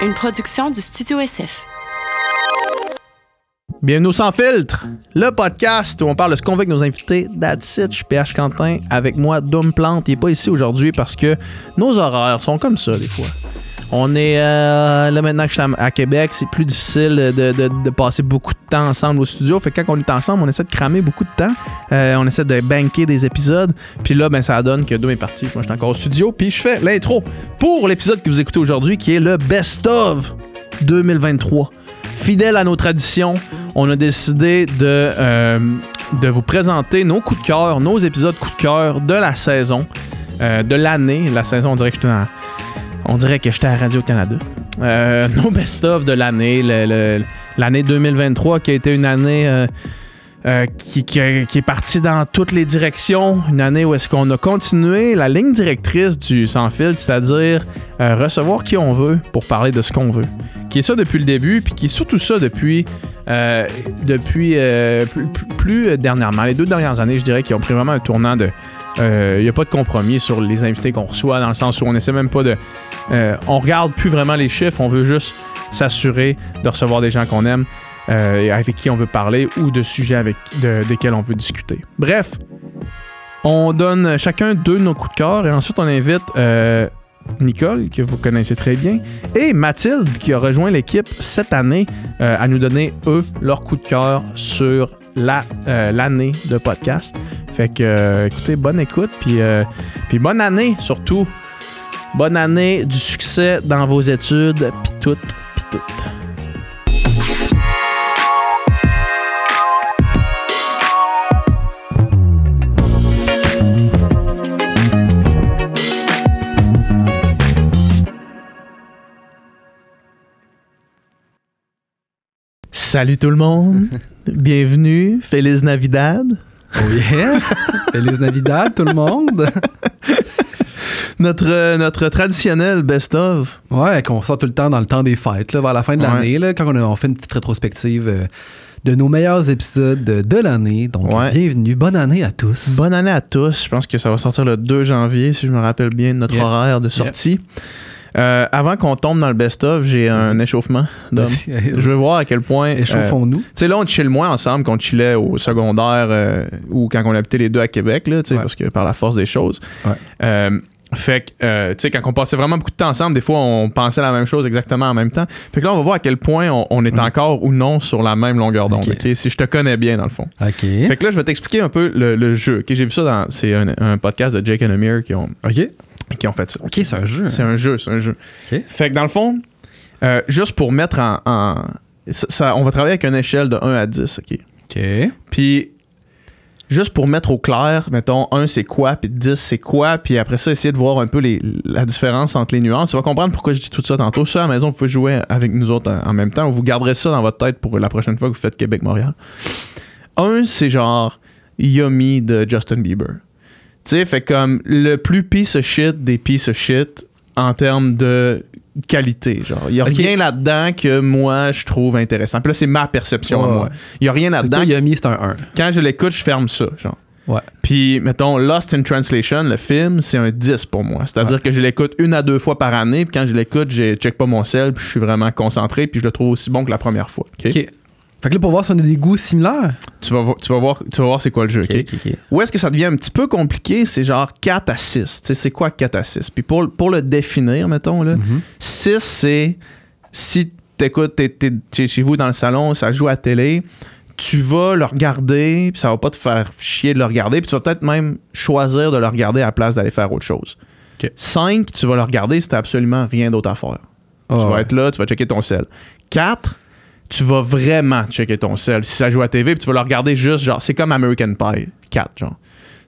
une production du Studio SF. Bienvenue au Sans Filtre, le podcast où on parle de ce qu'on veut avec nos invités. Je suis PH Quentin. Avec moi, Dom Plante. Il n'est pas ici aujourd'hui parce que nos horaires sont comme ça, des fois. On est euh, là maintenant que je suis à, Québec, c'est plus difficile de, passer beaucoup de temps ensemble au studio. Fait que quand on est ensemble, on essaie de cramer beaucoup de temps. Euh, on essaie de banker des épisodes. Puis là, ben, ça donne que Dom est parti. Moi, je suis encore au studio. Puis je fais l'intro pour l'épisode que vous écoutez aujourd'hui qui est le Best of 2023. Fidèle à nos traditions, on a décidé de, euh, de vous présenter nos coups de cœur, nos épisodes coups de cœur de la saison, euh, de l'année. La saison, on dirait que j'étais dans- on dirait que j'étais à Radio-Canada. Euh, nos best-of de l'année, l'année 2023 qui a été une année euh, euh, qui, est partie dans toutes les directions. Une année où est-ce qu'on a continué la ligne directrice du sans fil, c'est-à-dire recevoir qui on veut pour parler de ce qu'on veut. Qui est ça depuis le début, puis qui est surtout ça depuis, depuis plus, plus- plus dernièrement. Les deux dernières années, je dirais, qui ont pris vraiment un tournant de. Il n'y a pas de compromis sur les invités qu'on reçoit, dans le sens où on essaie même pas de. euh, on regarde plus vraiment les chiffres, on veut juste s'assurer de recevoir des gens qu'on aime, euh, et avec qui on veut parler ou de sujets avec, de- desquels on veut discuter. Bref, on donne chacun deux de nos coups de cœur et ensuite on invite euh, Nicole, que vous connaissez très bien, et Mathilde, qui a rejoint l'équipe cette année, euh, à nous donner, eux, leur coup de cœur sur la, euh, l'année de podcast. Fait que, euh, écoutez, bonne écoute, puis, euh, puis bonne année surtout. Bonne année, du succès dans vos études, puis tout, puis tout. Salut tout le monde, bienvenue, Feliz Navidad. Yes! Feliz Navidad, tout le monde! Notre, euh, notre traditionnel best-of. Ouais, qu'on sort tout le temps dans le temps des fêtes, là, vers la fin de l'année, là, quand on, a, on fait une petite rétrospective euh, de nos meilleurs épisodes de, l'année. Donc, Ouais. bienvenue, bonne année à tous. Bonne année à tous. Je pense que ça va sortir le 2 janvier, si je me rappelle bien, de notre horaire de sortie. Euh, avant qu'on tombe dans le best-of, j'ai un échauffement d'homme. Je veux voir à quel point. euh, Échauffons-nous. Tu sais, là, on chill moins ensemble qu'on chillait au secondaire euh, ou quand on habitait les deux à Québec, là, Ouais. parce que par la force des choses. Ouais. Fait que, tu sais, quand on passait vraiment beaucoup de temps ensemble, des fois, on pensait la même chose exactement en même temps. Fait que là, on va voir à quel point on, on est Mm. encore ou non sur la même longueur d'onde? Si je te connais bien, dans le fond. OK. Fait que là, je vais t'expliquer un peu le, le jeu. J'ai vu ça dans. C'est un, un podcast de Jake and Amir qui ont, OK. Qui ont fait ça. OK, c'est un jeu. C'est un jeu, c'est un jeu. Fait que dans le fond, euh, juste pour mettre en. en- ça, ça- on va travailler avec une échelle de 1 à 10, OK? OK. Puis, juste pour mettre au clair, mettons, 1 c'est quoi, puis 10 c'est quoi, puis après ça, essayer de voir un peu les- la différence entre les nuances. Tu vas comprendre pourquoi je dis tout ça tantôt. Ça, à la maison, vous pouvez jouer avec nous autres en, en même temps, ou vous garderez ça dans votre tête pour la prochaine fois que vous faites Québec-Montréal. 1, c'est genre Yummy de Justin Bieber. Tu sais, fait comme le plus piece of shit des piece of shit en termes de qualité. Genre, il y a rien là-dedans que moi je trouve intéressant. Puis là, c'est ma perception à moi. Il y a rien là-dedans. Toi, Yummy, c'est un 1. Quand je l'écoute, je ferme ça. Genre. Ouais. Puis, mettons, Lost in Translation, le film, c'est un 10 pour moi. C'est-à-dire que je l'écoute une à deux fois par année, puis quand je l'écoute, je check pas mon sel, puis je suis vraiment concentré, puis je le trouve aussi bon que la première fois. ok? OK. Fait que là, pour voir si on a des goûts similaires. Tu, vas, vo- tu, vas voir, tu vas voir c'est quoi le jeu. ok? Où est-ce que ça devient un petit peu compliqué? C'est genre 4 à 6. Tu sais, c'est quoi 4 à 6? Puis pour, pour le définir, mettons, là, Mhm. 6, c'est si t'écoutes, t'es, chez vous dans le salon, ça joue à la télé, tu vas le regarder, puis ça va pas te faire chier de le regarder, puis tu vas peut-être même choisir de le regarder à la place d'aller faire autre chose. Ok. 5, tu vas le regarder si t'as absolument rien d'autre à faire. tu Ah, vas ouais. être là, tu vas checker ton sel. 4, tu vas vraiment checker ton sel. Si ça joue à TV, puis tu vas le regarder juste, genre, c'est comme American Pie 4, genre.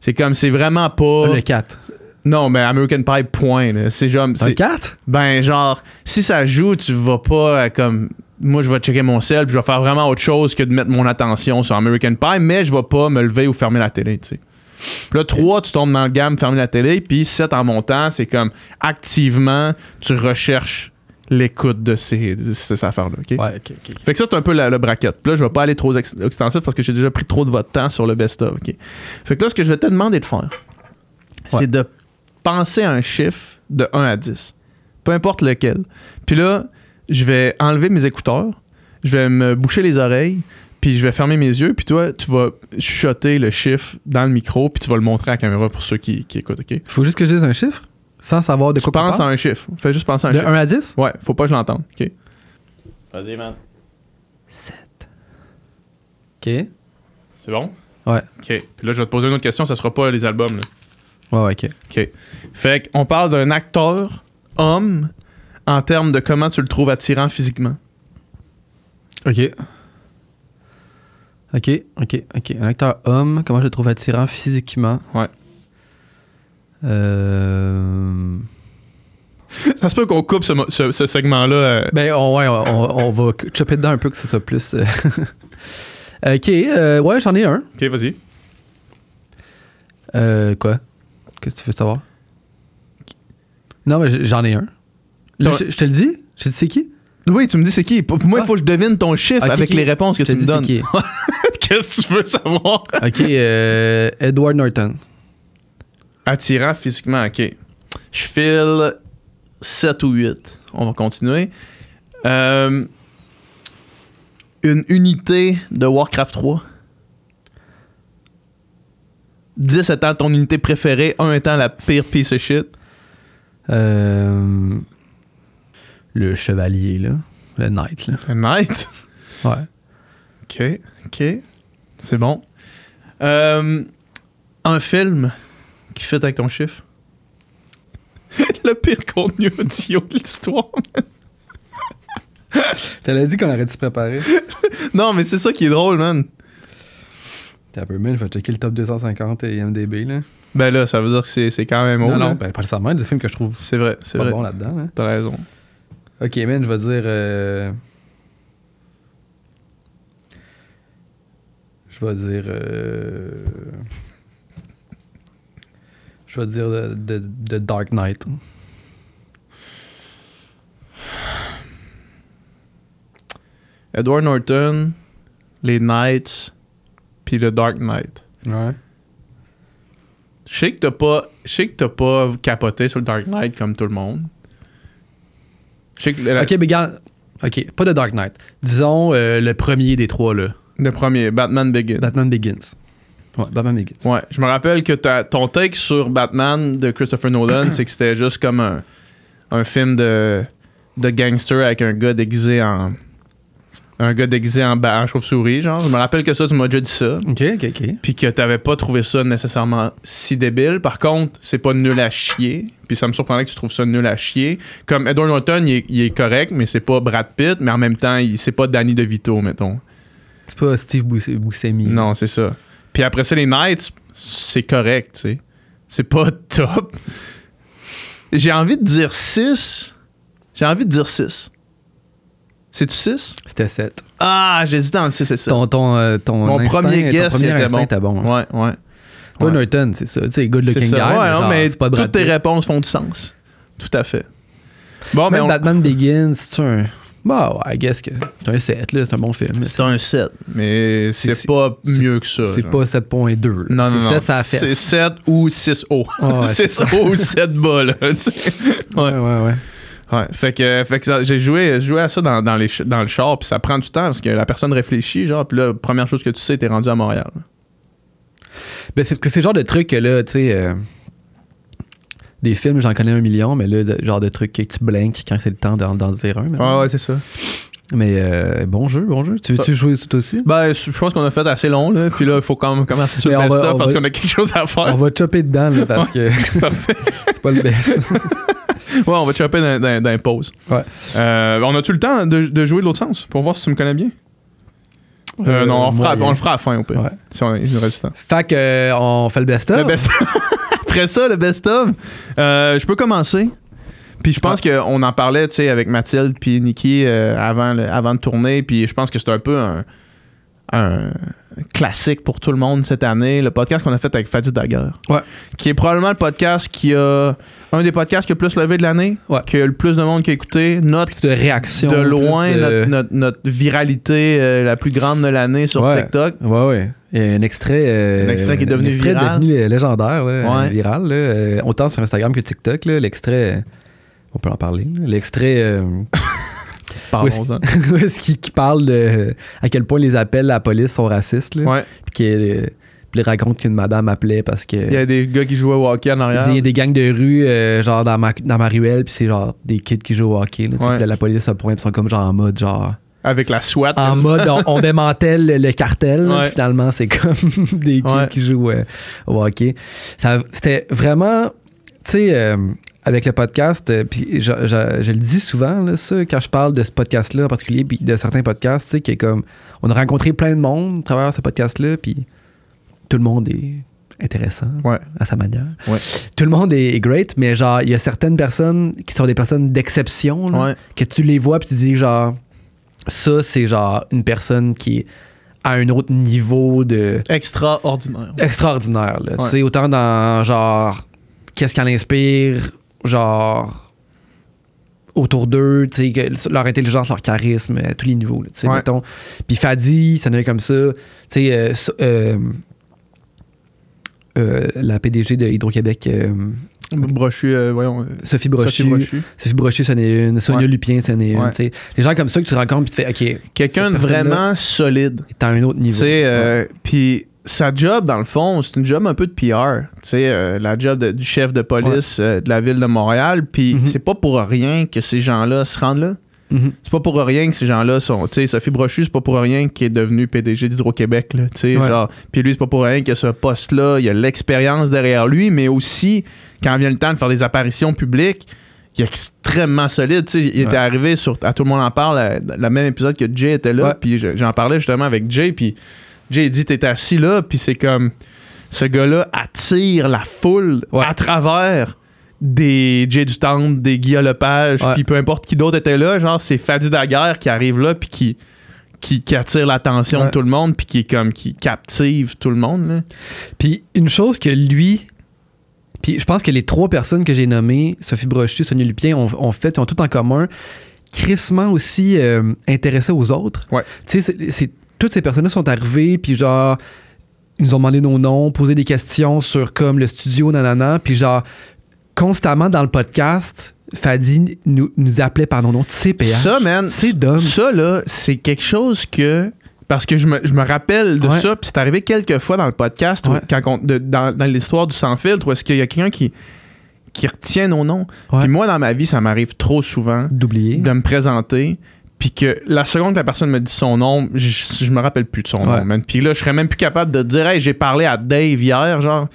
C'est comme, c'est vraiment pas. Ah, Le 4. Non, mais American Pie, point. C'est genre. C'est- 4? ben, genre, si ça joue, tu vas pas euh, comme. Moi, je vais checker mon sel, puis je vais faire vraiment autre chose que de mettre mon attention sur American Pie, mais je vais pas me lever ou fermer la télé, tu sais. Puis là, 3, tu tombes dans le gamme, fermer la télé, puis 7 en montant, c'est comme activement, tu recherches l'écoute de ces, ces affaires-là, OK? Ouais. Fait que ça, c'est un peu la- le bracket. Puis là, je vais pas aller trop ex- extensif parce que j'ai déjà pris trop de votre temps sur le best-of. OK? Fait que là, ce que je vais te demander de faire, Ouais. c'est de penser à un chiffre de 1 à 10. Peu importe lequel. Puis là, je vais enlever mes écouteurs, je vais me boucher les oreilles, puis je vais fermer mes yeux, puis toi, tu vas chuchoter le chiffre dans le micro, puis tu vas le montrer à la caméra pour ceux qui, qui écoutent, OK? Faut juste que je dise un chiffre? Sans savoir de Tu quoi penses tu à un chiffre. Fais juste penser à un De chiffre. 1 à 10? Ouais, faut pas que je l'entende, OK? Vas-y, man. 7. OK. C'est bon? Ouais. OK. Puis là, je vais te poser une autre question, ça sera pas les albums, là. Ouais, ouais, OK. OK. Fait qu'on parle d'un acteur homme en termes de comment tu le trouves attirant physiquement. OK. OK, OK, OK. Un acteur homme, comment je le trouve attirant physiquement? Ouais. Euh... Ça se peut qu'on coupe ce, mo- ce- ce segment-là. euh, Ben, on, ouais, on, on va chopper dedans un peu que ce soit plus. euh, ok, euh, ouais, j'en ai un. OK, vas-y. Euh, quoi? Qu'est-ce que tu veux savoir? Non, mais j'en ai un. Là, je, je te le dis? Je te dis c'est qui? Oui, tu me dis c'est qui? Pour- Moi, il Ah. faut que je devine ton chiffre avec les réponses que Je tu me donnes. Qu'est-ce que tu veux savoir? Ok, euh, Edward Norton. Attirant physiquement, OK. Je file 7 ou 8. On va continuer. Euh, une unité de Warcraft 3. 10 étant ton unité préférée, 1 étant la pire piece of shit. Euh, le chevalier, là. Le knight, là. Un Knight? Ouais. OK, OK. C'est bon. Euh, un film qui fait avec ton chiffre? Le pire contenu audio de l'histoire. T'avais dit qu'on aurait dû se préparer. Non, mais c'est ça qui est drôle, man. T'as un peu mal, je vais checker le top 250 et IMDB, là. Ben là, ça veut dire que c'est, quand même haut. non, là. non, ben, pas nécessairement, des films que je trouve C'est vrai, c'est pas vrai. bons là-dedans, là. T'as raison. Ok, man, je vais dire. euh, Je vais dire. euh, Je vais dire The Dark Knight. Edward Norton, les Knights, puis le Dark Knight. Ouais. Je sais que t'as pas, je sais que t'as pas capoté sur le Dark Knight comme tout le monde. Je sais que Ok, mais regarde. Ok, pas The Dark Knight. Disons euh, le premier des trois, là. le premier, Batman Begins. Batman Begins. Ouais, Batman Begins. Ouais, je me rappelle que ta- ton take sur Batman de Christopher Nolan, c'est que c'était juste comme un, un film de, de gangster avec un gars déguisé en. Un gars déguisé en, en chauve-souris, genre. Je me rappelle que ça, tu m'as déjà dit ça. Ok, ok, ok. Puis que t'avais pas trouvé ça nécessairement si débile. Par contre, c'est pas nul à chier. Puis ça me surprendrait que tu trouves ça nul à chier. Comme Edward Norton, il est, il est correct, mais c'est pas Brad Pitt, mais en même temps, c'est pas Danny DeVito, mettons. C'est pas Steve Bus- Buscemi. Non, c'est ça. Puis après ça, les Knights, c'est correct, tu sais. C'est pas top. J'ai envie de dire 6. J'ai envie de dire 6. C'est-tu 6? C'était 7. Ah, j'hésite entre 6 et 7. Ton, ton, euh, ton Mon instinct- premier guess, premier il était instinct bon. bon. hein. Ouais, ouais. Norton, c'est ça. Tu sais, good looking guy. Ouais, mais non, genre, mais pas toutes tes réponses font du sens. Tout à fait. Bon, mais Même on- Batman Begins, c'est un. Bah ouais, I guess que c'est un 7, là, c'est un bon film. c'est un 7, mais c'est pas mieux que ça. C'est pas 7.2. là. Non, non, non. C'est 7, ça a fait. C'est 7 ou 6 haut. Ah ouais, c'est 6 haut ou 7 bas, là. Ouais, ouais, ouais. Ouais, fait que, fait que ça- j'ai joué, joué à ça dans, dans, les, ch- dans le char, puis ça prend du temps parce que la personne réfléchit, genre, puis là, première chose que tu sais, t'es rendu à Montréal. Ben, c'est le genre de truc que là, tu sais. euh, des films, j'en connais un million, mais là, de- genre de trucs que tu blinks quand c'est le temps d'en d'en dire un. Ouais, maintenant. ouais, c'est ça. Mais euh, bon jeu, bon jeu. Tu veux-tu jouer tout aussi? Ben, je pense qu'on a fait assez long, là, puis là, il faut quand même commencer sur Mais le va- best-of parce va- qu'on a quelque chose à faire. On va chopper dedans, là, parce que Parfait. c'est pas le best. Ouais, on va te choper dans, dans, dans les pauses. Ouais. Euh, on a-tu le temps de, de jouer de l'autre sens pour voir si tu me connais bien? Euh, non, on, fera, on le fera à la fin, au pire. Ouais. Si on, il nous reste du temps. Fait que, euh, on fait le best-of. Le best Après ça, le best-of, euh, je peux commencer. Puis je pense qu'on en parlait, tu sais, avec Mathilde puis Nikki euh, avant, le- avant de tourner. Puis je pense que c'est un peu un, un classique pour tout le monde cette année. Le podcast qu'on a fait avec Fadi Daguerre. Ouais. Qui est probablement le podcast qui a... Un des podcasts qui a le plus levé de l'année. Ouais. Qui a le plus de monde qui a écouté. Notre Plus de réaction. de loin de- Notre, notre- notre viralité euh, la plus grande de l'année sur Ouais. TikTok. Ouais, ouais. Un extrait. euh, Un extrait qui est devenu un extrait viral. devenu légendaire, là, Ouais. viral. là. Euh, autant sur Instagram que TikTok. L'extrait. euh, On peut en parler. L'extrait. euh. Où est-ce qu'il parle de à quel point les appels à la police sont racistes. Là, Ouais. Puis qu'il il raconte qu'une madame appelait parce que. Il y a des gars qui jouaient au hockey en arrière. il y a des gangs de rue, euh, genre dans ma, dans ma ruelle, puis c'est genre des kids qui jouent au hockey. Là, Ouais. puis là, la police se pointe, ils sont comme genre en mode genre. Avec la SWAT. En mode on, on démantèle le, cartel, là, Ouais. puis finalement c'est comme des kids Ouais. qui jouent euh, au hockey. C'était vraiment, tu sais, euh, avec le podcast, euh, puis je, je- je le dis souvent, là, ça, quand je parle de ce podcast-là en particulier, puis de certains podcasts, tu sais, qui est comme, on a rencontré plein de monde à travers ce podcast-là, puis tout le monde est intéressant Ouais. à sa manière. Ouais. Tout le monde est, est great, mais genre, il y a certaines personnes qui sont des personnes d'exception, Ouais. que tu les vois puis tu dis genre ça c'est genre une personne qui est à un autre niveau de Extraordinaire. extraordinaire là. Ouais. Autant dans genre qu'est-ce qu'elle inspire, genre autour d'eux, tu sais, leur intelligence, leur charisme, à tous les niveaux. tu sais, Ouais. mettons. Puis Fadi, ça n'est comme ça. Tu sais, euh, euh, euh, la PDG de Hydro-Québec, euh, Brochu, euh, voyons. euh, Sophie Brochu. Sophie Brochu. Sophie Brochu, est une. Sonia Ouais. Lupien, c'en est une. Ouais. Des gens comme ça que tu rencontres puis tu fais OK, Quelqu'un de vraiment solide. t'es à un autre Tu niveau. sais, euh, puis sa job, dans le fond, c'est une job un peu de PR. Tu sais, euh, la job de- du chef de police euh, de la ville de Montréal. Puis Mhm. c'est pas pour rien que ces gens-là se rendent là. Mhm. C'est pas pour rien que ces gens-là sont. Tu sais, Sophie Brochu, c'est pas pour rien qu'il est devenu PDG d'Hydro-Québec. Tu sais, Ouais. genre. Puis lui, c'est pas pour rien a ce poste-là. Il a l'expérience derrière lui, mais aussi, quand vient le temps de faire des apparitions publiques, il est extrêmement solide. Il était arrivé sur. À tout le monde en parle, le même épisode que Jay était là. Ouais. Puis je- j'en parlais justement avec Jay. Puis Jay dit T'es assis là, puis c'est comme. Ce gars-là attire la foule Ouais. à travers des Jay du Temple, des Guillaume Lepage, puis peu importe qui d'autre était là, genre c'est Fadi Daguerre qui arrive là puis qui, qui, qui attire l'attention Ouais. de tout le monde puis qui est comme qui captive tout le monde là. Puis une chose que lui. Puis je pense que les trois personnes que j'ai nommées, Sophie Brochu, Sonia Lupien, ont, ont fait, ont tout en commun, crissement aussi euh, intéressés aux autres. Ouais. Tu sais, toutes ces personnes-là sont arrivées, puis genre, ils nous ont demandé nos noms, posé des questions sur comme le studio, nanana, puis genre, constamment dans le podcast, Fadi nous, nous appelait par nos noms. Tu sais, PH. Ça man, C'est dumb. Ça là, c'est quelque chose que parce que je me, je me rappelle de Ouais. ça, puis c'est arrivé quelques fois dans le podcast, Ouais. quand on- de- dans, dans l'histoire du sans filtre, où est-ce qu'il y a quelqu'un qui, qui retient nos noms. Puis moi, dans ma vie, ça m'arrive trop souvent D'oublier. de me présenter, puis que la seconde que la personne me dit son nom, je, je me rappelle plus de son Ouais. nom, man. Puis là, je serais même plus capable de dire, hey, j'ai parlé à Dave hier, genre,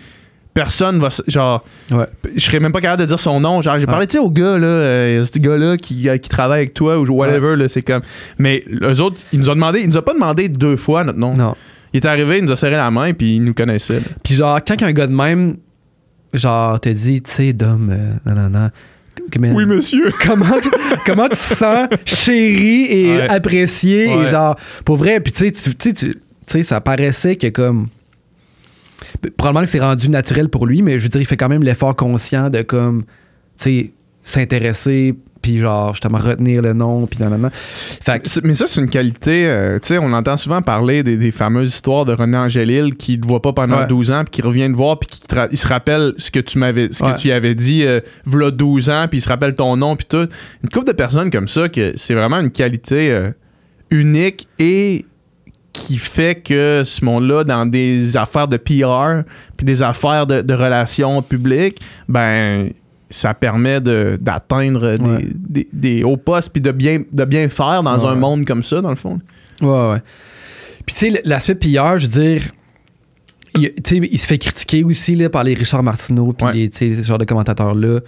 personne va, genre, Ouais. je serais même pas capable de dire son nom, genre, j'ai parlé, tu sais, au gars, là, euh, ce gars-là qui, euh, qui travaille avec toi, ou whatever, là, c'est comme. Mais eux autres, ils nous ont demandé, ils nous ont pas demandé deux fois notre nom. Non. Il est arrivé, il nous a serré la main, puis il nous connaissait. Puis genre, quand un gars de même, genre, te dit, tu sais, Dom, euh, non, non, non. mais- Oui, monsieur. comment, comment tu te sens chéri et Ouais. apprécié et genre, pour vrai, puis tu sais, tu sais, ça paraissait que comme. Probablement que c'est rendu naturel pour lui, mais je veux dire, il fait quand même l'effort conscient de comme, tu sais, s'intéresser, puis genre, justement, retenir le nom, puis nanana. Fait que, Mais ça, c'est une qualité. euh, tu sais, on entend souvent parler des, des fameuses histoires de René Angélil qui ne te voit pas pendant Ouais. 12 ans, puis qui revient te voir, puis qui te il se rappelle ce que tu m'avais, ce Ouais. que tu y avais dit, euh, v'là 12 ans, puis il se rappelle ton nom, puis tout. Une couple de personnes comme ça, que c'est vraiment une qualité euh, unique et qui fait que ce monde-là, dans des affaires de PR, puis des affaires de, de relations publiques, ben ça permet de- d'atteindre des- Ouais. des, des hauts postes puis de bien, de bien faire dans Ouais. un monde comme ça, dans le fond. Ouais, ouais. Puis tu sais, l'aspect pilleur, je veux dire, il, tu sais, il se fait critiquer aussi là, par les Richard Martineau, puis Ouais. ce genre de commentateurs-là,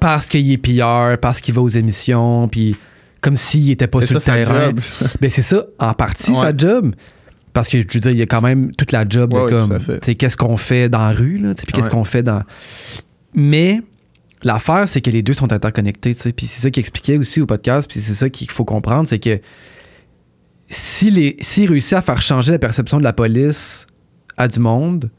parce qu'il est pilleur, parce qu'il va aux émissions, puis comme s'il était pas sur ça, le terrain. job. Ben c'est ça, en partie, Ouais. sa job. Parce que je veux dire, il y a quand même toute la job Ouais, de comme, sais, qu'est-ce qu'on fait dans la rue, là, puis qu'est-ce qu'on fait dans. Mais l'affaire, c'est que les deux sont interconnectés. Puis c'est ça qu'il expliquait aussi au podcast, puis c'est ça qu'il faut comprendre, c'est que si s'il réussit à faire changer la perception de la police à du monde,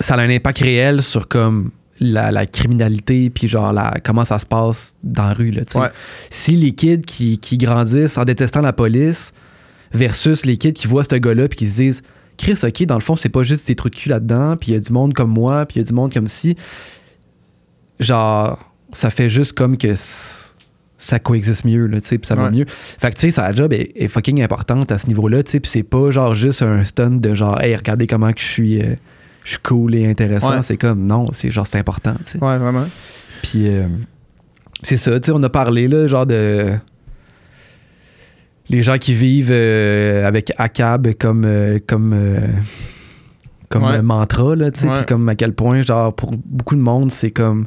ça a un impact réel sur comme la, la criminalité, puis genre la, comment ça se passe dans la rue, là, tu sais. Ouais. Si les kids qui, qui grandissent en détestant la police versus les kids qui voient ce gars-là puis qui se disent Chris, ok, dans le fond, c'est pas juste des trous de cul là-dedans, puis il y a du monde comme moi, puis il y a du monde comme si. Genre, ça fait juste comme que ça coexiste mieux, là, tu sais, puis ça va Ouais. mieux. Fait que, tu sais, sa job est, est fucking importante à ce niveau-là, tu sais, puis c'est pas genre juste un stunt de genre, hey, regardez comment que je suis, euh, je suis cool et intéressant. Ouais. C'est comme, non, c'est genre, c'est important, tu sais. Ouais, vraiment. Puis, euh, c'est ça, tu sais, on a parlé, là, genre de. Les gens qui vivent euh, avec ACAB comme. euh, comme comme Ouais. mantra, là, tu sais, puis comme à quel point, genre, pour beaucoup de monde, c'est comme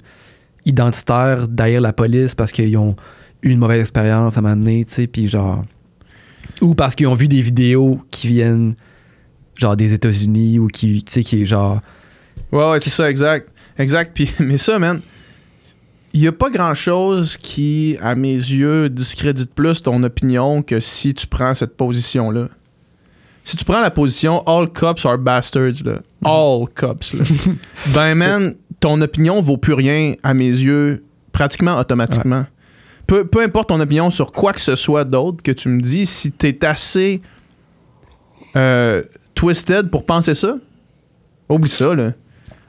identitaire derrière la police parce qu'ils ont eu une mauvaise expérience à un moment donné, tu sais, puis genre. Ou parce qu'ils ont vu des vidéos qui viennent, genre, des États-Unis ou qui, tu sais, qui est genre. Ouais, ouais, c'est ça, exact. Exact. Puis, mais ça, man, il n'y a pas grand-chose qui, à mes yeux, discrédite plus ton opinion que si tu prends cette position-là. Si tu prends la position All cops are bastards, là. All cops, là. ben, man, ton opinion vaut plus rien, à mes yeux, pratiquement automatiquement. Peu, peu importe ton opinion sur quoi que ce soit d'autre que tu me dis, si t'es assez euh, twisted pour penser ça, oublie ça, là.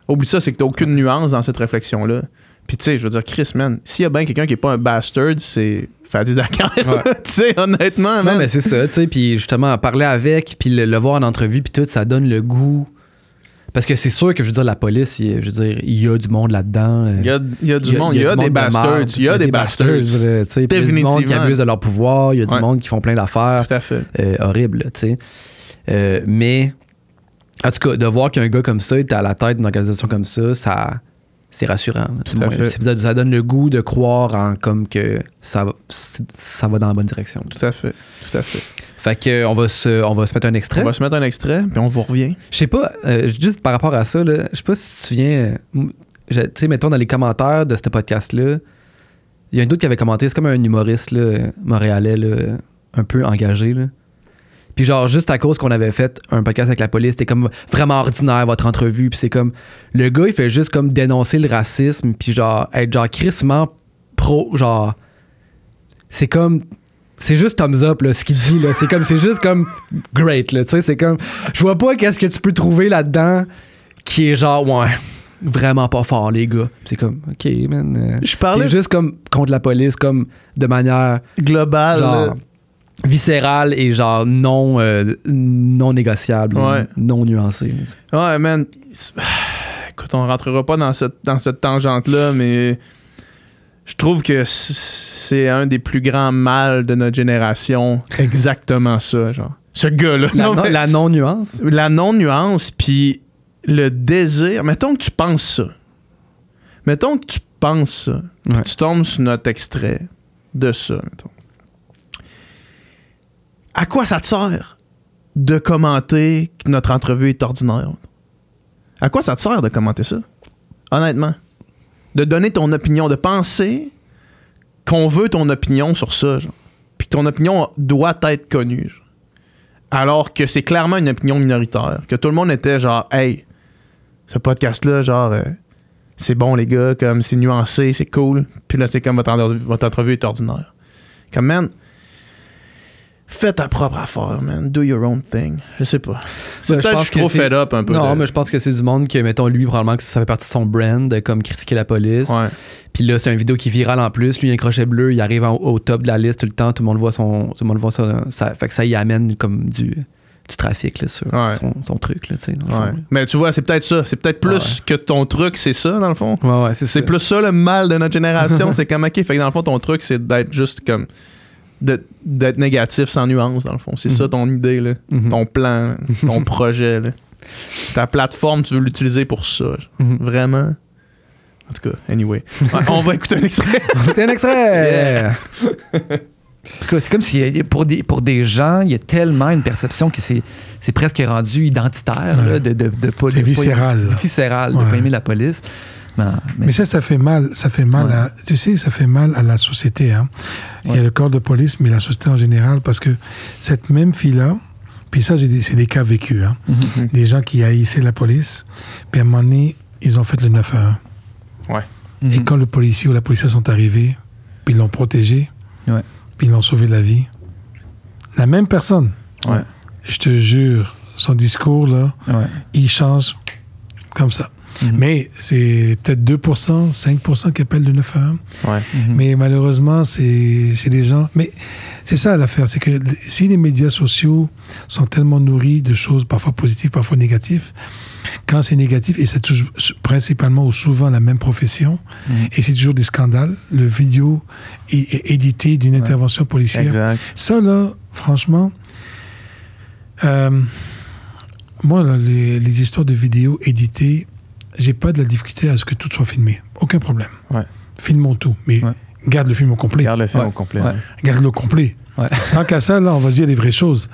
Oublie ça, c'est que t'as aucune nuance dans cette réflexion-là. Puis tu sais, je veux dire, Chris, man, s'il y a bien quelqu'un qui est pas un bastard, c'est Fadi Dakar. Ouais. tu sais, honnêtement, Non, man. mais c'est ça, tu sais, puis justement, parler avec, puis le, le voir en entrevue, puis tout, ça donne le goût. Parce que c'est sûr que, je veux dire, la police, il, je veux dire, il y a du monde là-dedans. euh, il y a, il y a du monde, il y a, des de bastards, marde, il y a des bastards. là, tu sais, puis Il y a du monde qui abuse de leur pouvoir, il y a du Ouais. monde qui font plein d'affaires Tout à fait. euh, horribles, là, tu sais. Euh, mais, en tout cas, de voir qu'un gars comme ça est à la tête d'une organisation comme ça, ça c'est rassurant. là, moins. Ça, ça donne le goût de croire en comme que ça, ça va dans la bonne direction. Tout à fait. Tout à fait. Fait que on va se, on va se mettre un extrait. On va se mettre un extrait, puis on vous revient. Je sais pas, euh, juste par rapport à ça, là, je sais pas si tu te souviens, euh, tu sais, mettons dans les commentaires de ce podcast-là, il y a un doute qui avait commenté, c'est comme un humoriste là, montréalais, là, un peu engagé. Là. Puis genre, juste à cause qu'on avait fait un podcast avec la police, c'était comme vraiment ordinaire votre entrevue, puis c'est comme, le gars, il fait juste comme dénoncer le racisme, puis genre, être genre crissement pro, genre, c'est comme c'est juste thumbs up là, ce qu'il dit là c'est comme c'est juste comme great là tu sais c'est comme je vois pas qu'est-ce que tu peux trouver là-dedans qui est genre ouais vraiment pas fort les gars c'est comme ok man euh, Je parlais juste comme contre la police comme de manière global. genre là. viscérale et genre non euh, non négociable Ouais. non nuancée Ouais, man. Écoute, on rentrera pas dans cette, dans cette tangente-là, mais je trouve que c'est un des plus grands mâles de notre génération. Exactement ça, genre. Ce gars-là. la, Non, mais- la non-nuance la non-nuance, puis le désir. Mettons que tu penses ça. Mettons que tu penses ça. Ouais. Tu tombes sur notre extrait de ça, mettons. À quoi ça te sert de commenter que notre entrevue est ordinaire? À quoi ça te sert de commenter ça? Honnêtement. De donner ton opinion, de penser qu'on veut ton opinion sur ça. Puis que ton opinion doit être connue. Alors que c'est clairement une opinion minoritaire. Que tout le monde était genre, hey, ce podcast-là, genre, euh, c'est bon, les gars, comme c'est nuancé, c'est cool. Puis là, c'est comme votre, votre entrevue est ordinaire. Comme, man, fais ta propre affaire, man. Do your own thing. Je sais pas. C'est Ben, peut-être que pense je suis que trop c'est- fed up un peu. non de- mais je pense que c'est du monde que mettons lui probablement que ça fait partie de son brand de comme critiquer la police Ouais. Puis là, c'est une vidéo qui est virale en plus. Lui, il a un crochet bleu, il arrive en- au top de la liste tout le temps. Tout le monde voit son. Tout le monde voit ça. ça- fait que ça y amène comme du, du trafic là, sur Ouais. son, son truc. Là, tu sais, dans le Ouais. fond, Mais tu vois, c'est peut-être ça. C'est peut-être plus que ton truc, c'est ça, dans le fond. là. Ouais, ouais, c'est plus ça le mal de notre génération. c'est comme, ok, fait que dans le fond, ton truc, c'est d'être juste comme. De- d'être négatif sans nuance, dans le fond. C'est ça ton idée, là. Mhm. Ton plan, ton projet, là. Ta plateforme, tu veux l'utiliser pour ça. Mhm. Vraiment? En tout cas, anyway. Ouais, on va écouter un extrait. C'était un extrait! En tout cas, c'est comme si euh, pour des, pour des gens, il y a tellement une perception que c'est, c'est presque rendu identitaire Ouais. là, de, de, de pas C'est de pas- viscéral, viscéral de Ouais. pas aimer la police. Ben, mais- Mais ça, ça fait mal. Ça fait mal Ouais. à, tu sais, ça fait mal à la société. Hein. Il y a le corps de police, mais la société en général, parce que cette même fille-là, puis ça, c'est des cas vécus. Hein. Mhm. Des gens qui haïssaient la police, puis à un moment donné, ils ont fait le 9-1. Ouais. Et Mhm. quand le policier ou la policière sont arrivés, puis ils l'ont protégé, Ouais. puis ils l'ont sauvé la vie, la même personne, Ouais. je te jure, son discours, là, Ouais. il change comme ça. Mais c'est peut-être 2%, 5% qui appellent le 911. Ouais. Mais malheureusement, c'est c'est des gens. Mais c'est ça l'affaire, c'est que si les médias sociaux sont tellement nourris de choses parfois positives, parfois négatives, quand c'est négatif, et c'est toujours- principalement ou souvent la même profession, et c'est toujours des scandales, le vidéo est, est édité d'une intervention policière. Exact. Ça, là, franchement, euh, moi, là, les, les histoires de vidéos éditées, j'ai pas de la difficulté à ce que tout soit filmé. Aucun problème. Ouais. Filmons tout, mais Ouais. garde le film au complet. Regarde le film Ouais. au complet. Garde-le au complet. Tant qu'à ça, là, on va se dire les vraies choses.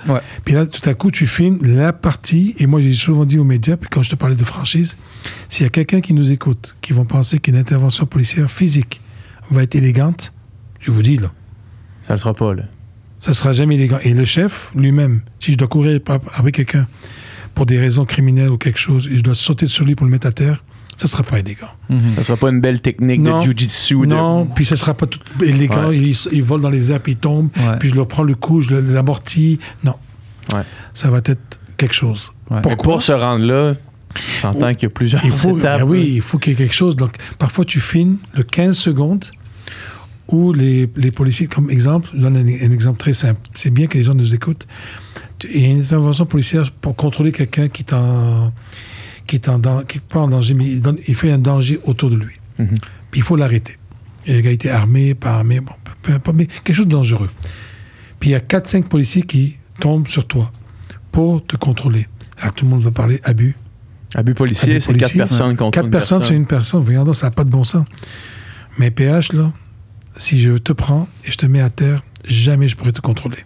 Puis là, tout à coup, tu filmes la partie, et moi, j'ai souvent dit aux médias, puis quand je te parlais de franchise, s'il y a quelqu'un qui nous écoute, qui vont penser qu'une intervention policière physique va être élégante, je vous dis, là, Ça le sera pas, là. ça sera jamais élégant. Et le chef lui-même, si je dois courir après quelqu'un pour des raisons criminelles ou quelque chose, et je dois sauter sur lui pour le mettre à terre, ça sera pas élégant. Ça sera pas une belle technique Non. de jujitsu. de- Non, puis ça sera pas tout élégant. Ouais. Il, il vole dans les airs, puis il tombe, Ouais. puis je leur prends le coup, je l'amortis. Non. Ouais. Ça va être quelque chose. Pour se rendre là, on s'entend qu'il y a plusieurs Il faut, étapes. ben oui, il faut qu'il y ait quelque chose. Donc, parfois, tu filmes le 15 secondes où les, les policiers, comme exemple, je donne un, un exemple très simple. C'est bien que les gens nous écoutent. Il a une intervention policière pour contrôler quelqu'un qui est en, qui est en, qui est pas en danger, mais il, donne- il fait un danger autour de lui. Mhm. Puis il faut l'arrêter. Et le gars était armé, pas armé, bon, peu- importe, mais quelque chose de dangereux. Puis il y a 4-5 policiers qui tombent sur toi pour te contrôler. Alors tout le monde va parler abus, Abus policier, c'est quatre policier. personnes contre Quatre une personnes personne. sur une personne. Regardons, ça n'a pas de bon sens. Mais PH, là, si je te prends et je te mets à terre, jamais je pourrais te contrôler.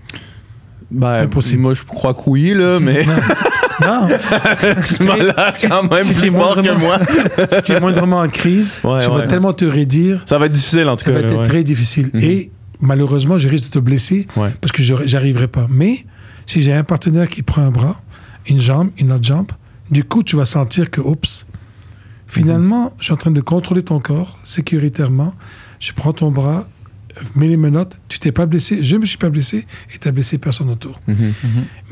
Ben, Impossible. Moi, je crois que oui, là, mais Non, m'as l'air Si quand tu- même si plus fort que moi. si tu es moindrement en crise, Ouais, tu ouais. vas tellement te raidir, Ça va être difficile, en tout ça cas. va là, être ouais. très difficile. Mhm. Et malheureusement, je risque de te blesser parce que je j'arriverai pas. Mais si j'ai un partenaire qui prend un bras, une jambe, une autre jambe, du coup, tu vas sentir que, oups, finalement, je suis en train de contrôler ton corps sécuritairement. Je prends ton bras, mets les menottes, tu t'es pas blessé, je me suis pas blessé et tu blessé personne autour. Mhm.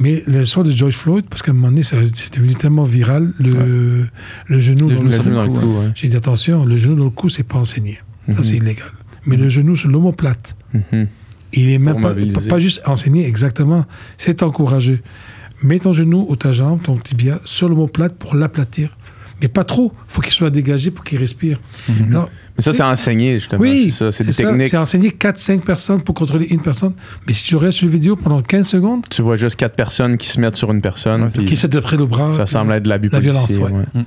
Mais l'histoire de George Floyd, parce qu'à un moment donné, c'est devenu tellement viral, le, le genou Le dans le dans cou, ouais. J'ai dit attention, le genou dans le cou, c'est pas enseigné. Ça, Mhm. c'est illégal. Mais le genou sur l'omoplate, Mhm. il est même pas, pas juste enseigné exactement, c'est encouragé. Mets ton genou ou ta jambe, ton tibia, sur l'omoplate pour l'aplatir. Mais pas trop. faut qu'il soit dégagé pour qu'il respire. Alors, Mais ça, c'est enseigné, justement. oui, c'est ça. C'est des ça. techniques. C'est enseigné 4-5 personnes pour contrôler une personne. Mais si tu restes sur la vidéo pendant 15 secondes, Tu vois juste quatre personnes qui se mettent sur une personne. puis qui essaie de près le bras. ça semble être de l'abus la violence, ouais. ouais.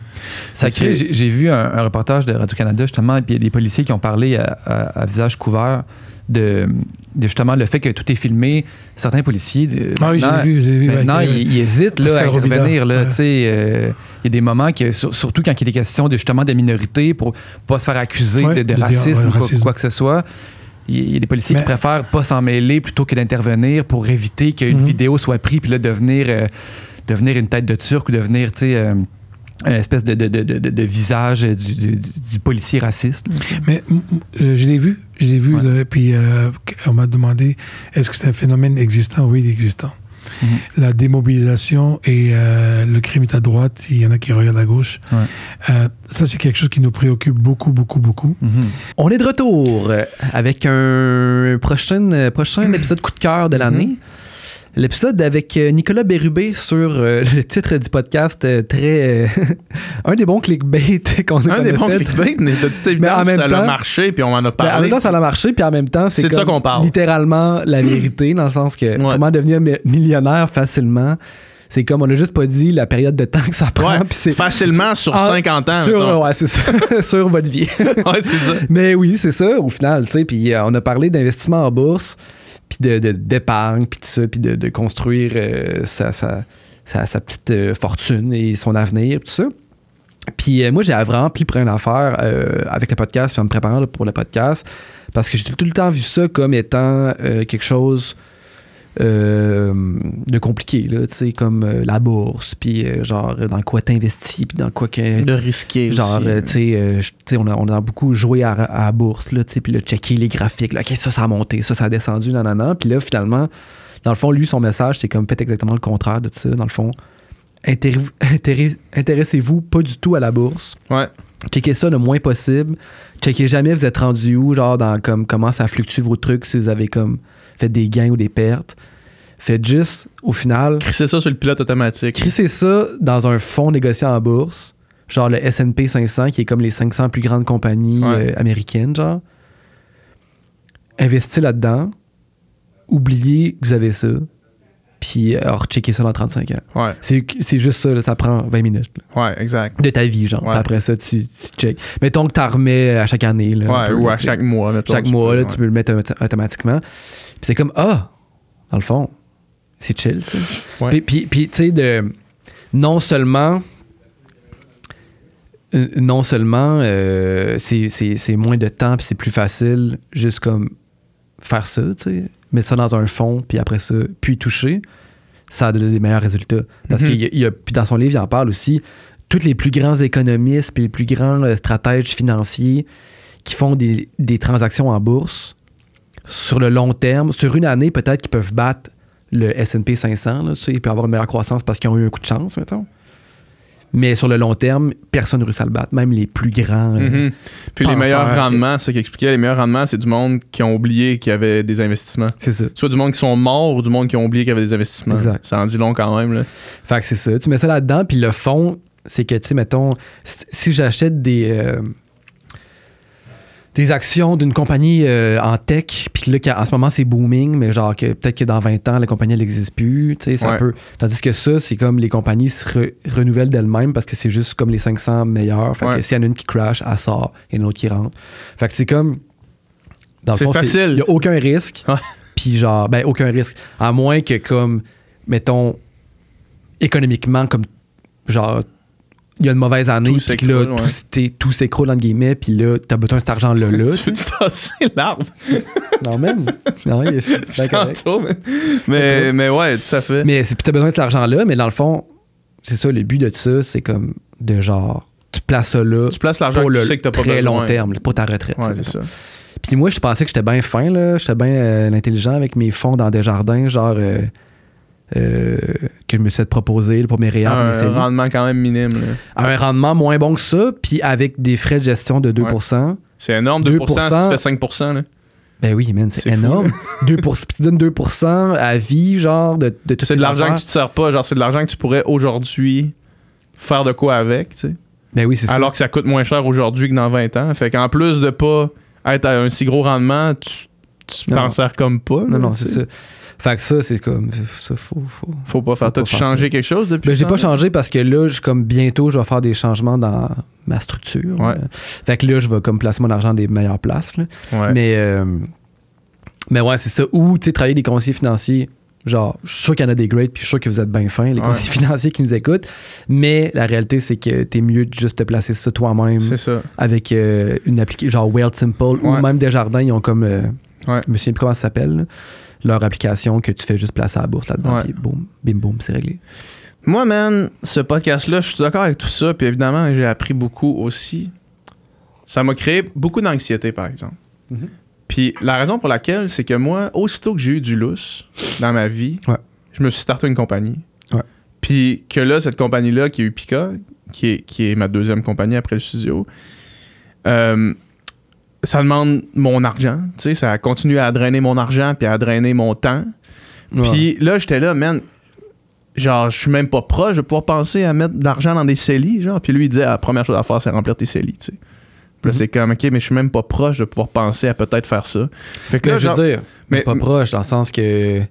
Ça C'est- crée- j'ai j'ai vu un, un reportage de Radio-Canada justement, et puis il y a des policiers qui ont parlé à, à- à visage couvert de, de justement le fait que tout est filmé. Certains policiers. de- Ah oui, j'ai vu, j'ai vu. Maintenant, euh, ils, ils hésitent là, à là, ouais. sais, euh, Il y a des moments, que, sur- surtout quand il est question de, justement de minorités, pour pas se faire accuser Ouais, de, de de dire, racisme ouais, ou quoi, racisme. quoi que ce soit. Il y a des policiers Mais- qui préfèrent pas s'en mêler plutôt que d'intervenir pour éviter qu'une Mhm. vidéo soit prise puis là devenir, euh, devenir une tête de turc ou devenir, tu sais, euh, une espèce de, de, de, de, de visage du, du- du policier raciste. Mais euh, je l'ai vu, je l'ai vu, Ouais. là, puis euh, on m'a demandé est-ce que c'est un phénomène existant? Oui, il est existant. Mhm. La démobilisation et euh, le crime est à droite, il y en a qui regardent à gauche. Ouais. Euh, ça, c'est quelque chose qui nous préoccupe beaucoup, beaucoup, beaucoup. Mhm. On est de retour avec un prochain, prochain épisode coup de cœur de l'année. L'épisode avec euh, Nicolas Bérubé sur euh, le titre du podcast euh, très. euh, un des bons clickbait qu'on qu'on Un des a bons fait. clickbait, mais de toute Mais en évidence, même ça a temps- marché, puis on en a Ben, en parlé. même temps, ça a marché, puis en même temps, c'est ça qu'on parle. littéralement la vérité, dans le sens que Ouais. comment devenir mi- millionnaire facilement, c'est comme on a juste pas dit la période de temps que ça prend, Ouais, facilement sur Ah, 50 ans. sur, ouais, c'est ça, sur votre vie. Ouais, c'est ça. Mais oui, c'est ça, au final, tu sais. Puis on a parlé d'investissement en bourse, puis de, de- d'épargne, puis tout ça, puis de, de construire euh, sa, sa, sa- petite euh, fortune et son avenir, tout ça. Puis euh, moi, j'ai vraiment pris plein d'affaires euh, avec le podcast, puis en me préparant pour le podcast, parce que j'ai tout le temps vu ça comme étant quelque chose euh, de compliqué, là, tu sais, comme euh, la bourse, puis euh, genre dans quoi t'investis, puis dans quoi que... De risquer. Genre, euh, tu sais, on a, on a beaucoup joué à, à la bourse, là, tu sais, puis là, checker les graphiques, là, OK, ça, ça a monté, ça, ça a descendu, nanana. Puis là, finalement, dans le fond, lui, son message, c'est comme, faites exactement le contraire de ça. Dans le fond, intéressez-vous pas du tout à la bourse. Ouais. Checkez ça le moins possible. Checkez jamais vous êtes rendu où, genre dans comme comment ça fluctue vos trucs, si vous avez comme fait des gains ou des pertes. Faites juste, au final, Crisser ça sur le pilote automatique. crissez ça dans un fonds négocié en bourse, genre le S&P 500, qui est comme les 500 plus grandes compagnies Ouais. euh, américaines, genre. Investissez là-dedans. Oubliez que vous avez ça. Puis, euh, alors, checkez ça dans 35 ans. Ouais, C'est juste ça, là, ça prend 20 minutes là, ouais, exact. de ta vie, genre. Ouais. Après ça, tu, tu check. Mettons que tu remets à chaque année. Là, Ouais, peu, ou à chaque mois. mettons, Chaque mois, peux, là, tu peux le mettre autom- automatiquement. Puis c'est comme, ah, dans le fond, c'est chill, tu sais. Ouais. Puis, puis, puis, tu sais, de non seulement. euh, Non seulement euh, c'est- moins de temps puis c'est plus facile juste comme faire ça, tu sais, mettre ça dans un fond puis après ça, puis toucher, ça a donné des meilleurs résultats. Parce Mhm. qu'il y a- il y a, puis dans son livre, il en parle aussi, tous les plus grands économistes puis les plus grands euh, stratèges financiers qui font des, des transactions en bourse, sur le long terme, sur une année, peut-être qu'ils peuvent battre le S&P 500. Là, tu sais, ils peuvent avoir une meilleure croissance parce qu'ils ont eu un coup de chance, mettons. Mais sur le long terme, personne ne réussit à le battre, même les plus grands. euh, Mhm. Puis les meilleurs rendements, c'est ce qu'il expliquait, les meilleurs rendements, c'est du monde qui ont oublié qu'il y avait des investissements. C'est ça. Soit du monde qui sont morts ou du monde qui ont oublié qu'il y avait des investissements. Exact. Ça en dit long quand même. Là. Fait que c'est ça. Tu mets ça là-dedans, puis le fond, c'est que, tu sais, mettons, si si j'achète des. euh, des actions d'une compagnie euh, en tech, puis là, en ce moment, c'est booming, mais genre que peut-être que dans 20 ans, la compagnie, elle n'existe plus, tu sais, ça Ouais. peut... Tandis que ça, c'est comme les compagnies se re- renouvellent d'elles-mêmes parce que c'est juste comme les 500 meilleurs. Fait Ouais. que s'il y en a une qui crash, elle sort, et une autre qui rentre. Fait que c'est comme... Dans le fond, facile. Il n'y a aucun risque. Puis genre, ben, aucun risque. À moins que comme, mettons, économiquement, comme, genre, il y a une mauvaise année, puis que là, ouais. tout, s'é- tout s'écroule, entre guillemets, puis là, t'as besoin de cet argent-là, là. tu veux-tu tasser l'arbre? non, même. Non, il est. Tantôt, mais, mais, mais ouais, tout à fait. Mais c'est- puis t'as besoin de cet argent-là, mais dans le fond, c'est ça, le but de ça, c'est comme, de genre, tu places ça là tu places l'argent pour que le tu sais que t'as pas très besoin. long terme, pour ta retraite. Ouais, c'est ça. Puis moi, je pensais que j'étais bien fin, là. J'étais bien euh, intelligent avec mes fonds dans des jardins, genre, euh, euh, que je me suis fait proposer mes réels, mes Un CELI. rendement quand même minime. là. Un rendement moins bon que ça, puis avec des frais de gestion de 2 C'est énorme, 2%, 2%, si tu fais 5%. Là. Ben oui, man, c'est fou, énorme. 2 puis tu donnes 2 à vie, genre, de, de tout C'est de l'argent que tu te sers pas. Genre, c'est de l'argent que tu pourrais aujourd'hui faire de quoi avec, tu sais. Ben oui, c'est ça. Alors que ça coûte moins cher aujourd'hui que dans 20 ans. Fait qu'en plus de pas être à un si gros rendement, tu t'en sers comme pas. Non, là, non, c'est ça. Fait que ça, c'est comme. Ça, faut. faut... Faut pas faire. T'as-tu changé quelque chose depuis Ben, j'ai pas changé parce que là, je, comme bientôt, je vais faire des changements dans ma structure. Ouais. Euh, Fait que là, je vais comme placer mon argent des meilleures places. là. Ouais. Mais, euh, mais ouais, c'est ça. Ou, tu sais, travailler des conseillers financiers. Genre, je suis sûr qu'il y en a des greats, puis je suis sûr que vous êtes bien fins, les Ouais. conseillers financiers qui nous écoutent. Mais la réalité, c'est que t'es mieux de juste te placer ça toi-même C'est ça. avec euh, une application, genre Wealth Simple, ou même Desjardins, ils ont comme. euh, Ouais. Je me souviens plus comment ça s'appelle. Leur application que tu fais juste placer à la bourse là-dedans, Ouais. puis boum, bim boum, c'est réglé. Moi, man, ce podcast-là, je suis d'accord avec tout ça. Puis évidemment, j'ai appris beaucoup aussi. Ça m'a créé beaucoup d'anxiété, par exemple. Mhm. Puis la raison pour laquelle, c'est que moi, aussitôt que j'ai eu du lousse dans ma vie, Ouais. je me suis starté une compagnie. Ouais. Puis que là, cette compagnie-là, qui est Upica, qui est, qui est ma deuxième compagnie après le studio, euh, ça demande mon argent. Tu sais, ça continue à drainer mon argent puis à drainer mon temps. Puis là, j'étais là, man. Genre, je suis même pas proche de pouvoir penser à mettre de l'argent dans des CELI. Genre, puis lui, il disait, ah, la première chose à faire, c'est remplir tes CELI. Tu sais. Puis là, Mhm. c'est comme, ok, mais je suis même pas proche de pouvoir penser à peut-être faire ça. Fait que là, je genre, veux dire, mais pas proche, dans le sens que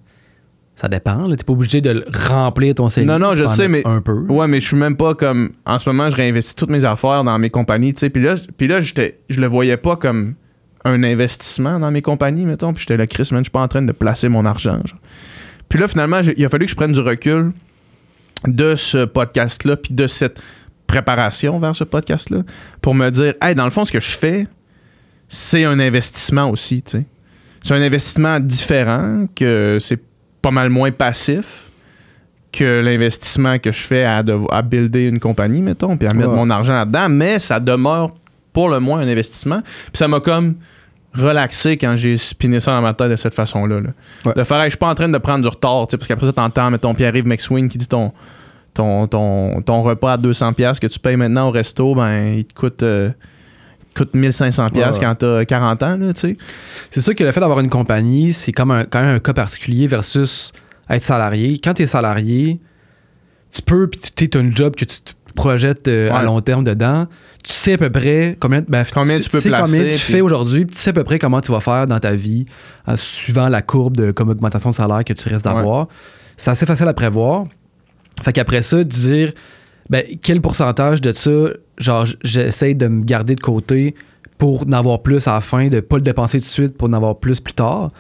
ça dépend. là. T'es pas obligé de le remplir ton CELI. Non, non, je sais, mais- Un peu. Ouais, mais je suis même pas comme. En ce moment, je réinvestis toutes mes affaires dans mes compagnies, tu sais. Puis là, puis là je le voyais pas comme un investissement dans mes compagnies, mettons. Puis j'étais là, Chris, man, je suis pas en train de placer mon argent. genre. Puis là, finalement, il a fallu que je prenne du recul de ce podcast-là, puis de cette préparation vers ce podcast-là, pour me dire, hey, dans le fond, ce que je fais, c'est un investissement aussi, tu sais. C'est un investissement différent, que c'est pas mal moins passif que l'investissement que je fais à, à builder une compagnie, mettons, puis à mettre Ouais. mon argent là-dedans, mais ça demeure pour le moins un investissement. Puis ça m'a comme relaxé quand j'ai spiné ça dans ma tête de cette façon-là. là. Ouais. De faire, hey, je suis pas en train de prendre du retard, parce qu'après ça, t'entends, mettons, Pierre-Yves McSween qui dit ton, ton, ton, ton repas à 200$ pièces que tu payes maintenant au resto, ben, il te coûte, euh, coûte 1500$ pièces Ouais, ouais. quand t'as 40 ans, tu sais. C'est sûr que le fait d'avoir une compagnie, c'est comme un, quand même un cas particulier versus être salarié. Quand tu es salarié, tu peux, puis tu as une job que tu te projettes euh, à long terme dedans. Tu sais à peu près combien, ben, Combien tu peux sais placer, combien tu puis- fais aujourd'hui, puis tu sais à peu près comment tu vas faire dans ta vie, euh, suivant la courbe de comme augmentation de salaire que tu restes d'avoir. C'est assez facile à prévoir. Fait qu'après ça, de dire ben, quel pourcentage de ça, genre, j'essaie de me garder de côté pour n'avoir plus à la fin, de pas le dépenser tout de suite pour n'avoir plus plus tard.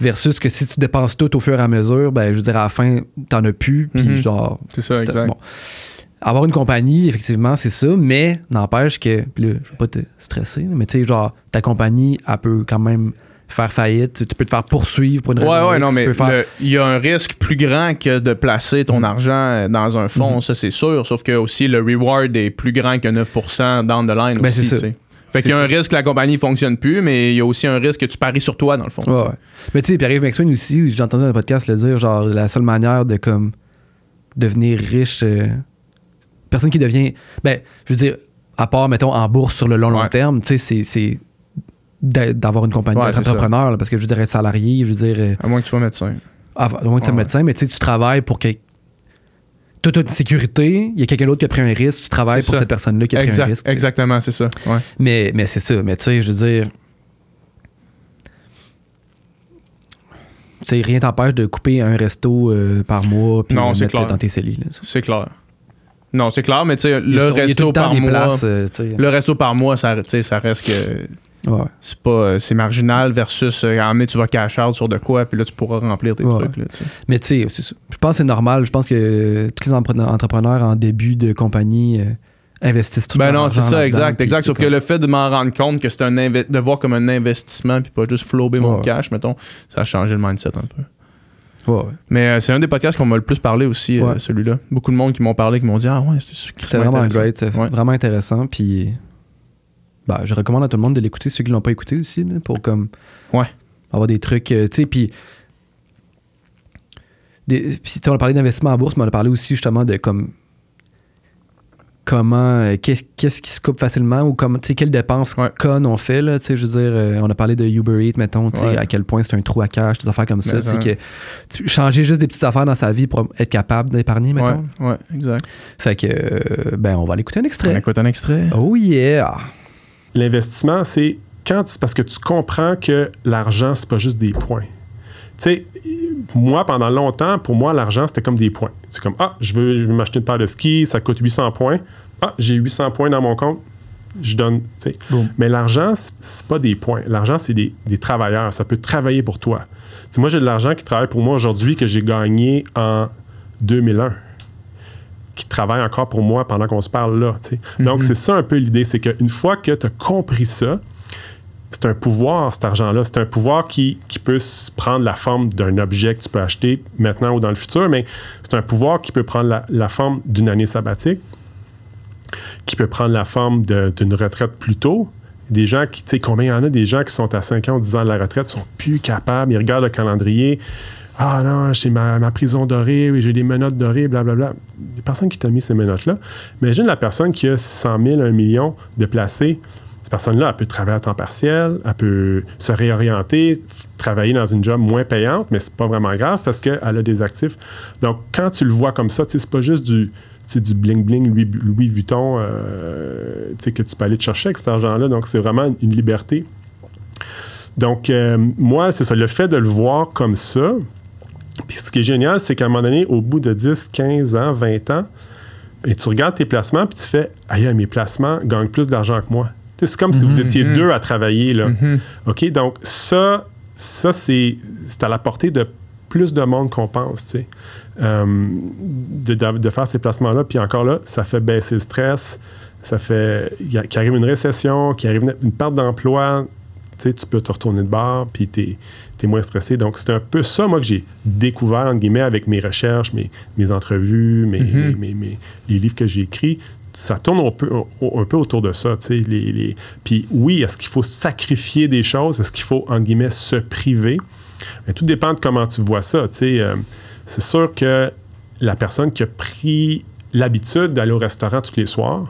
Versus que si tu dépenses tout au fur et à mesure, ben, je veux dire, à la fin, t'en as plus, puis Mhm. genre. C'est ça, exact. bon. Avoir une compagnie, effectivement, c'est ça, mais n'empêche que, puis là, je veux pas te stresser, mais tu sais, genre, ta compagnie, elle peut quand même faire faillite, tu peux te faire poursuivre pour une Ouais, raison ouais, X, non, mais faire- le- il y a un risque plus grand que de placer ton argent euh, dans un fonds, Mhm. ça c'est sûr. Sauf que aussi le reward est plus grand que 9% down the line Ben, aussi. c'est ça. Fait qu'il y a un risque que la compagnie fonctionne plus, mais il y a aussi un risque que tu paries sur toi dans le fond. Ouais, ouais. Mais tu sais, Pierre-Yves McSween aussi, j'ai entendu dans un podcast le dire, genre, la seule manière de comme devenir riche, euh, personne qui devient, ben, je veux dire, à part, mettons, en bourse sur le long, long Ouais. terme, tu sais, c'est- d'avoir une compagnie Ouais, d'être c'est ça. entrepreneur, là, parce que je veux dire, être salarié, je veux dire, euh, À moins que tu sois médecin. à à moins que tu sois Ouais. médecin, mais tu sais, tu travailles pour que tu as une sécurité, il y a quelqu'un d'autre qui a pris un risque, tu travailles pour ça. cette personne-là qui a pris un risque. exactement, c'est ça. Ouais. Mais, mais c'est ça. Mais tu sais, je veux dire. Tu sais, rien t'empêche de couper un resto euh, par mois puis Non, le mettre clair. dans tes cellules. C'est clair. Non, c'est clair, mais tu sais, le resto par mois. places, euh. Le resto par mois, ça, ça reste que Ouais. c'est pas euh, c'est marginal versus euh, tu vas cash out sur de quoi puis là tu pourras remplir tes Ouais. trucs là. Mais tu sais, je pense que c'est normal. Je pense que tous les entrepreneurs en début de compagnie euh, investissent tout Ben non, c'est ça, exact, exact. Sauf que le fait de m'en rendre compte que c'est un de voir comme un investissement puis pas juste flober mon cash, mettons, ça a changé le mindset un peu. Ouais, ouais. Mais euh, c'est un des podcasts qu'on m'a le plus parlé aussi, euh, celui-là. Beaucoup de monde qui m'ont parlé, qui m'ont dit Ah ouais, c'est super C'était vraiment great, vraiment intéressant. Puis, bah, je recommande à tout le monde de l'écouter, ceux qui l'ont pas écouté aussi, là, pour comme Ouais. avoir des trucs, euh, tu sais, puis. on a parlé d'investissement en bourse, mais on a parlé aussi justement de comme. Comment. euh, Qu'est-ce qui se coupe facilement ou comme, tu sais, quelles dépenses Ouais. connes on fait, là, tu sais, je veux dire, euh, on a parlé de Uber Eats, mettons, tu sais, Ouais. à quel point c'est un trou à cash, des affaires comme ça, que. tu- changer juste des petites affaires dans sa vie pour être capable d'épargner, mettons. ouais, exact. Fait que, euh, ben, on va aller écouter un On extrait. écoute un extrait. Oh yeah! L'investissement, c'est quand parce que tu comprends que l'argent, c'est pas juste des points. Tu sais, moi, pendant longtemps, pour moi, l'argent, c'était comme des points. C'est comme, ah, je veux, je veux m'acheter une paire de skis, ça coûte 800 points. Ah, j'ai 800 points dans mon compte, je donne. tu sais. Boum. Mais l'argent, c'est- c'est pas des points. L'argent, c'est des, des travailleurs. Ça peut travailler pour toi. Tu sais, moi, j'ai de l'argent qui travaille pour moi aujourd'hui que j'ai gagné en 2001 qui travaille encore pour moi pendant qu'on se parle là. sais. Donc, c'est ça un peu l'idée, c'est qu'une fois que tu as compris ça, c'est un pouvoir, cet argent-là. C'est un pouvoir qui, qui peut prendre la forme d'un objet que tu peux acheter maintenant ou dans le futur, mais c'est un pouvoir qui peut prendre la, la forme d'une année sabbatique, qui peut prendre la forme d'une retraite plus tôt. Des gens qui, tu sais, combien il y en a des gens qui sont à 5 ans ou 10 ans de la retraite, sont plus capables, ils regardent le calendrier. Ah non, j'ai ma, ma prison dorée, oui, j'ai des menottes dorées, blablabla. Des personnes qui t'ont mis ces menottes-là. Imagine la personne qui a 600 000, 1 million de placés. Cette personne-là, elle peut travailler à temps partiel, elle peut se réorienter, travailler dans une job moins payante, mais c'est pas vraiment grave parce qu'elle a des actifs. Donc, quand tu le vois comme ça, c'est pas juste du, du bling-bling Louis, Louis Vuitton euh, que tu peux aller te chercher avec cet argent-là. Donc, c'est vraiment une liberté. Donc, euh, moi, c'est ça, le fait de le voir comme ça, puis ce qui est génial, c'est qu'à un moment donné, au bout de 10, 15 ans, 20 ans, et tu regardes tes placements, puis tu fais Aïe, mes placements gagnent plus d'argent que moi. C'est comme si vous étiez mhm. deux à travailler. Là. Mhm. OK? Donc, ça, ça c'est c'est à la portée de plus de monde qu'on pense, tu sais. Euh, de, de- de faire ces placements-là. Puis encore là, ça fait baisser le stress. Ça fait qu'il arrive une récession, qu'il arrive une, une perte d'emploi. Tu sais, tu peux te retourner de bord, puis es, moins stressé. Donc, c'est un peu ça, moi, que j'ai découvert, entre guillemets, avec mes recherches, mes, mes entrevues, mes, Mhm. mes- mes- les livres que j'ai écrits. Ça tourne un peu, un peu autour de ça, tu sais. Les, les- Puis oui, est-ce qu'il faut sacrifier des choses? Est-ce qu'il faut, entre guillemets, se priver? Mais tout dépend de comment tu vois ça, tu sais. Euh, c'est sûr que la personne qui a pris l'habitude d'aller au restaurant tous les soirs,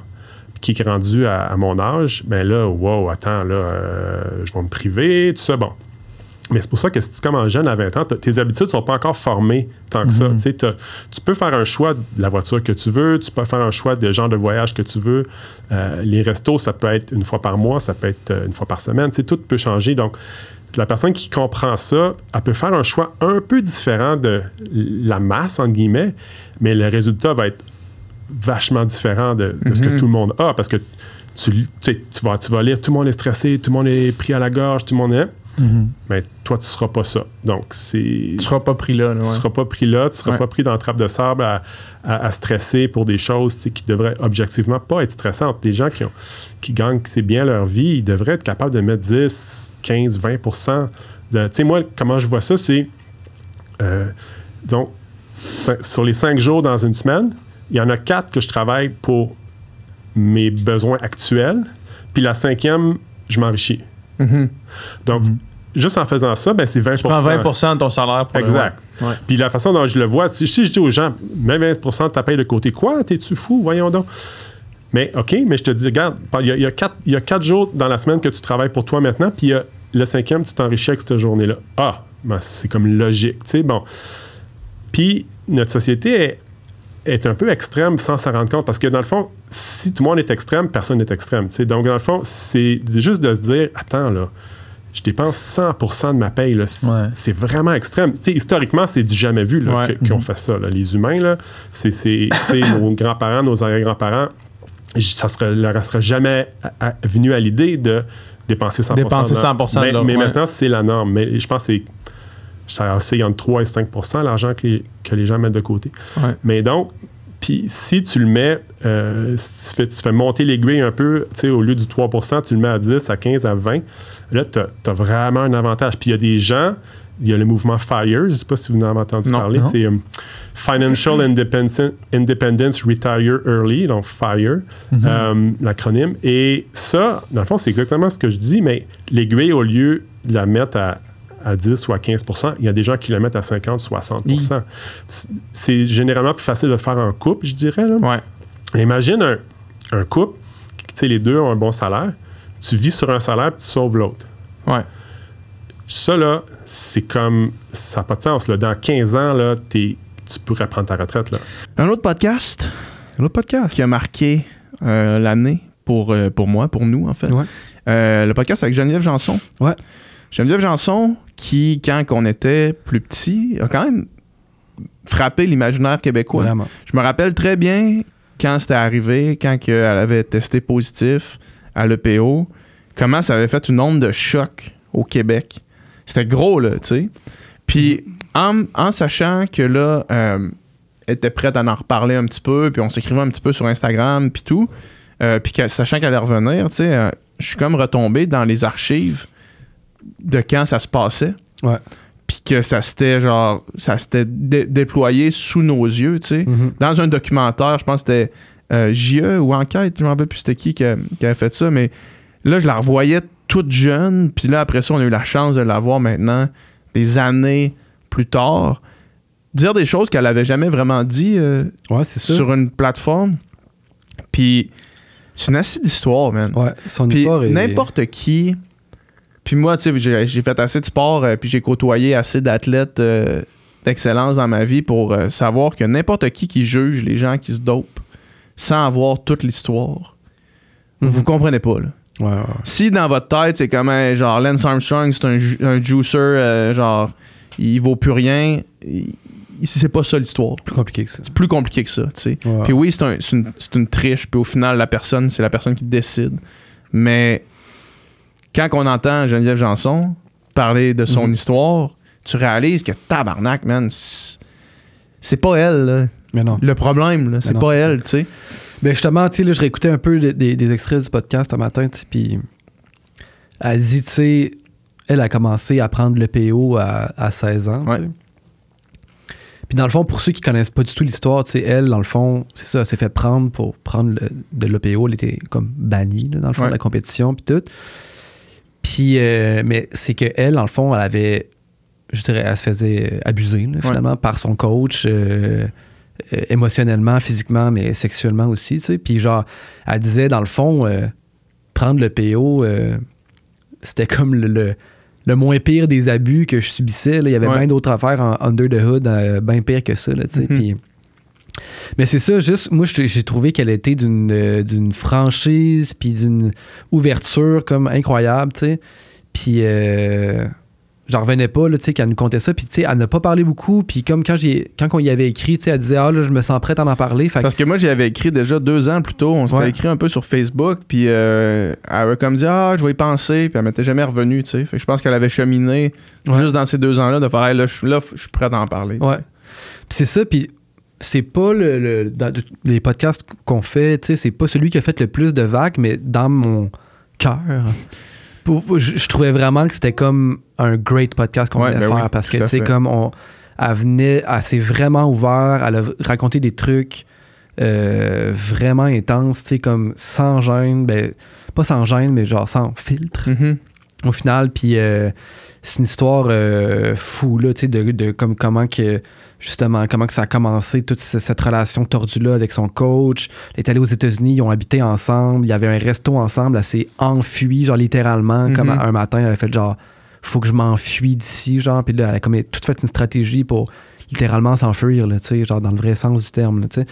qui est rendu à, à mon âge, ben là, wow, attends, là, euh, je vais me priver, tout ça, bon. Mais c'est pour ça que si tu commences jeune à 20 ans, tes habitudes ne sont pas encore formées tant que ça. T'as- tu peux faire un choix de la voiture que tu veux, tu peux faire un choix de genre de voyage que tu veux. Euh, les restos, ça peut être une fois par mois, ça peut être euh, une fois par semaine. Tout peut changer. Donc, la personne qui comprend ça, elle peut faire un choix un peu différent de la masse, entre guillemets, mais le résultat va être vachement différent de, de ce que tout le monde a parce que tu, tu sais, tu vas, tu vas lire tout le monde est stressé, tout le monde est pris à la gorge, tout le monde est. Mais toi, tu ne seras pas ça. Donc, c'est. Tu seras pas pris là. là, Tu ne seras pas pris là, tu ne seras Ouais. pas pris dans le trappe de sable à, à- à stresser pour des choses qui devraient objectivement pas être stressantes. Les gens qui, ont, qui gagnent bien leur vie, ils devraient être capables de mettre 10, 15, 20 de. Tu sais, moi, comment je vois ça, c'est. euh, donc, sur les cinq jours dans une semaine, il y en a quatre que je travaille pour mes besoins actuels, puis la cinquième, je m'enrichis. Mhm. Donc, juste en faisant ça, ben, c'est 20 Tu prends 20 de ton salaire pour le- Exact. Ouais. Puis la façon dont je le vois, si, si je dis aux gens, mets 20 de ta paye de côté, quoi, t'es-tu fou? Voyons donc. Mais OK, mais je te dis, regarde, il y, a, il y a quatre, il y a quatre jours dans la semaine que tu travailles pour toi maintenant, puis il y a le cinquième, tu t'enrichis avec cette journée-là. Ah, ben, c'est comme logique, tu sais, bon. Puis notre société est, est un peu extrême sans s'en rendre compte, parce que dans le fond, si tout le monde est extrême, personne n'est extrême, tu sais. Donc dans le fond, c'est juste de se dire, attends, là, je dépense 100% de ma paye. là. C'est Ouais. c'est vraiment extrême. Historiquement, c'est du jamais vu là, Ouais. que- qui ont fait ça. là. Les humains, là, c'est c'est, nos grands-parents, nos arrière-grands-parents, ça serait, leur serait jamais à- à- venu à l'idée de dépenser 100%. Dépenser de leur- 100% de Mais, mais maintenant, c'est la norme. Mais je pense que c'est ça oscille entre 3 et 5% l'argent que les, que les gens mettent de côté. Ouais. Mais donc, puis si tu le mets, euh, si tu, fais, tu fais monter l'aiguille un peu, tu sais, au lieu du 3% tu le mets à 10, à 15, à 20, là, tu as, vraiment un avantage. Puis il y a des gens, il y a le mouvement FIRE, je ne sais pas si vous en avez entendu Non, parler, c'est euh, Financial Independence, Independence Retire Early, donc FIRE, euh, l'acronyme. Et ça, dans le fond, c'est exactement ce que je dis, mais l'aiguille, au lieu de la mettre à, à 10 ou à 15% il y a des gens qui la mettent à 50, 60 C'est- C'est généralement plus facile de faire un couple, je dirais. Là. Ouais. Imagine un, un couple, tu sais, les deux ont un bon salaire, tu vis sur un salaire puis tu sauves l'autre. Ouais. Ça, là, c'est comme. Ça n'a pas de sens. Là. Dans 15 ans, là, t'es- tu pourrais prendre ta retraite. Là. Un autre podcast? Un autre podcast. qui a marqué euh, l'année pour, euh, pour moi, pour nous, en fait. Ouais. Euh, le podcast avec Geneviève Janson. Ouais. Geneviève Janson, qui, quand on était plus petit, a quand même frappé l'imaginaire québécois. Vraiment. Je me rappelle très bien quand c'était arrivé, quand elle avait testé positif à l'EPO, comment ça avait fait une onde de choc au Québec. C'était gros, là, tu sais. Puis en, en sachant que là, euh, elle était prête à en reparler un petit peu, puis on s'écrivait un petit peu sur Instagram, puis tout, euh, puis que- sachant qu'elle allait revenir, tu sais, euh, je suis comme retombé dans les archives de quand ça se passait. Ouais. Puis que ça s'était genre, ça s'était dé- déployé sous nos yeux, tu sais Mhm. dans un documentaire, je pense que c'était euh, JE ou Enquête, je me rappelle plus c'était qui qui, a- qui avait fait ça, mais là, je la revoyais toute jeune, puis là, après ça, on a eu la chance de la voir maintenant, des années plus tard, dire des choses qu'elle avait jamais vraiment dit euh, Ouais, c'est ça. sur une plateforme. Puis, c'est une assise d'histoire, man. Ouais, son Puis histoire est. n'importe qui. Puis moi, tu sais, j'ai fait assez de sport, euh, puis j'ai côtoyé assez d'athlètes euh, d'excellence dans ma vie pour savoir que n'importe qui qui juge les gens qui se dopent sans avoir toute l'histoire, vous comprenez pas, là. Ouais, ouais, ouais. Si dans votre tête, c'est comme, genre, Lance Armstrong, c'est un, ju- un juicer, euh, genre, il vaut plus rien, c'est pas ça l'histoire. Plus compliqué que ça. C'est plus compliqué que ça, tu sais. Ouais. Puis oui, c'est un- une, une triche, puis au final, la personne, c'est la personne qui décide. Mais quand on entend Geneviève Janson parler de son Mhm. histoire, tu réalises que tabarnak, man, c'est c'est pas elle, là. Mais non. le problème, là. C'est non, pas c'est elle, tu sais. Ben justement, tu sais, là, je réécoutais un peu des, des- des extraits du podcast un matin, tu sais, puis elle dit, tu sais, elle a commencé à prendre le PO à, à 16 ans, tu sais. Ouais. Puis dans le fond, pour ceux qui connaissent pas du tout l'histoire, tu sais, elle, dans le fond, c'est ça, elle s'est fait prendre pour prendre le- de l'OPO. Elle était comme bannie, là, dans le fond, Ouais. de la compétition, puis tout. Puis, euh, mais c'est que elle, dans le fond, elle avait, je dirais, elle se faisait abuser, là, finalement, par son coach. euh, émotionnellement, physiquement, mais sexuellement aussi, tu sais. Puis genre, elle disait, dans le fond, euh, prendre le PO, euh, c'était comme le, le- le moins pire des abus que je subissais. là. Il y avait Ouais. bien d'autres affaires en under the hood, euh, bien pire que ça, là, tu sais. Mhm. Puis- mais c'est ça, juste, moi, j'ai trouvé qu'elle était d'une euh, d'une franchise, puis d'une ouverture comme incroyable, tu sais. Puis, euh, j'en revenais pas, là, tu sais, qu'elle nous contait ça. Puis, tu sais, elle n'a pas parlé beaucoup. Puis, comme quand, j'ai quand on y avait écrit, tu sais, elle disait, ah, là, je me sens prête à en parler. Fait Parce que moi, j'y avais écrit déjà deux ans plus tôt. On s'était Ouais. écrit un peu sur Facebook. Puis euh, elle avait comme dit Ah, je vais y penser. Puis elle m'était jamais revenue. tu sais. Fait que je pense qu'elle avait cheminé Ouais. juste dans ces deux ans-là de faire Hey, là, je là, je suis prête à en parler. Ouais. Puis c'est ça, puis c'est pas le, le- dans les podcasts qu'on fait, tu sais, c'est pas celui qui a fait le plus de vagues, mais dans mon cœur, je, je trouvais vraiment que c'était comme un great podcast qu'on Ouais, voulait ben faire oui, parce que tu sais comme on elle venait, elle s'est vraiment ouvert, elle a raconté des trucs euh, vraiment intenses, tu sais comme sans gêne, ben pas sans gêne, mais genre sans filtre Mhm. Au final. Puis euh, c'est une histoire euh, fou, là, tu sais, de, de comme, comment que, justement, comment que ça a commencé, toute ce- cette relation tordue-là avec son coach. Elle est allée aux États-Unis, ils ont habité ensemble, il y avait un resto ensemble, elle s'est enfuie, genre littéralement, comme un matin, elle a fait genre, faut que je m'enfuis d'ici, genre, puis là, elle a comme tout fait une stratégie pour littéralement s'enfuir, là, tu sais, genre dans le vrai sens du terme, là, tu sais.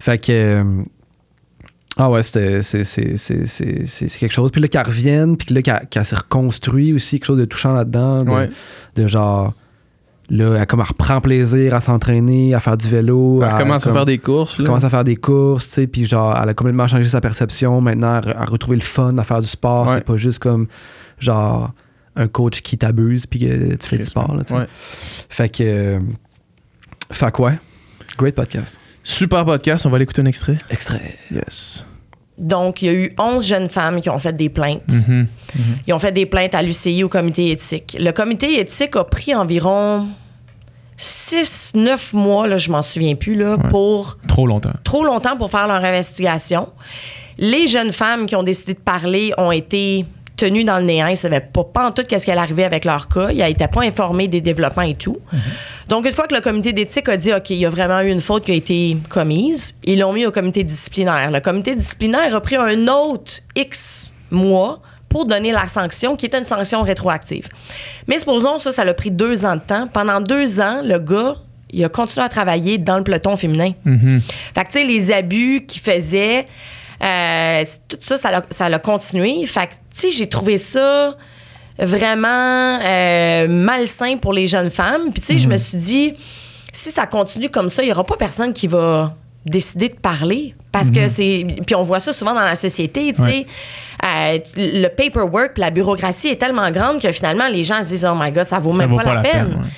Fait que. euh, ah ouais, c'était, c'est, c'est, c'est, c'est, c'est- c'est quelque chose. Puis là, qu'elle revienne, puis là, qu'elle, qu'elle s'est reconstruit aussi, quelque chose de touchant là-dedans. De, Ouais. de genre, là, elle, comme, elle reprend plaisir à s'entraîner, à faire du vélo. Elle commence à faire des courses. elle là. commence à faire des courses, tu sais, puis genre, elle a complètement changé sa perception. Maintenant, elle a retrouvé le fun à faire du sport. Ouais. C'est pas juste comme, genre, un coach qui t'abuse, puis que tu fais du sport, là, tu sais. ouais. Fait que. euh, fait que ouais. Great podcast. Super podcast. On va aller écouter un extrait. Extrait. Yes. Donc, il y a eu 11 jeunes femmes qui ont fait des plaintes. Mhm. Ils ont fait des plaintes à l'UCI, au comité éthique. Le comité éthique a pris environ 6-9 mois, là, je m'en souviens plus, là, pour Trop longtemps. trop longtemps pour faire leur investigation. Les jeunes femmes qui ont décidé de parler ont été tenues dans le néant. Ils ne savaient pas, pas en tout qu'est-ce qui allait arriver avec leur cas. Ils n'étaient pas informés des développements et tout. Donc, une fois que le comité d'éthique a dit, OK, il y a vraiment eu une faute qui a été commise, ils l'ont mis au comité disciplinaire. Le comité disciplinaire a pris un autre X mois pour donner la sanction, qui était une sanction rétroactive. Mais supposons, ça, ça l'a pris deux ans de temps. Pendant deux ans, le gars, il a continué à travailler dans le peloton féminin. Fait que, tu sais, les abus qu'il faisait, euh, tout ça, ça l'a continué. Fait que, sais, j'ai trouvé ça vraiment euh, malsain pour les jeunes femmes. Puis, tu sais, je me suis dit, si ça continue comme ça, il n'y aura pas personne qui va décider de parler. Parce que c'est. Puis, on voit ça souvent dans la société, tu sais. Euh, le paperwork, la bureaucratie est tellement grande que finalement, les gens se disent, oh my God, ça vaut Ça même vaut pas, la, peine. ouais.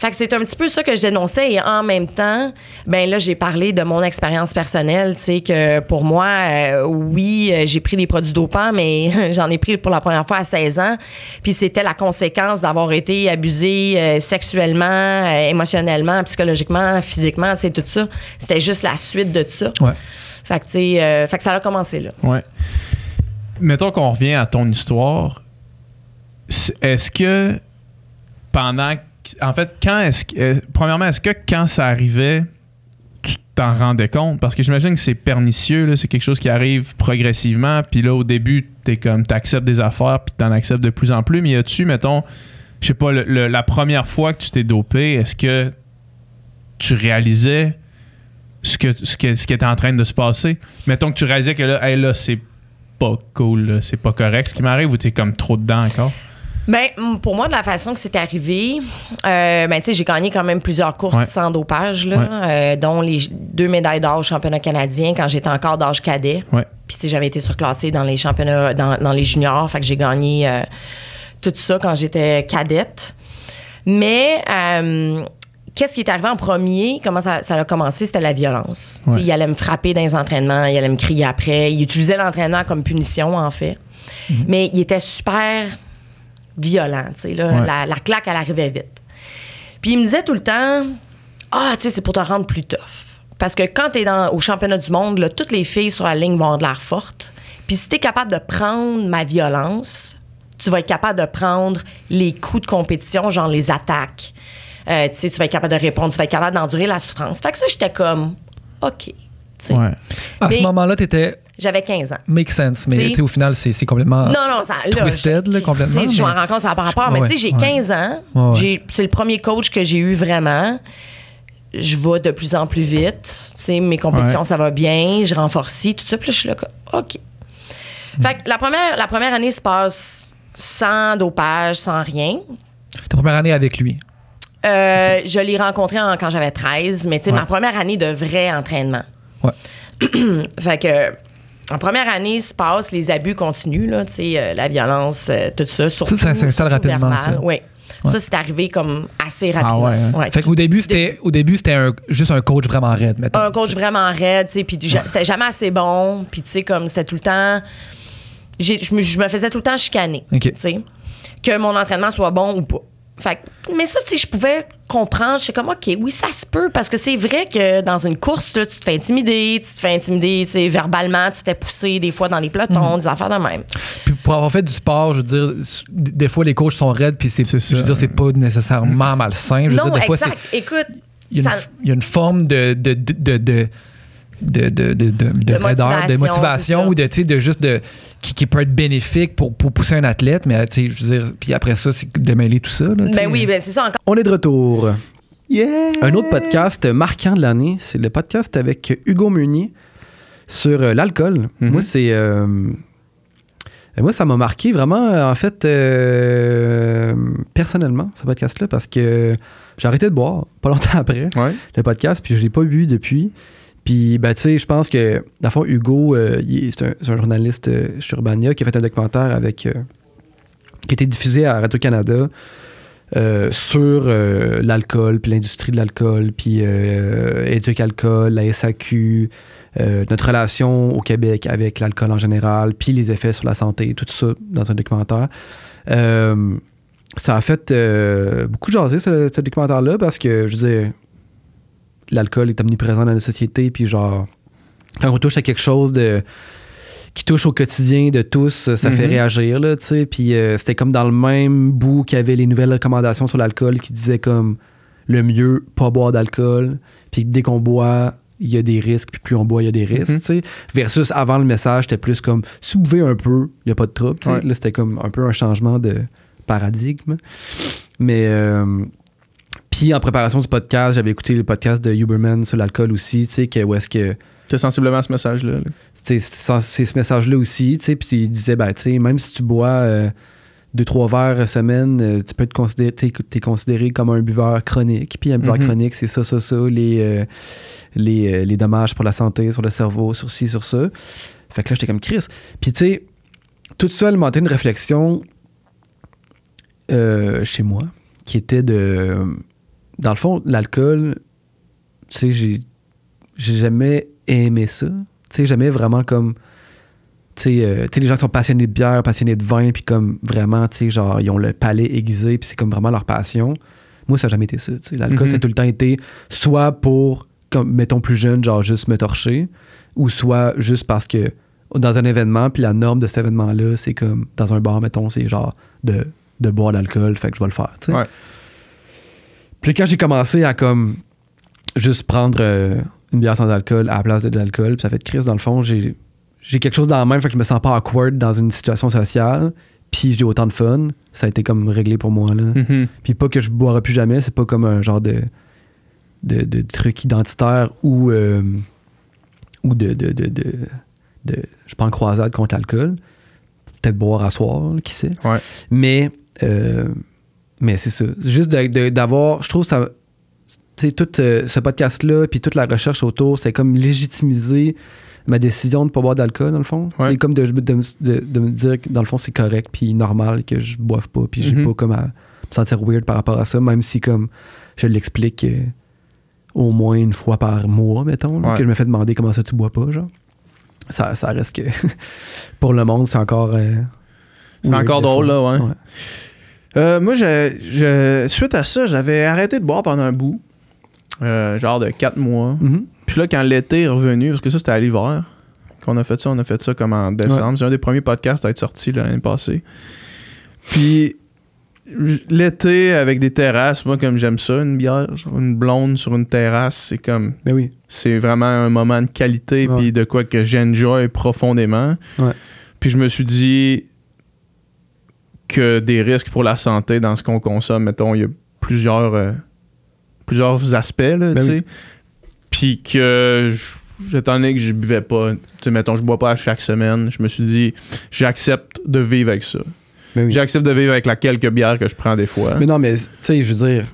Fait que c'est un petit peu ça que je dénonçais et en même temps, ben là j'ai parlé de mon expérience personnelle, tu sais que pour moi euh, oui, euh, j'ai pris des produits dopants mais j'en ai pris pour la première fois à 16 ans, puis c'était la conséquence d'avoir été abusée euh, sexuellement, euh, émotionnellement, psychologiquement, physiquement, c'est tout ça. C'était juste la suite de ça. Ouais. Fait que tu sais fait que ça a commencé là. Ouais. Mettons qu'on revient à ton histoire. Est-ce que pendant. que- En fait, quand est-ce que. euh, premièrement, est-ce que quand ça arrivait, tu t'en rendais compte? Parce que j'imagine que c'est pernicieux, c'est quelque chose qui arrive progressivement. Puis là, au début, t'es comme. T'acceptes des affaires, puis t'en acceptes de plus en plus. Mais y a-tu, mettons, je sais pas, la première fois que tu t'es dopé, est-ce que tu réalisais ce, que, ce, qui était en train de se passer? Mettons que tu réalisais que là, hey, là, c'est pas cool, c'est pas correct ce qui m'arrive ou t'es comme trop dedans encore? Ben, pour moi, de la façon que c'est arrivé, euh, ben, tu sais, j'ai gagné quand même plusieurs courses Ouais. sans dopage, là, euh, dont les deux médailles d'or au championnat canadien quand j'étais encore d'âge cadet. Ouais. Puis, tu j'avais été surclassée dans les championnats, dans, dans les juniors. Fait que j'ai gagné euh, tout ça quand j'étais cadette. Mais, qu'est-ce qui est arrivé en premier? Comment ça, ça a commencé? C'était la violence. Ouais. Il allait me frapper dans les entraînements, il allait me crier après. Il utilisait l'entraînement comme punition, en fait. Mais il était super violent. tu là. Ouais. La, la claque, elle arrivait vite. Puis il me disait tout le temps Ah, tu sais, c'est pour te rendre plus tough. Parce que quand tu es au championnat du monde, là, toutes les filles sur la ligne vont avoir de l'air fortes. Puis si tu es capable de prendre ma violence, tu vas être capable de prendre les coups de compétition, genre les attaques. Euh, tu sais, tu vas être capable de répondre, tu vas être capable d'endurer la souffrance. Fait que ça, j'étais comme, OK. Tu. Ouais. À Mais- ce moment-là, t'étais J'avais 15 ans. make sense, mais T'sais- au final, c'est c'est complètement. Non, non, ça. Là, Twisted, là, complètement, je m'en rends compte, ça n'a pas rapport. Mais tu sais, j'ai ouais. 15 ans. C'est le premier coach que j'ai eu vraiment. Je vais de plus en plus vite. Tu sais, mes compétitions, Ouais. ça va bien. Je renforce tout ça. Puis là, je suis là, OK. Fait que la première, la première année se passe sans dopage, sans rien. Ta première année avec lui? Euh, je l'ai rencontré en- quand j'avais 13, mais c'est Ouais. ma première année de vrai entraînement. Ouais. fait que, en première année se passe, les abus continuent, là, euh, la violence, euh, tout ça. Surtout, ça s'installe rapidement, ça. Oui. Ça, c'est arrivé comme assez rapidement. ouais, hein? Ouais. Fait qu'au début, c'était au début, c'était un- juste un coach vraiment raide, mettons. un coach vraiment raide, tu puis c'était jamais assez bon, puis tu sais, comme c'était tout le temps. Je me, faisais tout le temps chicaner, que mon entraînement soit bon ou pas. Fait que- mais ça, tu sais, je pouvais comprendre. J'étais comme, OK, oui, ça se peut, parce que c'est vrai que dans une course, là, tu te fais intimider, tu te fais intimider, tu sais, verbalement, tu te fais pousser des fois dans les pelotons, Mhm. des affaires de même. Puis pour avoir fait du sport, je veux dire, des fois les coachs sont raides, puis c'est, je veux dire, c'est pas nécessairement malsain. Je veux non, dire, des fois, exact. Écoute, il y, a ça- une, il y a une forme de de de de, de de, de, de, de, de raideur, de motivation, ou de, tu sais, de juste de qui, qui peut être bénéfique pour, pour pousser un athlète mais tu sais je veux dire puis après ça c'est de mêler tout ça là, ben oui, ben c'est ça encore. On est de retour. Un autre podcast marquant de l'année, c'est le podcast avec Hugo Meunier sur euh, l'alcool. Mhm. Moi, c'est. euh, moi, ça m'a marqué vraiment, euh, en fait, euh, personnellement, ce podcast-là, parce que j'ai arrêté de boire pas longtemps après Ouais. le podcast, puis je l'ai pas bu depuis. Puis, ben, tu sais, je pense que, dans le fond, Hugo, euh, c'est un, journaliste euh, chez Urbania qui a fait un documentaire avec. euh, qui a été diffusé à Radio-Canada euh, sur l'alcool, puis l'industrie de l'alcool, puis Éduc Alcool, la SAQ, notre relation au Québec avec l'alcool en général, puis les effets sur la santé, tout ça dans un documentaire. Ça a fait beaucoup jaser, ce, ce documentaire-là, parce que, je veux dire, l'alcool est omniprésent dans la société, puis genre, quand on touche à quelque chose de qui touche au quotidien de tous, ça fait Mhm. réagir, là, tu sais. Puis euh, c'était comme dans le même bout qu'il y avait les nouvelles recommandations sur l'alcool qui disaient comme le mieux, pas boire d'alcool. Puis dès qu'on boit, il y a des risques, puis plus on boit, il y a des risques, Mhm. tu sais. Versus avant le message, c'était plus comme si vous buvez un peu, il n'y a pas de trouble, tu sais. Ouais. Là, c'était comme un peu un changement de paradigme. Mais. euh, puis en préparation du podcast, j'avais écouté le podcast de Huberman sur l'alcool aussi, tu sais, que où est-ce que C'est sensiblement ce message-là. là. c'est ce message-là aussi, tu sais, puis il disait, ben, tu sais, même si tu bois euh, deux, trois verres semaine, euh, tu peux te considérer, t'es, t'es considéré comme un buveur chronique, puis un buveur Mhm. chronique, c'est ça, ça, ça, les, euh, les, les dommages pour la santé, sur le cerveau, sur ci, sur ça. Fait que là, j'étais comme Chris. Puis, tu sais, tout ça alimentait une réflexion euh, chez moi, qui était de... Dans le fond, l'alcool, tu sais, j'ai, j'ai jamais aimé ça. Tu sais, jamais vraiment comme... Tu sais, euh, les gens qui sont passionnés de bière, passionnés de vin, puis comme vraiment, tu sais, genre, ils ont le palais aiguisé, puis c'est comme vraiment leur passion. Moi, ça n'a jamais été ça. tu sais. L'alcool, Mhm. ça a tout le temps été soit pour, comme, mettons plus jeune, genre juste me torcher, ou soit juste parce que dans un événement, puis la norme de cet événement-là, c'est comme dans un bar, mettons, c'est genre de, de boire de l'alcool, fait que je vais le faire. tu sais. Ouais. Puis quand j'ai commencé à comme juste prendre euh, une bière sans alcool à la place de, de l'alcool, puis ça fait de crise, dans le fond, j'ai j'ai quelque chose dans la main, fait que je me sens pas awkward dans une situation sociale, puis j'ai autant de fun, ça a été comme réglé pour moi. Là. Mhm. Puis pas que je boirai plus jamais, c'est pas comme un genre de, de, de truc identitaire ou, euh, ou de, de, de, Je en croisade contre l'alcool. Peut-être boire à soir, qui sait. Ouais. Mais, euh, mais c'est ça. C'est Juste d'avoir. Je trouve ça. Tu sais, tout euh, ce podcast-là, puis toute la recherche autour, c'est comme légitimiser ma décision de ne pas boire d'alcool, dans le fond. Ouais. C'est comme de, de, me- de- de me dire que, dans le fond, c'est correct, puis normal que je boive pas, puis j'ai Mhm. pas comme à me sentir weird par rapport à ça, même si, comme, je l'explique euh, au moins une fois par mois, mettons, là, Ouais. que je me fais demander comment ça tu bois pas, genre. Ça, ça reste que, pour le monde, c'est encore... euh, C'est encore drôle, là, ouais. Ouais. Euh, moi, je, suite à ça, j'avais arrêté de boire pendant un bout. Euh, genre de 4 mois. Mhm. Puis là, quand l'été est revenu, parce que ça, c'était à l'hiver qu'on a fait ça, on a fait ça comme en décembre. C'est un des premiers podcasts à être sorti l'année passée. Puis l'été avec des terrasses, moi, comme j'aime ça, une bière, une blonde sur une terrasse, c'est comme. Ben oui. C'est vraiment un moment de qualité, puis de quoi que j'enjoy profondément. Ouais. Puis je me suis dit que des risques pour la santé dans ce qu'on consomme, mettons, il y a plusieurs, euh, plusieurs aspects, là, Ben tu sais. oui. Puis que, étant donné que je buvais pas, tu sais, mettons, je bois pas à chaque semaine, je me suis dit, j'accepte de vivre avec ça. Ben oui. J'accepte de vivre avec la quelques bières que je prends des fois. Mais non, mais tu sais, je veux dire,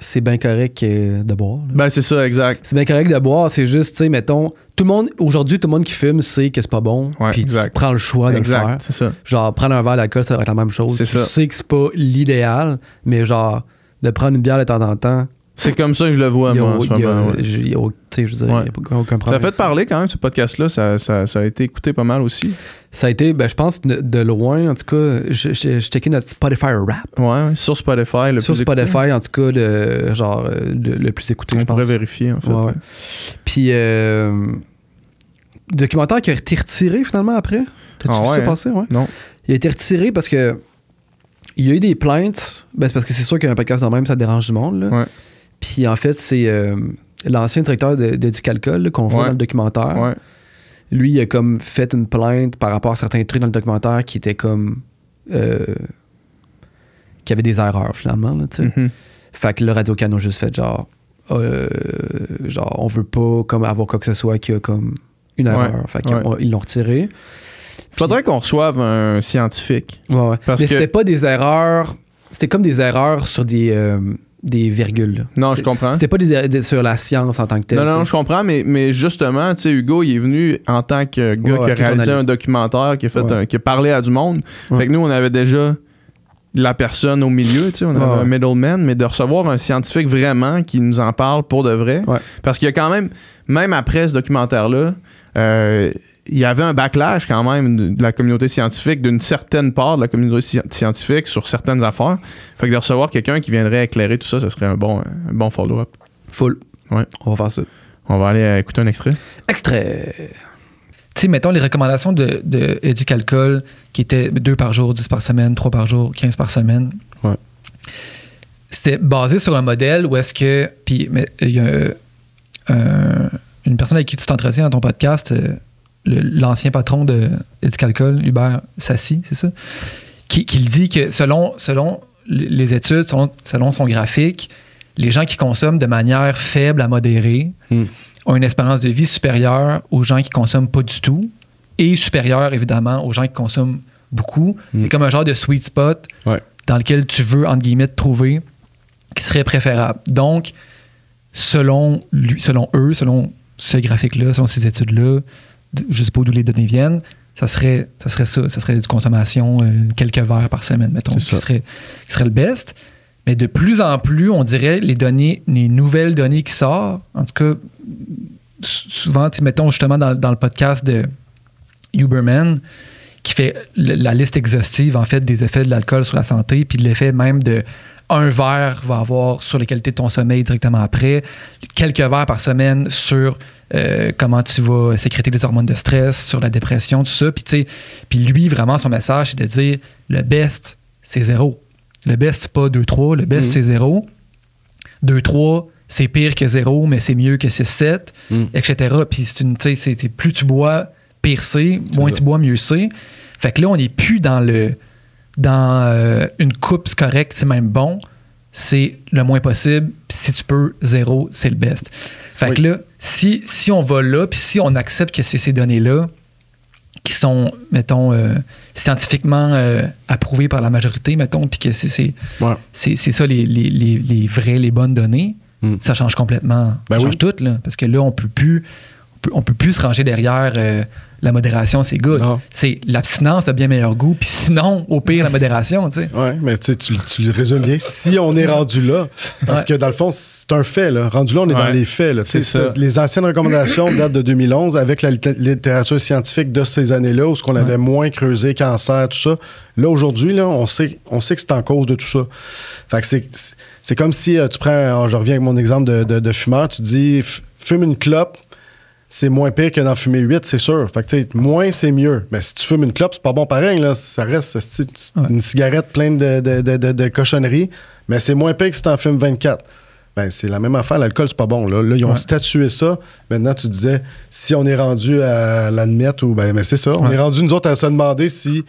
c'est bien correct euh, de boire. là. Ben, c'est ça, exact. C'est bien correct de boire, c'est juste, tu sais, mettons, tout le monde, aujourd'hui, tout le monde qui fume sait que c'est pas bon. Puis prends le choix de le faire. C'est ça. Genre, prendre un verre d'alcool, ça va être la même chose. C'est tu ça. sais que c'est pas l'idéal, mais genre, de prendre une bière de temps en temps, C'est comme ça que je le vois, moi, en ce moment. j'ai- je veux dire, aucun Ça problème. a fait parler quand même, ce podcast-là? Ça, ça- ça a été écouté pas mal aussi? Ça a été, ben, je pense, de, loin, en tout cas, je checkais notre Spotify rap. Ouais, sur Spotify. Le Sur plus écouté. Spotify, en tout cas, le, genre, euh, le, le plus écouté, On je pense. pourrait vérifier, en fait. Ouais, ouais. Puis, euh, documentaire qui a été retiré finalement après? T'as-tu Ah vu ouais, ça hein? passer? Ouais. Non. Il a été retiré parce que il y a eu des plaintes. Ben, c'est parce que c'est sûr qu'un podcast de même, ça dérange du monde. là. Ouais. Puis en fait, c'est euh, l'ancien directeur de, qu'on voit Ouais. dans le documentaire. Ouais. Lui, il a comme fait une plainte par rapport à certains trucs dans le documentaire qui étaient comme. euh, qui avaient des erreurs finalement. Là. Mhm. Fait que le Radio Cano a juste fait genre. euh, genre, on veut pas comme avoir quoi que ce soit qui a comme une Ouais, erreur. Fait qu'ils ouais. ont- ils l'ont retiré. Faudrait qu'on reçoive un scientifique. Ouais, ouais. Parce Mais que- c'était pas des erreurs. C'était comme des erreurs sur des, des virgules. Non, je comprends. C'était pas des, er- des- sur la science en tant que telle. Non, non, je comprends, mais, mais justement, tu sais, Hugo, il est venu en tant que gars Ouais, qui a réalisé un documentaire, qui a, fait Ouais. un- qui a parlé à du monde. Ouais. Fait que nous, on avait déjà la personne au milieu, tu sais, on avait un middleman, mais de recevoir un scientifique vraiment qui nous en parle pour de vrai. Parce qu'il y a quand même, même après ce documentaire-là, euh, il y avait un backlash quand même de la communauté scientifique, d'une certaine part de la communauté sci- scientifique sur certaines affaires. Fait que de recevoir quelqu'un qui viendrait éclairer tout ça, ce serait un bon, un bon follow-up. Full. Ouais. On va faire ça. On va aller euh, écouter un extrait. Extrait. Tu sais, mettons les recommandations de, de qui étaient 2 par jour, 10 par semaine, 3 par jour, 15 par semaine. Ouais. C'était basé sur un modèle où est-ce que. Puis, mais, il y a euh, une personne avec qui tu t'entretiens dans ton podcast, euh, l'ancien patron de Éducalcool, Hubert Sassi, c'est ça? Qui, qui le dit que selon, selon les études, selon, selon son graphique, les gens qui consomment de manière faible à modérée Hmm. ont une espérance de vie supérieure aux gens qui consomment pas du tout et supérieure évidemment aux gens qui consomment beaucoup. Mm. C'est comme un genre de sweet spot Ouais. dans lequel tu veux, entre guillemets, te trouver qui serait préférable. Donc, selon, lui, selon eux, selon ce graphique-là, selon ces études-là, je sais pas d'où les données viennent, ça serait ça. Serait ça, ça serait du consommation euh, quelques verres par semaine, mettons, qui serait, qui serait le best. Mais de plus en plus, on dirait, les données, les nouvelles données qui sortent, en tout cas, souvent, mettons justement dans, dans le podcast de Uberman, qui fait la liste exhaustive, en fait, des effets de l'alcool sur la santé, puis de l'effet même de un verre va avoir sur les qualités de ton sommeil directement après, quelques verres par semaine sur euh, comment tu vas sécréter les hormones de stress, sur la dépression, tout ça. Puis, tu sais, puis lui, vraiment, son message, c'est de dire le best, c'est zéro. Le best, c'est pas 2-3, le best, Mhm. c'est zéro. 2-3, c'est pire que zéro, mais c'est mieux que 6-7, Mhm. etc. Puis c'est une, tu sais, c'est- c'est plus tu bois, pire c'est, moins tu bois, mieux c'est. Fait que là, on n'est plus dans le dans euh, une coupe, c'est correct, c'est même bon. C'est le moins possible. Puis si tu peux, zéro, c'est le best. Fait Oui. que là, si, si on va là, puis si on accepte que c'est ces données-là qui sont, mettons, euh, scientifiquement euh, approuvées par la majorité, mettons, puis que c'est c'est Ouais. c'est- c'est ça les, les, les, les vraies, les bonnes données, Mm. ça change complètement. Ben ça change oui. tout, là. Parce que là, on peut plus peut, on peut plus se ranger derrière euh, la modération, c'est good. C'est l'abstinence a bien meilleur goût, puis sinon, au pire, la modération, tu sais. Ouais, mais tu sais, tu, le résumes bien. Si on est rendu là, parce Ouais. que dans le fond, c'est un fait, là. Rendu là, on est dans les faits, là. C'est ça. Les anciennes recommandations datent de 2011 avec la litté- littérature scientifique de ces années-là où ce qu'on avait moins creusé, cancer, tout ça. Là, aujourd'hui, là, on sait, on sait que c'est en cause de tout ça. Fait que c'est, c'est comme si euh, tu prends, euh, je reviens avec mon exemple de, de- de fumeur, tu dis, fume une clope, c'est moins pire que d'en fumer 8, c'est sûr. Fait que, tu sais, moins, c'est mieux. Mais si tu fumes une clope, c'est pas bon pareil, là. Ça reste une cigarette pleine de, de, de, de- cochonneries, mais c'est moins pire que si t'en fumes 24. Ben, c'est la même affaire. L'alcool, c'est pas bon. Là, Là, ils ont Ouais. statué ça. Maintenant, tu disais, si on est rendu à l'admettre, ou ben, mais c'est ça. On Ouais. est rendu, nous autres, à se demander si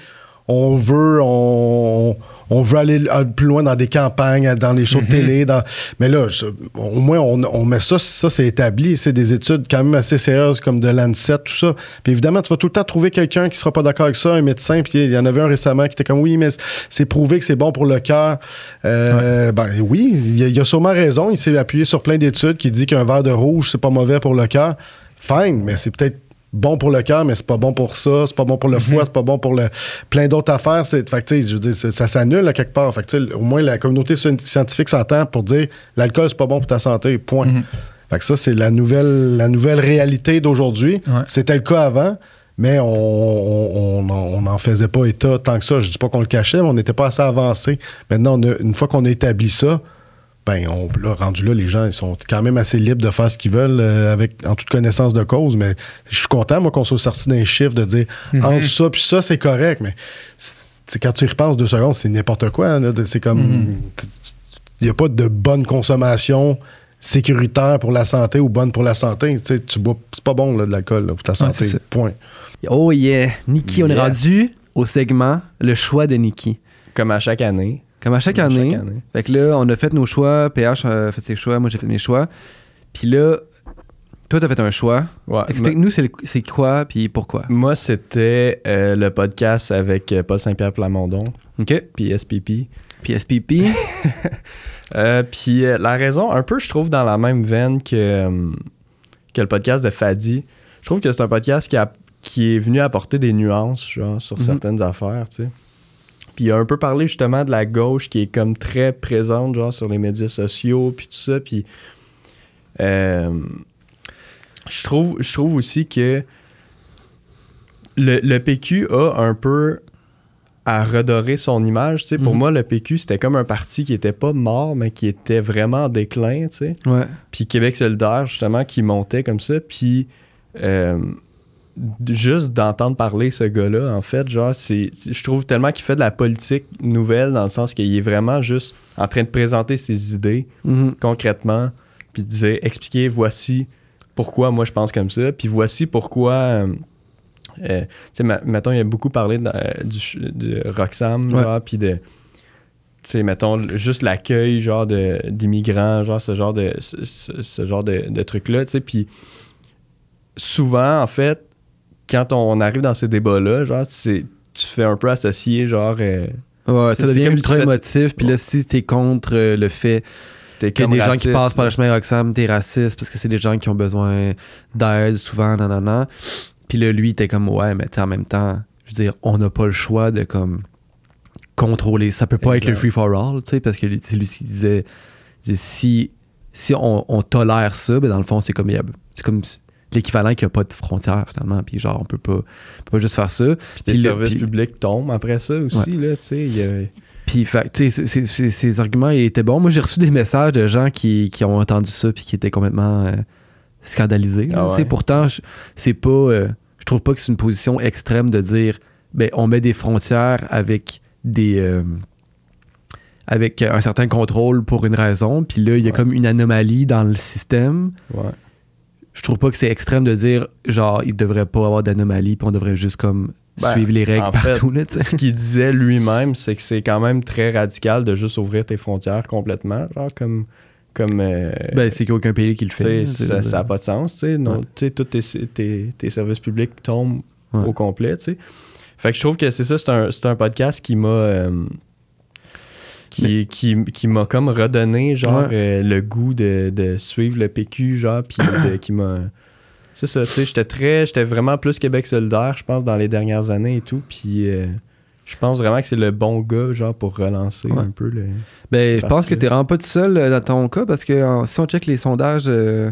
on veut, on, on veut aller plus loin dans des campagnes, dans les shows de télé. Dans... Mais là, je- au moins, on, on met ça, ça c'est établi. C'est des études quand même assez sérieuses comme de l'ANSET, tout ça. Puis évidemment, tu vas tout le temps trouver quelqu'un qui sera pas d'accord avec ça, un médecin. Puis il y en avait un récemment qui était comme, oui, mais c'est prouvé que c'est bon pour le cœur. Euh, Ben oui, il a, il a sûrement raison. Il s'est appuyé sur plein d'études qui dit qu'un verre de rouge, c'est pas mauvais pour le cœur. Fine, mais c'est peut-être bon pour le cœur, mais c'est pas bon pour ça, c'est pas bon pour le foie, c'est pas bon pour le plein d'autres affaires. C'est, fait que, tu sais, je veux dire, ça, s'annule à quelque part. Fait que, au moins, la communauté scien- scientifique s'entend pour dire l'alcool, c'est pas bon pour ta santé. Point. Mhm. Fait que ça, c'est la nouvelle, la nouvelle réalité d'aujourd'hui. Ouais. C'était le cas avant. Mais on on- on- on n'en faisait pas état tant que ça. Je dis pas qu'on le cachait, mais on n'était pas assez avancé. Maintenant, on a- une fois qu'on a établi ça, ben, on, là, rendu là, les gens, ils sont quand même assez libres de faire ce qu'ils veulent euh, avec, en toute connaissance de cause. Mais je suis content, moi, qu'on soit sorti d'un chiffre de dire entre ça puis ça, c'est correct. Mais c'est- quand tu y repenses deux secondes, c'est n'importe quoi. hein, là. c'est comme. Il n'y a pas de bonne consommation sécuritaire pour la santé ou bonne pour la santé. Tu sais, tu bois, c'est pas bon là, de l'alcool là, pour ta santé. Point. Oh yeah, Nikki, on est Yeah. rendu au segment Le choix de Nikki. Comme à chaque année. Comme à chaque Comme année. chaque année. Fait que là, on a fait nos choix. PH a fait ses choix. Moi, j'ai fait mes choix. Puis là, toi, t'as fait un choix. Ouais, Explique-nous c'est quoi puis pourquoi? Moi, c'était euh, le podcast avec euh, Paul Saint-Pierre Plamondon, OK. puis SPP. Puis SPP. Euh, puis la raison, un peu, je trouve, dans la même veine que, que le podcast de Fadi. Je trouve que c'est un podcast qui, a- qui est venu apporter des nuances, genre, sur Mhm. certaines affaires, tu sais. Puis il a un peu parlé justement de la gauche qui est comme très présente, genre, sur les médias sociaux, puis tout ça. Puis euh, je, trouve, je trouve aussi que le, le PQ a un peu à redorer son image. Tu sais, Pour Mhm. moi, le PQ, c'était comme un parti qui était pas mort, mais qui était vraiment en déclin. tu sais. ouais. Puis Québec solidaire, justement, qui montait comme ça. Puis euh, juste d'entendre parler ce gars-là, en fait, genre, c'est, je trouve tellement qu'il fait de la politique nouvelle dans le sens qu'il est vraiment juste en train de présenter ses idées Mhm. concrètement, puis de dire, expliquer, voici pourquoi moi je pense comme ça, puis voici pourquoi. euh, euh, tu sais, mettons, il a beaucoup parlé de, euh, du, de Roxham, Ouais. genre, puis de. Tu sais, mettons, juste l'accueil, genre, de- d'immigrants, genre, ce genre de, ce, genre de, de trucs-là, tu sais, puis souvent, en fait, quand on arrive dans ces débats-là, genre, tu sais, tu fais un peu associer, genre, euh, Ouais, ça devient ultra émotif. Puis là, si t'es contre euh, le fait t'es qu'il y a comme des gens qui passent par le chemin Roxham, t'es raciste parce que c'est des gens qui ont besoin d'aide souvent, nan, nan, nan. Puis là, lui, t'es comme, ouais, mais en même temps, je veux dire, on n'a pas le choix de comme contrôler. Ça peut pas être le free for all, tu sais, parce que c'est lui qui disait, si, si on, on tolère ça, ben dans le fond, c'est comme, c'est comme l'équivalent qu'il n'y a pas de frontières, finalement. Puis genre, on peut pas, on peut pas juste faire ça. Puis Puis le- services puis- publics tombent après ça aussi, là, tu sais. il y a- Puis, fait, tu sais, ces arguments étaient bons. Moi, j'ai reçu des messages de gens qui, qui ont entendu ça puis qui étaient complètement euh, scandalisés. Ah ouais. Pourtant, je- c'est pas. euh, je trouve pas que c'est une position extrême de dire, ben, on met des frontières avec des. euh, avec un certain contrôle pour une raison, puis là, il y a Ouais. comme une anomalie dans le système. ouais. Je trouve pas que c'est extrême de dire, genre, il devrait pas avoir d'anomalie, puis on devrait juste comme Ben, suivre les règles en fait, partout. là. Ce qu'il disait lui-même, c'est que c'est quand même très radical de juste ouvrir tes frontières complètement, genre comme. comme euh, Ben, c'est qu'il n'y a aucun pays qui le fait. ça n'a pas de sens, tu sais. non, Ouais. tu sais, Tous tes, tes- tes services publics tombent Ouais. au complet, tu sais. Fait que je trouve que c'est ça, c'est un, un podcast qui m'a. euh, qui, qui, qui m'a comme redonné genre euh, le goût de, de suivre le PQ genre puis qui m'a c'est ça tu sais j'étais très j'étais vraiment plus Québec solidaire je pense dans les dernières années et tout puis euh, je pense vraiment que c'est le bon gars genre pour relancer Ouais. un peu le Ben, je pense que t'es vraiment pas tout seul euh, dans ton cas parce que si on check les sondages, euh,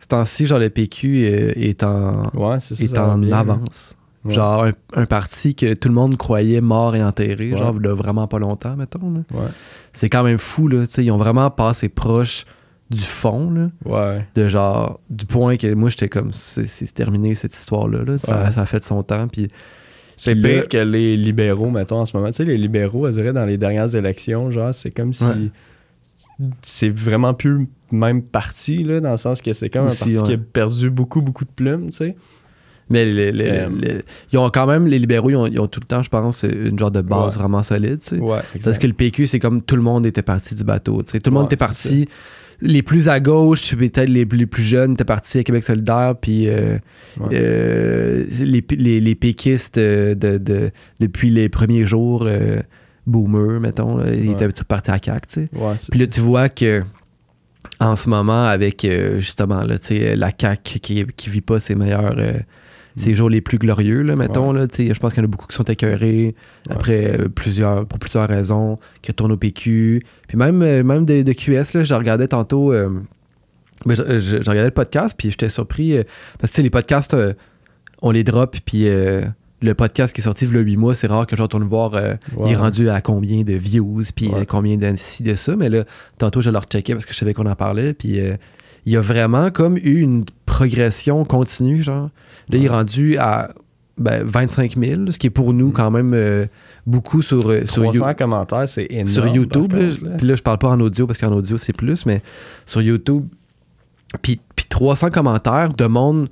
ce temps-ci, genre le PQ est en, ouais ça est ça en avance. Ouais. Genre un, un parti que tout le monde croyait mort et enterré, Ouais. genre a vraiment pas longtemps, mettons. ouais C'est quand même fou, là. tu sais, Ils ont vraiment passé proche du fond, là, Ouais. de genre, du point que moi, j'étais comme, c'est c'est terminé cette histoire-là, là. Ça, a fait son temps, puis C'est pire là- que les libéraux, mettons, en ce moment. Tu sais, les libéraux, on dirait, dans les dernières élections, genre, c'est comme si. C'est vraiment plus le même parti, là, dans le sens que c'est comme Aussi, un parti ouais. qui a perdu beaucoup, beaucoup de plumes, tu sais. Mais les- les- les- ils ont quand même, les libéraux, ils ont, ils ont tout le temps, je pense, une genre de base Ouais. vraiment solide, tu sais. Ouais, Parce que le PQ, c'est comme tout le monde était parti du bateau. tu sais. Tout le monde était parti. Les plus à gauche, peut-être les, les plus jeunes étaient partis à Québec solidaire, puis euh, euh, les, les, les péquistes euh, de, de- depuis les premiers jours, euh, boomers, mettons, là, ils étaient tous partis à CAQ. tu sais. Puis là, tu vois que en ce moment, avec euh, justement là, la CAQ qui, qui vit pas ses meilleurs. Ses jours les plus glorieux, là, mettons. Là, je pense qu'il y en a beaucoup qui sont écœurés après euh, plusieurs, pour plusieurs raisons, qui retournent au PQ. Puis même, euh, même de, de QS, là, je regardais tantôt. euh, ben, je, je- je regardais le podcast, puis j'étais surpris. euh, parce que les podcasts, on les drop, puis le podcast qui est sorti a 8 mois, c'est rare que je retourne voir. euh. Il est rendu à combien de views, puis Ouais. combien de ci, de ça. Mais là, tantôt, je le recheckais parce que je savais qu'on en parlait. Puis euh, il y a vraiment comme eu une progression continue, genre. Là, il est rendu à ben, 25 000, ce qui est pour nous quand même euh, beaucoup sur, euh, sur, 300 You- commentaires, c'est énorme. sur YouTube. là. là. Puis là, je parle pas en audio parce qu'en audio, c'est plus, mais sur YouTube. Puis, puis 300 commentaires de monde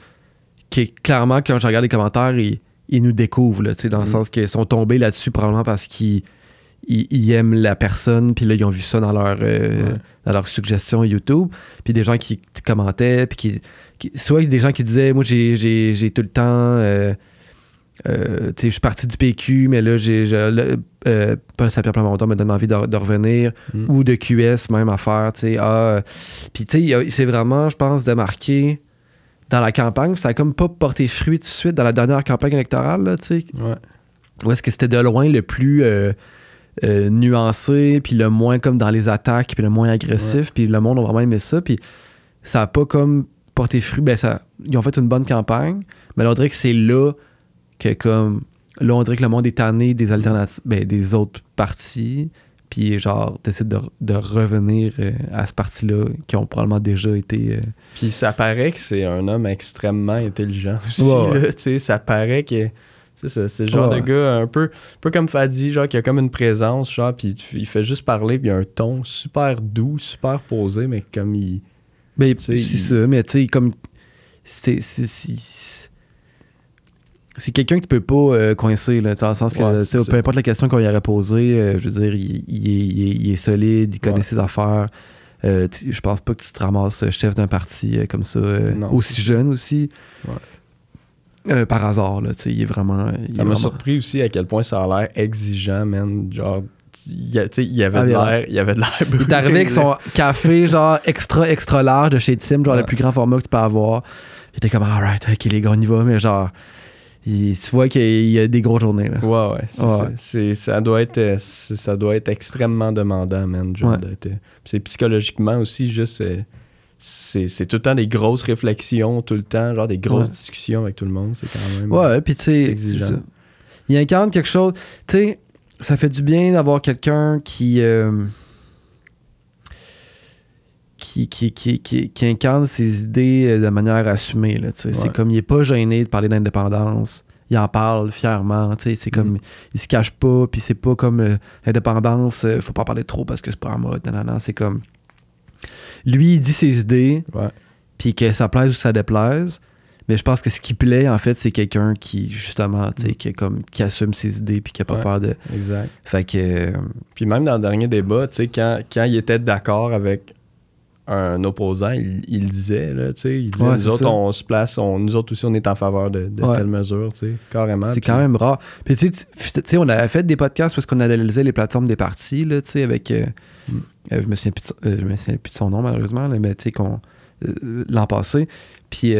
qui, clairement, quand je regarde les commentaires, ils, ils nous découvrent, là, dans le Mm. sens qu'ils sont tombés là-dessus probablement parce qu'ils ils, ils aiment la personne, puis là, ils ont vu ça dans leur, euh, Ouais. dans leur suggestion YouTube. Puis des gens qui commentaient, puis qui, qui- soit des gens qui disaient, moi, j'ai, tout le temps... euh, euh, tu sais, je suis parti du PQ, mais là, j'ai, euh, Paul Saint-Pierre Plamondon me donne envie de, de revenir, Mm. ou de QS, même affaire, tu sais. Ah, euh, puis, tu sais, c'est vraiment, je pense, de marquer dans la campagne, ça a comme pas porté fruit tout de suite dans la dernière campagne électorale, là, tu sais, Ouais. où est-ce que c'était de loin le plus euh, nuancé, puis le moins comme dans les attaques, puis le moins agressif, puis le monde a vraiment aimé ça, puis ça a pas comme porté fruit. Ben ça, ils ont fait une bonne campagne, mais là, on dirait que c'est là que comme là, on dirait que le monde est tanné des alternatives, ben, des autres partis, puis genre décide de, de revenir euh, à ce parti-là qui ont probablement déjà été. euh, Puis ça paraît que c'est un homme extrêmement intelligent aussi. Ouais. là, tu sais, ça paraît que c'est le genre de gars un peu, un peu comme Fadi, genre qui a comme une présence, genre, puis il- fait juste parler, puis il a un ton super doux, super posé, mais comme il. Ben, c'est il- ça, mais tu sais, comme. C'est. quelqu'un que tu peux pas euh, coincer, là, dans le sens que Ouais, peu importe la question qu'on lui aurait posée, euh, je veux dire, il, il est, il est- il est solide, il connaît Ouais. ses affaires. Euh, je pense pas que tu te ramasses chef d'un parti euh, comme ça, euh, aussi jeune aussi. Ouais. Euh, par hasard, là, tu sais, il est vraiment. il est Ça m'a vraiment- surpris aussi à quel point ça a l'air exigeant, man. Genre, il y a- tu sais, il y avait de il l'air, il y avait de l'air. Il est arrivé avec son café, genre extra, extra large de chez Tim, genre le plus grand format que tu peux avoir. J'étais comme, alright, ok, les gars, on y va, mais genre, il- tu vois qu'il y a des grosses journées. Là. Ouais, ouais, c'est Ouais. ça. C'est- ça, doit être, euh, ça doit être extrêmement demandant, man. Genre Ouais. euh, c'est psychologiquement aussi juste. euh, c'est, tout le temps des grosses réflexions, tout le temps, genre des grosses Ouais. discussions avec tout le monde. C'est quand même. Ouais, puis tu sais, il incarne quelque chose. Tu sais, ça fait du bien d'avoir quelqu'un qui, euh, qui, qui, qui, qui, incarne ses idées euh, de manière assumée. Sais. C'est Ouais. comme il est pas gêné de parler d'indépendance. Il en parle fièrement. C'est comme Mm. il se cache pas. Puis c'est pas comme euh, l'indépendance, euh, faut pas en parler trop parce que c'est pas en mode. Non, non, non. C'est comme. Lui, il dit ses idées. Puis que ça plaise ou ça déplaise. Mais je pense que ce qui plaît, en fait, c'est quelqu'un qui, justement, tu sais, qui, est comme, qui assume ses idées puis qui a pas Mm. Ouais. peur de. Exact. Fait que. euh, Puis même dans le dernier débat, tu sais, quand, quand il était d'accord avec un opposant, il, disait, là, tu sais. Il disait, Ouais, nous autres, ça. on se place, on- nous autres aussi, on est en faveur de, de Ouais. telle mesure, tu sais, carrément. C'est quand même rare. Puis tu sais, tu- tu sais, on avait fait des podcasts parce qu'on analysait les plateformes des partis, là, tu sais, avec. euh, Euh, je me souviens plus de euh, je me souviens plus de son nom, malheureusement, mais tu sais, qu'on. euh, l'an passé. Puis,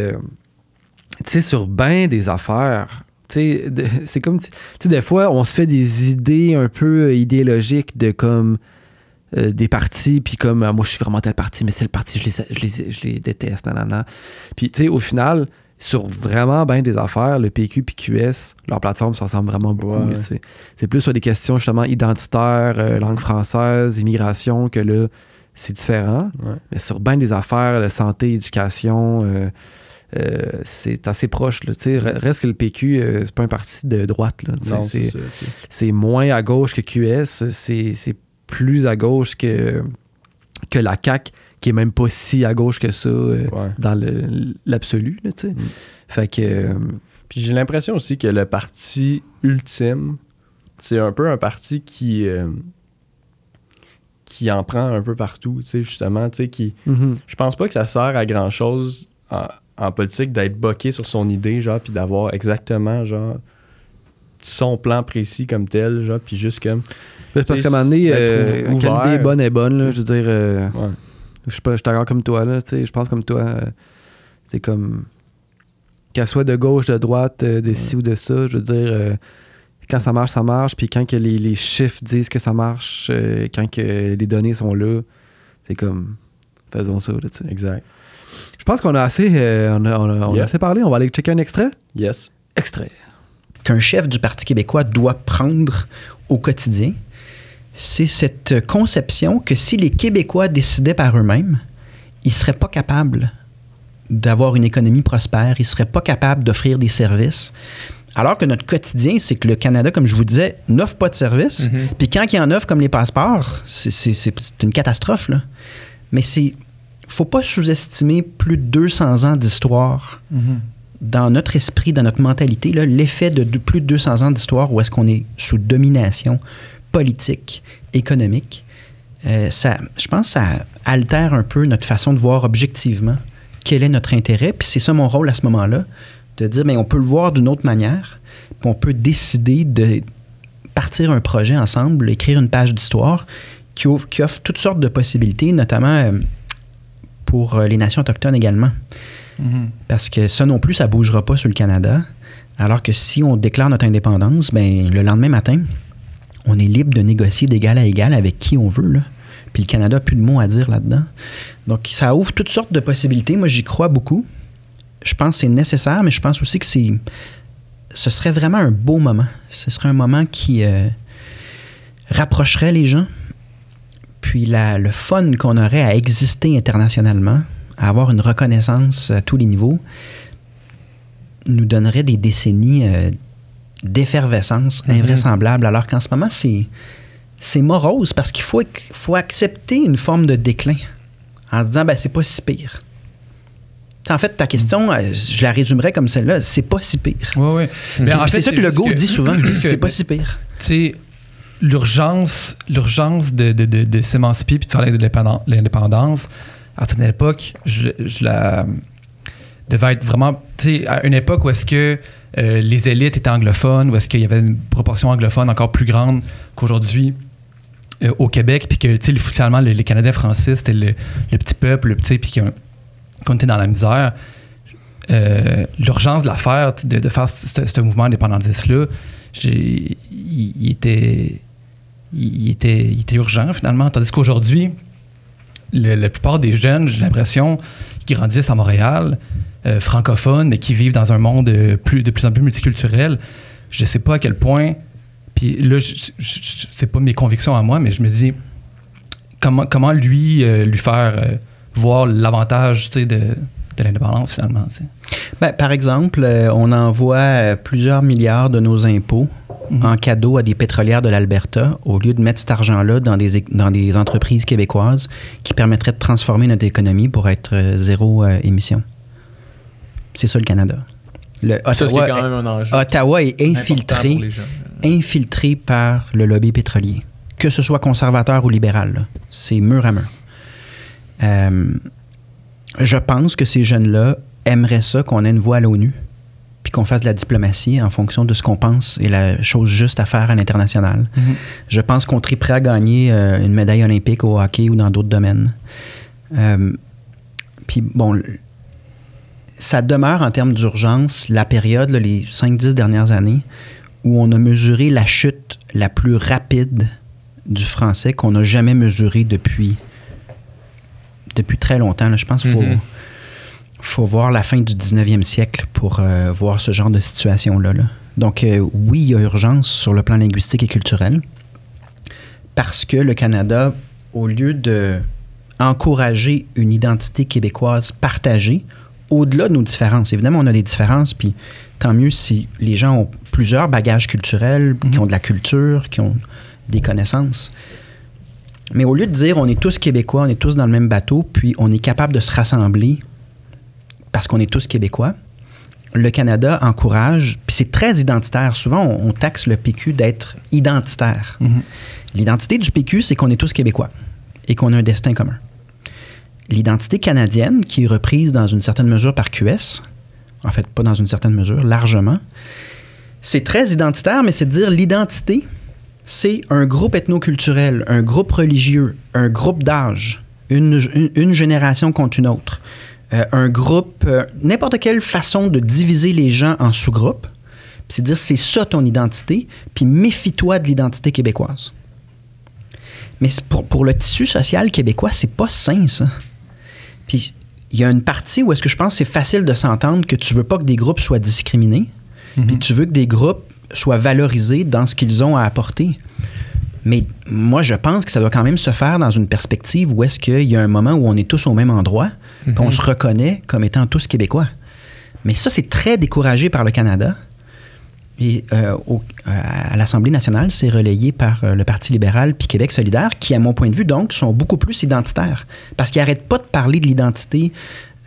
tu sais, sur ben des affaires. Tu sais, c'est comme. Tu sais, des fois, on se fait des idées un peu idéologiques de comme. des partis, puis comme ah, moi je suis vraiment tel parti, mais c'est le parti, je les, je les, je les déteste, nanana. Puis tu sais, au final, sur vraiment bien des affaires, le PQ puis QS, leur plateforme se ressemble vraiment beaucoup. Ouais. C'est plus sur des questions justement identitaires, euh, langue française, immigration, que là, c'est différent. Ouais. Mais sur bien des affaires, la santé, éducation, euh, euh, c'est assez proche. Là, reste que le PQ, c'est pas un parti de droite. C'est ça. moins à gauche que QS, c'est, c'est plus à gauche que, que la CAQ, qui est même pas si à gauche que ça euh, Ouais. dans l'absolu. Mm. Fait que. euh, Puis j'ai l'impression aussi que le parti ultime, c'est un peu un parti qui, euh, qui en prend un peu partout, tu sais, justement, tu sais, qui... mhm. Je pense pas que ça sert à grand-chose en, en politique d'être boqué sur son idée, genre, puis d'avoir exactement, genre, son plan précis comme tel, genre, puis juste comme... Parce qu'à un moment donné, d'être ouvert, quand l'idée est bonne est bonne. là, je veux dire, Ouais. Je suis pas- je suis d'accord comme toi. Là, tu sais, je pense comme toi. euh, c'est comme. Qu'elle soit de gauche, de droite, euh, de ci ou de ça, je veux dire, euh, quand ça marche, ça marche. Puis quand que les, les chiffres disent que ça marche, euh, quand que les données sont là, c'est comme. Faisons ça. Là, tu sais. Exact. je pense qu'on a assez, euh, on a, on a- on a Yeah. assez parlé. On va aller checker un extrait? Yes. Extrait. qu'un chef du Parti québécois doit prendre au quotidien, c'est cette conception que si les Québécois décidaient par eux-mêmes, ils ne seraient pas capables d'avoir une économie prospère, ils ne seraient pas capables d'offrir des services. Alors que notre quotidien, c'est que le Canada, comme je vous disais, n'offre pas de services. Puis quand il y en offre, comme les passeports, c'est- une catastrophe. Là. Mais c'est faut pas sous-estimer plus de 200 ans d'histoire dans notre esprit, dans notre mentalité, l'effet de, de plus de 200 ans d'histoire où est-ce qu'on est sous domination politique, économique, euh, ça, je pense que ça altère un peu notre façon de voir objectivement quel est notre intérêt. Puis c'est ça mon rôle à ce moment-là, de dire, mais on peut le voir d'une autre manière, puis on peut décider de partir un projet ensemble, écrire une page d'histoire qui offre, qui offre toutes sortes de possibilités, notamment euh, pour euh, les nations autochtones également. Parce que ça non plus, ça bougera pas sur le Canada. Alors que si on déclare notre indépendance, ben, le lendemain matin, on est libre de négocier d'égal à égal avec qui on veut. Puis le Canada n'a plus de mots à dire là-dedans. Donc ça ouvre toutes sortes de possibilités. Moi, j'y crois beaucoup. Je pense que c'est nécessaire, mais je pense aussi que c'est, ce serait vraiment un beau moment. Ce serait un moment qui euh, rapprocherait les gens. Puis la- le fun qu'on aurait à exister internationalement, à avoir une reconnaissance à tous les niveaux, nous donnerait des décennies euh, d'effervescence invraisemblable. Alors qu'en ce moment, c'est, c'est morose parce qu'il faut, faut accepter une forme de déclin en se disant, ben, c'est pas si pire. En fait, ta question, euh, je la résumerais comme celle-là, c'est pas si pire. Oui, oui. C'est ça que Legault dit souvent, c'est pas si pire. Tu sais, l'urgence, l'urgence de, de, de, de s'émanciper puis de faire l'indépendan- l'indépendance, à cette époque, je, je la devait être vraiment, tu sais, à une époque où est-ce que euh, les élites étaient anglophones, où est-ce qu'il y avait une proportion anglophone encore plus grande qu'aujourd'hui euh, au Québec, puis que, finalement, les, les Canadiens français, c'était le, le petit peuple, le petit, puis qu'on était dans la misère. Euh, L'urgence de la faire, de, faire ce, mouvement indépendantiste-là, il, était, était, était urgent finalement. Tandis qu'aujourd'hui, la plupart des jeunes, j'ai l'impression, qui grandissent à Montréal, euh, francophones, mais qui vivent dans un monde euh, plus, de plus en plus multiculturel, je sais pas à quel point. Puis là, c'est pas mes convictions à moi, mais je me dis comment, comment lui, euh, lui faire euh, voir l'avantage de, de l'indépendance finalement. Ben, par exemple, on envoie plusieurs milliards de nos impôts Mhm. en cadeau à des pétrolières de l'Alberta au lieu de mettre cet argent-là dans des, dans des entreprises québécoises qui permettraient de transformer notre économie pour être zéro euh, émission. C'est ça le Canada. Le Ça, ce qui est Ottawa, quand même un enjeu. Ottawa est infiltré, infiltré par le lobby pétrolier, que ce soit conservateur ou libéral. C'est mur à mur. Euh, je pense que ces jeunes-là aimeraient ça qu'on ait une voix à l'ONU, puis qu'on fasse de la diplomatie en fonction de ce qu'on pense est la chose juste à faire à l'international. Mhm. Je pense qu'on triperait à gagner euh, une médaille olympique au hockey ou dans d'autres domaines. Euh, puis bon, ça demeure en termes d'urgence la période, là, les 5-10 dernières années, où on a mesuré la chute la plus rapide du français qu'on n'a jamais mesurée depuis, depuis très longtemps. là. Je pense qu'il faut, Mhm. faut voir la fin du 19e siècle pour euh, voir ce genre de situation-là. là. Donc euh, oui, il y a urgence sur le plan linguistique et culturel parce que le Canada, au lieu de encourager une identité québécoise partagée au-delà de nos différences. Évidemment, on a des différences, puis tant mieux si les gens ont plusieurs bagages culturels, qui ont de la culture, qui ont des connaissances. Mais au lieu de dire on est tous québécois, on est tous dans le même bateau, puis on est capable de se rassembler parce qu'on est tous québécois, le Canada encourage, puis c'est très identitaire. Souvent, on, on taxe le PQ d'être identitaire. L'identité du PQ, c'est qu'on est tous québécois et qu'on a un destin commun. L'identité canadienne, qui est reprise dans une certaine mesure par QS, en fait, pas dans une certaine mesure, largement, c'est très identitaire, mais c'est dire l'identité, c'est un groupe ethnoculturel, un groupe religieux, un groupe d'âge, une, génération contre une autre, euh, un groupe, euh, n'importe quelle façon de diviser les gens en sous-groupes. C'est dire c'est ça ton identité, puis méfie-toi de l'identité québécoise. Mais pour, pour le tissu social québécois, c'est pas sain, ça. Puis il y a une partie où est-ce que je pense que c'est facile de s'entendre que tu veux pas que des groupes soient discriminés, puis tu veux que des groupes soient valorisés dans ce qu'ils ont à apporter. Mais moi, je pense que ça doit quand même se faire dans une perspective où est-ce qu'il y a un moment où on est tous au même endroit, puis on se reconnaît comme étant tous québécois. Mais ça, c'est très découragé par le Canada. Et euh, au- à l'Assemblée nationale, c'est relayé par euh, le Parti libéral puis Québec solidaire, qui, à mon point de vue, donc, sont beaucoup plus identitaires. Parce qu'ils n'arrêtent pas de parler de l'identité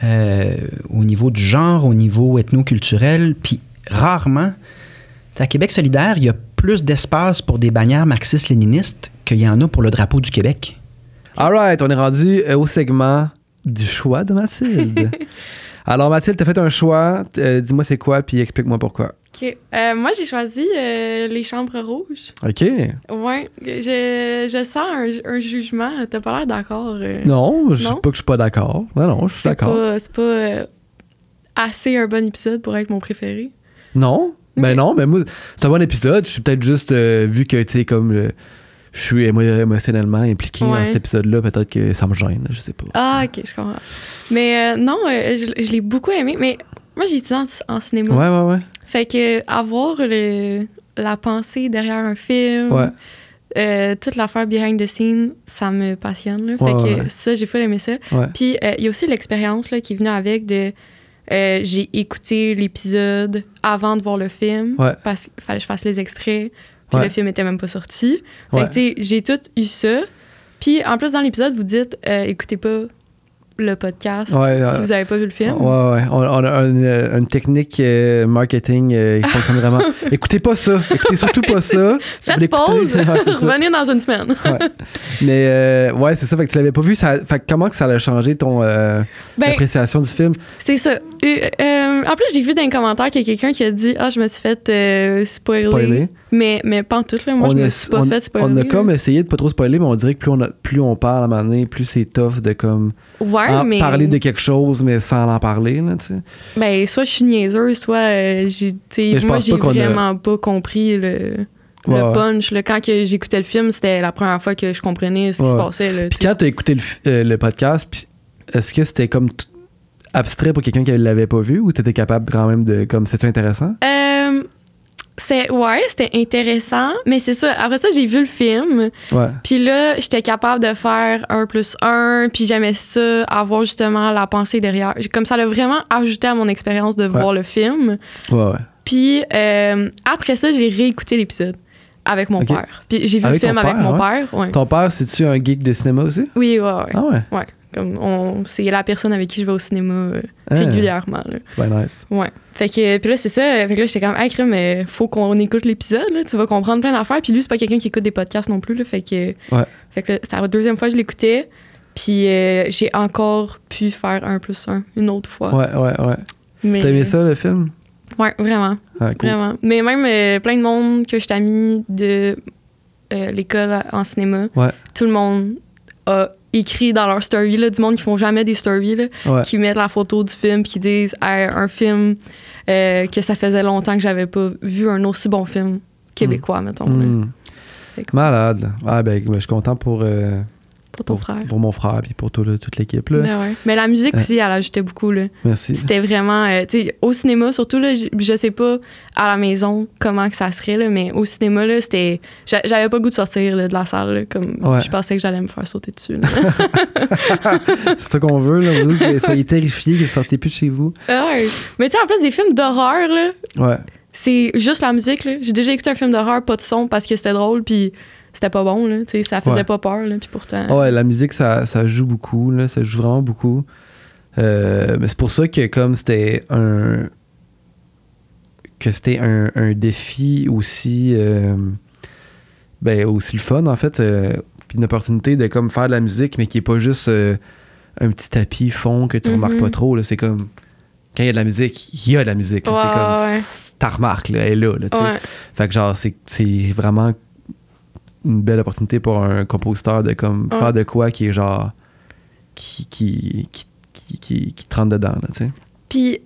euh, au niveau du genre, au niveau ethno-culturel, puis rarement. À Québec solidaire, il y a plus d'espace pour des bannières marxistes-léninistes qu'il y en a pour le drapeau du Québec. Alright, on est rendu euh, au segment du choix de Mathilde. Alors, Mathilde, t'as fait un choix. Euh, Dis-moi c'est quoi, puis explique-moi pourquoi. OK. Euh, moi, j'ai choisi euh, les chambres rouges. OK. Ouais. Je, je sens un, un jugement. T'as pas l'air d'accord. euh, Non, je sais Non? pas que je suis pas d'accord. Non, non, je suis d'accord. C'est pas assez un bon épisode pour être mon préféré. Non? Ben non, mais moi, c'est un bon épisode. Je suis peut-être juste, euh, vu que, tu sais, comme je suis émo- émotionnellement impliqué dans cet épisode-là, peut-être que ça me gêne, je sais pas. Ah, OK, je comprends. Mais euh, non, euh, je, je l'ai beaucoup aimé. Mais moi, j'ai étudié en, en cinéma. Ouais, ouais, ouais. Fait que avoir le, la pensée derrière un film, Ouais. euh, toute l'affaire behind the scene, ça me passionne. Là. Fait Ouais, que ouais, ça, j'ai full aimé ça. Puis euh, il y a aussi l'expérience qui est venue avec de. euh, j'ai écouté l'épisode avant de voir le film parce qu'il fallait que je fasse les extraits. Puis le film était même pas sorti. Fait que tu sais, j'ai tout eu ça. Puis en plus, dans l'épisode, vous dites écoutez pas le podcast Ouais, si vous avez pas vu le film. Ouais, ouais. On, on a une, euh, une technique euh, marketing euh, qui fonctionne vraiment. Écoutez pas ça. Écoutez surtout pas ça. Faites pause, revenez dans une semaine. Ouais. Mais euh, ouais, c'est ça. Fait que tu l'avais pas vu. Ça, fait comment que ça a changé ton euh, Ben, appréciation du film? C'est ça. Et, en plus, j'ai vu dans les commentaires qu'il y a quelqu'un qui a dit Ah, je me suis fait spoiler. Spoiler. Mais, mais pas en tout, là. Moi, je on, me a, suis pas on- fait spoiler. on a comme essayé de pas trop spoiler, mais on dirait que plus on, a- plus on parle à un moment donné, plus c'est tough de comme Ouais, en- mais. parler de quelque chose, mais sans en parler. Là, tu sais. Ben, soit je suis niaiseuse, soit euh, j'ai. Moi, j'ai a- vraiment pas compris le. Ouais, le ouais. punch. là. Quand j'écoutais le film, c'était la première fois que je comprenais ce qui Ouais. se passait. Là, Puis quand tu as écouté le, euh, le podcast, puis est-ce que c'était comme abstrait pour quelqu'un qui l'avait pas vu ou tu étais capable quand même de. comme c'était intéressant? Euh, c'est ouais, c'était intéressant, mais c'est ça. Après ça, j'ai vu le film. Ouais. Puis là, j'étais capable de faire un plus un, puis j'aimais ça, avoir justement la pensée derrière. Comme ça l'a vraiment ajouté à mon expérience de voir le film. Ouais, ouais. Puis euh, après ça, j'ai réécouté l'épisode avec mon père. Puis j'ai vu Avec le film avec père, mon ouais? père. Ouais. Ton père, c'est-tu un geek de cinéma aussi? Oui, ouais, ouais. Ah ouais? Ouais. Comme on, c'est la personne avec qui je vais au cinéma euh, Ah. régulièrement. C'est bien nice. Ouais. Fait que, puis là, c'est ça. Fait que là, j'étais comme, hey, crème, mais faut qu'on écoute l'épisode. Tu vas comprendre plein d'affaires. Puis lui, c'est pas quelqu'un qui écoute des podcasts non plus, là. Fait que, Ouais. fait que c'était la deuxième fois que je l'écoutais. Puis euh, j'ai encore pu faire un plus un une autre fois. Ouais, ouais, ouais. Mais, T'as aimé ça, le film? Ouais, vraiment. Ah, cool. Vraiment. Mais même euh, plein de monde que je t'ai mis de l'école en cinéma, Ouais. tout le monde a écrit dans leur story, là, du monde qui font jamais des stories, là, Ouais. qui mettent la photo du film, puis qui disent Hey, un film euh, que ça faisait longtemps que j'avais pas vu un aussi bon film québécois, mettons. Hmm. Fait que- Malade. Ah, ben, ben, je suis content pour, euh, Pour ton frère. Pour mon frère, puis pour tout, toute l'équipe. Là. Ben ouais. Mais la musique Euh. aussi, elle ajoutait beaucoup. Là. Merci. C'était vraiment. euh, au cinéma, surtout, là, je sais pas à la maison comment que ça serait, là, mais au cinéma, là, c'était. j'a- J'avais pas le goût de sortir là, de la salle. là, comme Ouais. Je pensais que j'allais me faire sauter dessus. C'est ça qu'on veut, là. On veut que vous soyez terrifiés, que vous sortiez plus de chez vous. Ah ouais. Mais tu sais, en plus des films d'horreur, là, Ouais. c'est juste la musique. là. J'ai déjà écouté un film d'horreur, pas de son, parce que c'était drôle, puis c'était pas bon. Là, ça faisait Ouais. pas peur, là, puis pourtant. Ouais, la musique, ça, ça joue beaucoup, là. Ça joue vraiment beaucoup. Euh, mais c'est pour ça que comme c'était un... que c'était un, un défi aussi... euh, ben, aussi le fun, en fait. euh, puis une opportunité de comme faire de la musique, mais qui est pas juste un petit tapis fond que tu Mhm. remarques pas trop, là. C'est comme... Quand il y a de la musique, il y a de la musique. c'est comme... ouais. Ta remarque, là, elle est là, là. Ouais. Fait que genre, c'est, c'est vraiment une belle opportunité pour un compositeur de comme Ouais. faire de quoi qui est genre qui qui qui, qui, qui- qui te rentre dedans, là, tu sais. Puis,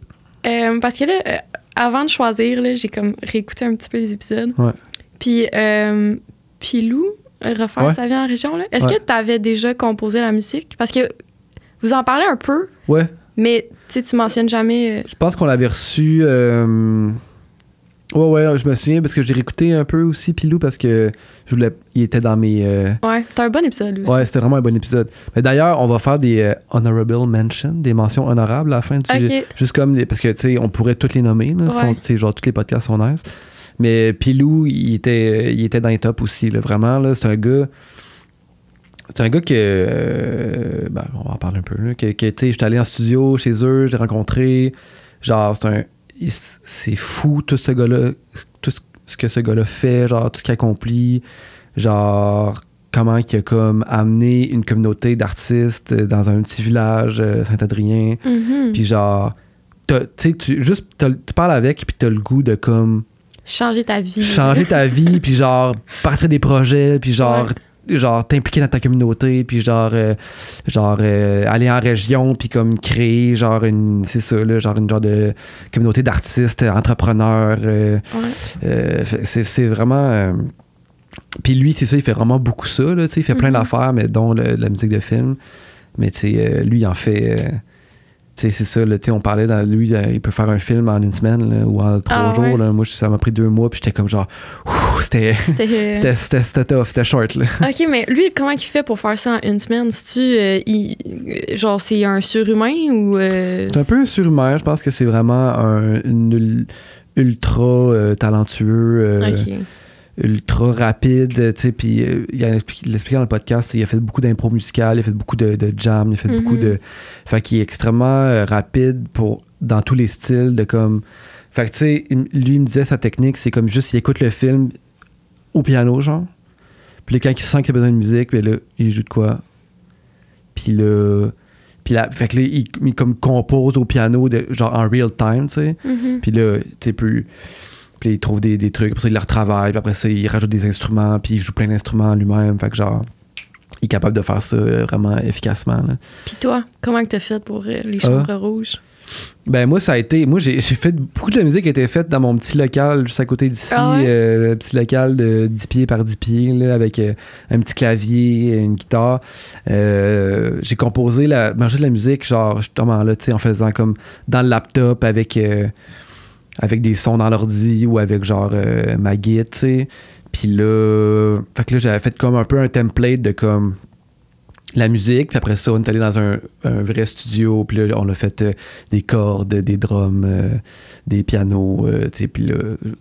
euh, parce que là, euh, avant de choisir, là, j'ai comme réécouté un petit peu les épisodes. Ouais. Puis, euh, Pilou, refaire Ouais. sa vie en région, là. Est-ce que tu avais déjà composé la musique? Parce que vous en parlez un peu, Ouais, mais tu mentionnes jamais. euh, je pense qu'on l'avait reçu euh, Ouais, ouais, je me souviens parce que j'ai réécouté un peu aussi Pilou parce que je voulais il était dans mes euh, Ouais, c'était un bon épisode aussi. Ouais, c'était vraiment un bon épisode. Mais d'ailleurs, on va faire des euh, honorable mentions, des mentions honorables à la fin du. Ok. Juste comme. les- parce que, tu sais, on pourrait toutes les nommer, là. Ouais. sont- tu sais, genre, tous les podcasts sont nice. Mais Pilou, il était, il était dans les tops aussi, là, vraiment, là. C'est un gars. C'est un gars que. euh, ben, on va en parler un peu, là. Que, que, tu sais, j'étais allé en studio chez eux, je l'ai rencontré. Genre, c'est un. C'est fou, tout ce gars-là. Tout ce- que ce gars-là fait, genre, tout ce qu'il accomplit. Genre, comment il a comme amené une communauté d'artistes dans un petit village, euh, Saint-Adrien. Mhm. Puis genre, tu sais, tu, juste, tu parles avec, puis t'as le goût de comme Changer ta vie. changer ta vie, puis genre, partir des projets, puis genre, genre t'impliquer dans ta communauté, puis genre, euh, genre euh, aller en région, puis comme créer, genre, une, c'est ça, là, genre une genre de communauté d'artistes, entrepreneurs. euh, Ouais. euh, c'est, c'est vraiment. puis lui, c'est ça, il fait vraiment beaucoup ça, là, tu sais, il fait plein Mhm. d'affaires, mais dont le- la musique de film. Mais tu sais, lui, il en fait. Tu c'est ça, là, tu on parlait, dans, lui, euh, il peut faire un film en une semaine là, ou en trois Ah, jours. ouais. là. Moi, ça m'a pris deux mois, puis j'étais comme genre, Ouh, c'était, C'était. euh, c'était, tough, c'était short. Là. Ok, mais lui, comment il fait pour faire ça en une semaine? C'est-tu. euh, il- genre, c'est un surhumain ou. euh, C'est un peu surhumain, je pense que c'est vraiment un ultra euh, talentueux. Ok. Ultra rapide, tu sais, puis euh, il a dans le podcast, il a fait beaucoup d'impro musical, il a fait beaucoup de, de jam, il a fait beaucoup de... Fait qu'il est extrêmement euh, rapide pour, dans tous les styles, de comme... Fait que, tu sais, lui, il me disait sa technique, c'est comme juste, il écoute le film au piano, genre, puis là, quand il sent qu'il a besoin de musique, puis là, il joue de quoi? Puis là... Puis là, fait que là, il, il comme compose au piano, de, genre en real time, tu sais. Mhm. Puis là, tu sais, plus. Puis il trouve des, des trucs, après ça, il le retravaille, puis après ça, il rajoute des instruments, puis il joue plein d'instruments lui-même. Fait que genre, il est capable de faire ça euh, vraiment efficacement. là. Puis toi, comment que t'as fait pour euh, les Ah. chambres rouges? Ben moi, ça a été. Moi, j'ai fait. Beaucoup de la musique a été faite dans mon petit local juste à côté d'ici. Ah ouais? euh, petit local de 10 pieds par 10 pieds, là, avec euh, un petit clavier, une guitare. Euh, j'ai composé la. j'ai de la musique, genre, justement là, tu sais, en faisant comme dans le laptop avec. Avec des sons dans l'ordi ou avec genre euh, ma guide, tu sais. Puis là, fait que là, j'avais fait comme un peu un template de comme la musique, puis après ça, on est allé dans un, un vrai studio, puis là, on a fait euh, des cordes, des drums, euh, des pianos, tu sais, puis là,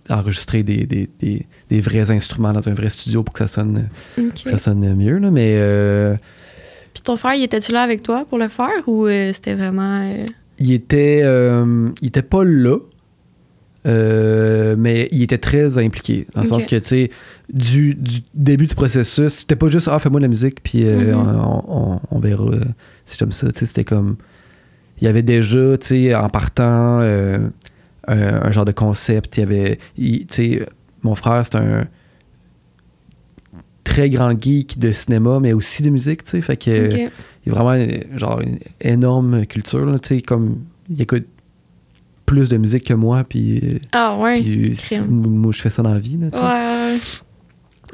enregistrer des, des, des, des vrais instruments dans un vrai studio pour que ça sonne, que ça sonne mieux, là, mais Puis ton frère, il était-tu là avec toi pour le faire ou c'était vraiment. il était, il était pas là, euh, mais il était très impliqué. Dans le sens que, tu sais, du, du début du processus, c'était pas juste, ah, fais-moi de la musique, puis euh, Mhm. on, on- on verra euh, si j'aime ça. Tu sais, c'était comme. Il y avait déjà, tu sais, en partant, euh, un, un genre de concept. Il y avait. Tu sais, mon frère, c'est un très grand geek de cinéma, mais aussi de musique, tu sais. Fait que. Il y a vraiment genre une énorme culture, tu sais, comme il écoute plus de musique que moi, puis, Ah ouais. puis, moi je fais ça dans la vie, là, tu. Ouais.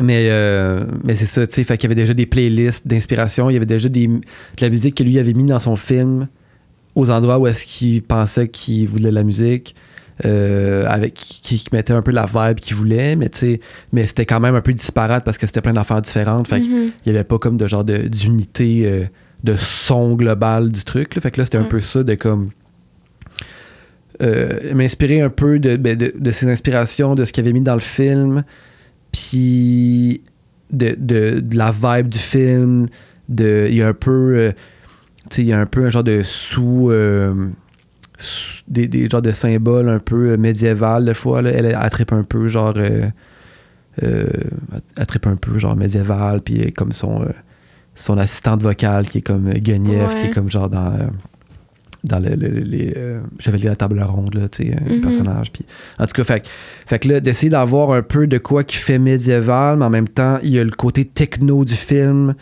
Mais, euh, mais c'est ça, tu sais, fait qu'il y avait déjà des playlists d'inspiration, il y avait déjà des, de la musique que lui avait mis dans son film aux endroits où est-ce qu'il pensait qu'il voulait la musique, euh, avec qui, qui mettait un peu la vibe qu'il voulait, mais tu sais, mais c'était quand même un peu disparate parce que c'était plein d'affaires différentes, fait qu'il Mhm. y avait pas comme de genre de- d'unité euh, de son global du truc, là. fait que là c'était un Ouais. peu ça de comme euh, m'inspirer un peu de, ben, de, de ses inspirations, de ce qu'il avait mis dans le film, puis de, la vibe du film. De, il y a un peu, euh, tu sais, il y a un peu un genre de sous, euh, sous- des, des genres de symboles un peu euh, médiéval des fois. Là. Elle, attrape un peu genre, trippe un peu genre médiéval, puis comme son, son assistante vocale qui est comme Guenièvre, Ouais. qui est comme genre dans dans le, le- le- les euh, Chevalier de la table ronde là, tu sais, un Mhm. personnage puis en tout cas fait, que- fait que là d'essayer d'avoir un peu de quoi qui fait médiéval mais en même temps il y a le côté techno du film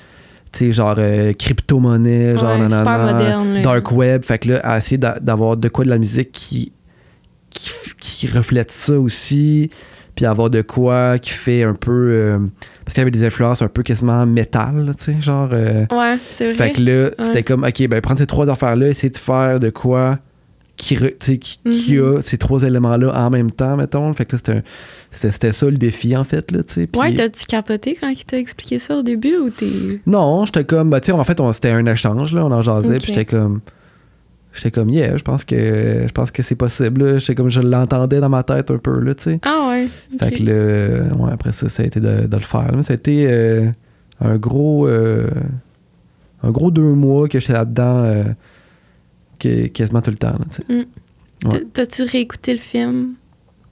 tu sais genre euh, crypto-monnaie genre nanana, super moderne, là. dark web fait que là à essayer d'a- d'avoir de quoi de la musique qui qui reflète ça aussi puis avoir de quoi qui fait un peu euh, parce qu'il y avait des influences un peu quasiment métal tu sais genre euh, Ouais, c'est vrai. fait que là, Ouais. c'était comme, OK, ben prendre ces trois affaires-là, essayer de faire de quoi qui, re- tu sais, qui, qui Mhm. a ces trois éléments-là en même temps, mettons. Fait que là, c'était, ça le défi, en fait, là, tu sais. Puis- Ouais, t'as-tu capoté quand il t'a expliqué ça au début ou t'es. Non, j'étais comme, bah, tu sais, en fait, c'était un échange, là, on en jasait, Ok. puis j'étais comme, j'étais comme, yeah, je pense que, je pense que c'est possible. J'étais comme, je l'entendais dans ma tête un peu, là, tu sais. Ah ouais. Fait que là, ouais, après ça, ça a été de, de le faire. Ça a été euh, un gros euh, un gros deux mois que j'étais là-dedans euh, que- quasiment tout le temps. là, tu sais. Mm. Ouais. T'as- T'as-tu réécouté le film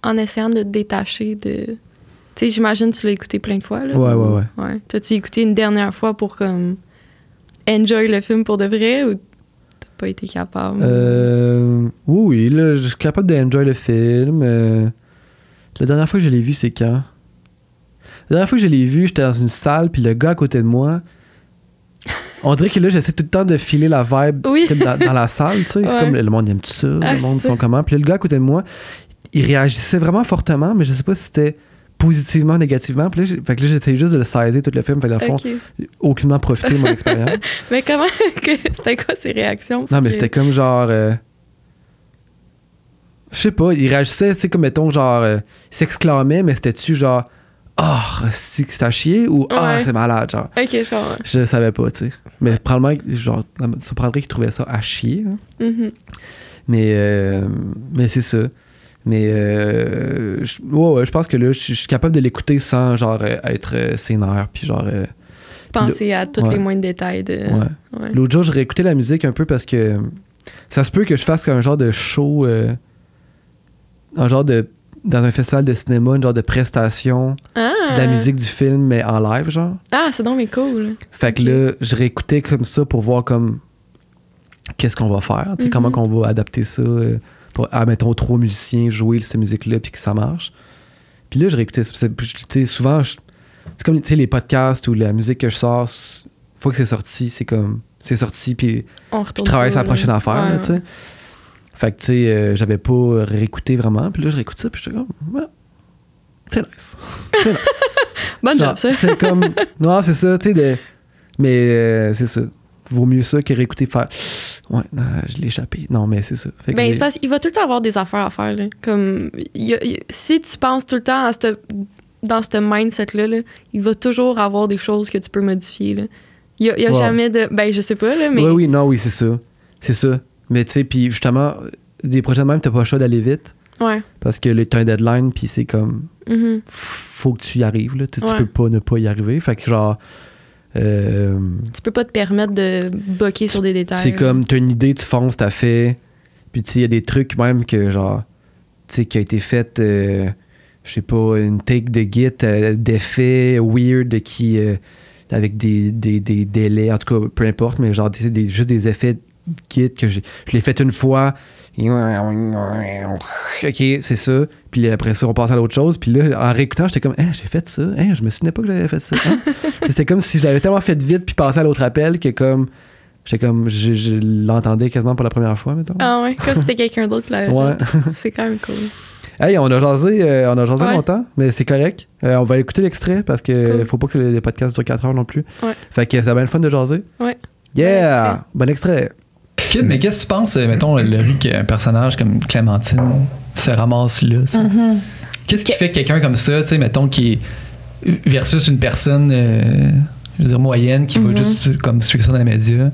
en essayant de te détacher de. Tu sais, j'imagine que tu l'as écouté plein de fois. Là, Ouais, ou- ouais, ouais. T'as-tu écouté une dernière fois pour comme. enjoy le film pour de vrai ou pas été capable? Euh, oui, oui, là, je suis capable d'enjoy le film. euh. la dernière fois que je l'ai vu, c'est quand? La dernière fois que je l'ai vu, j'étais dans une salle, puis le gars à côté de moi, on dirait que là, j'essaie tout le temps de filer la vibe Oui. dans, dans la salle, tu sais. C'est comme le monde aime tout ça, Ah, le monde c'est sont comment? Puis là, le gars à côté de moi, il réagissait vraiment fortement, mais je sais pas si c'était positivement, négativement. Puis là, j'ai- fait que là, j'essayais juste de le saisir tout le film. Fait que dans le fond, aucunement profité de mon expérience. Mais comment. C'était quoi ses réactions? Non, mais c'était comme genre. euh, Je sais pas, il réagissait, sais, comme mettons, genre. euh, il s'exclamait, mais c'était-tu genre. Ah, c'est c'est à chier ou Ah, Ouais. c'est malade, genre. Ok, je comprends. Je savais pas, tu sais. Mais probablement, genre, ça me surprendrait qu'il trouvait ça à chier. hein. Mhm. Mais, euh, mais c'est ça. Mais euh, je, ouais, ouais, je pense que là, je suis- je suis capable de l'écouter sans, genre, euh, être euh, sénère, puis genre. euh, Penser à tous ouais. les moindres détails de. Ouais. L'autre jour, j'ai réécouté la musique un peu parce que ça se peut que je fasse un genre de show, un genre de. dans un festival de cinéma, une genre de prestation Ah! de la musique du film, mais en live, genre. Ah, c'est donc mais cool. Fait que là, je réécoutais comme ça pour voir comme. Qu'est-ce qu'on va faire, tu sais, Mhm. comment qu'on va adapter ça pour, ah, mettons, trois musiciens jouer cette musique-là puis que ça marche. Puis là, je réécoutais sais, souvent, c'est comme, les podcasts ou la musique que je sors, une fois que c'est sorti, c'est comme, c'est sorti, puis je travaille sur la là. prochaine affaire, Ouais, là, tu sais. ouais. Fait que, tu sais, euh, j'avais pas réécouté vraiment, puis là, je réécoute ça, puis je suis comme, Ouais, c'est nice. C'est nice. Bonne Genre, job, ça. C'est comme, non, c'est ça, tu sais, de- mais euh, c'est ça. Vaut mieux ça que réécouter faire, ouais, non, je l'ai échappé. Non, mais c'est ça. Fait que Ben, qu'il va tout le temps avoir des affaires à faire. Là. Comme, il y a- il y a- si tu penses tout le temps à cette- dans ce mindset-là, là, il va toujours avoir des choses que tu peux modifier. Là. Il n'y a, il y a Ouais. jamais de. Ben, je sais pas, là, mais. Oui, oui, non, oui, c'est ça. C'est ça. Mais tu sais, puis justement, des projets de même, t'as pas le choix d'aller vite. Ouais. Parce que t'as un deadline, puis c'est comme, Mhm. faut que tu y arrives, là. Tu sais, tu Ouais. peux pas ne pas y arriver. Fait que genre, euh, Tu peux pas te permettre de boquer sur des détails. c'est comme, t'as une idée, tu fonces, t'as fait. Puis tu sais, il y a des trucs même que genre, tu sais, qui a été fait, euh, je sais pas, une take de git euh, d'effets weird qui. euh, avec des, des, des délais, en tout cas, peu importe, mais genre, des, des- juste des effets git que j'ai- je l'ai fait une fois. Ok, c'est ça. Puis après ça, on passe à l'autre chose. Puis là, en réécoutant, j'étais comme, Hein, j'ai fait ça? Hein, je me souvenais pas que j'avais fait ça. Hein? C'était comme si je l'avais tellement fait vite puis passé à l'autre appel que comme, j'étais comme, je, je l'entendais quasiment pour la première fois, mettons. Ah ouais, comme si c'était quelqu'un d'autre qui l'avait Ouais. fait. C'est quand même cool. Hey, on a jasé, euh, on a jasé Ouais. longtemps, mais c'est correct. Euh, on va écouter l'extrait parce que Cool. faut pas que les les podcasts durent 4 heures non plus. Ouais. Fait que c'est bien le fun de jaser. Ouais. Yeah! Bon extrait. Kid, mais qu'est-ce que tu penses, euh, mettons, Laurie, qu'un personnage comme Clémentine se ramasse là? Mm-hmm. Qu'est-ce qui fait que quelqu'un comme ça, tu sais, mettons, qui est versus une personne, euh, je veux dire, moyenne, qui va Mhm. juste comme suivre ça dans les médias,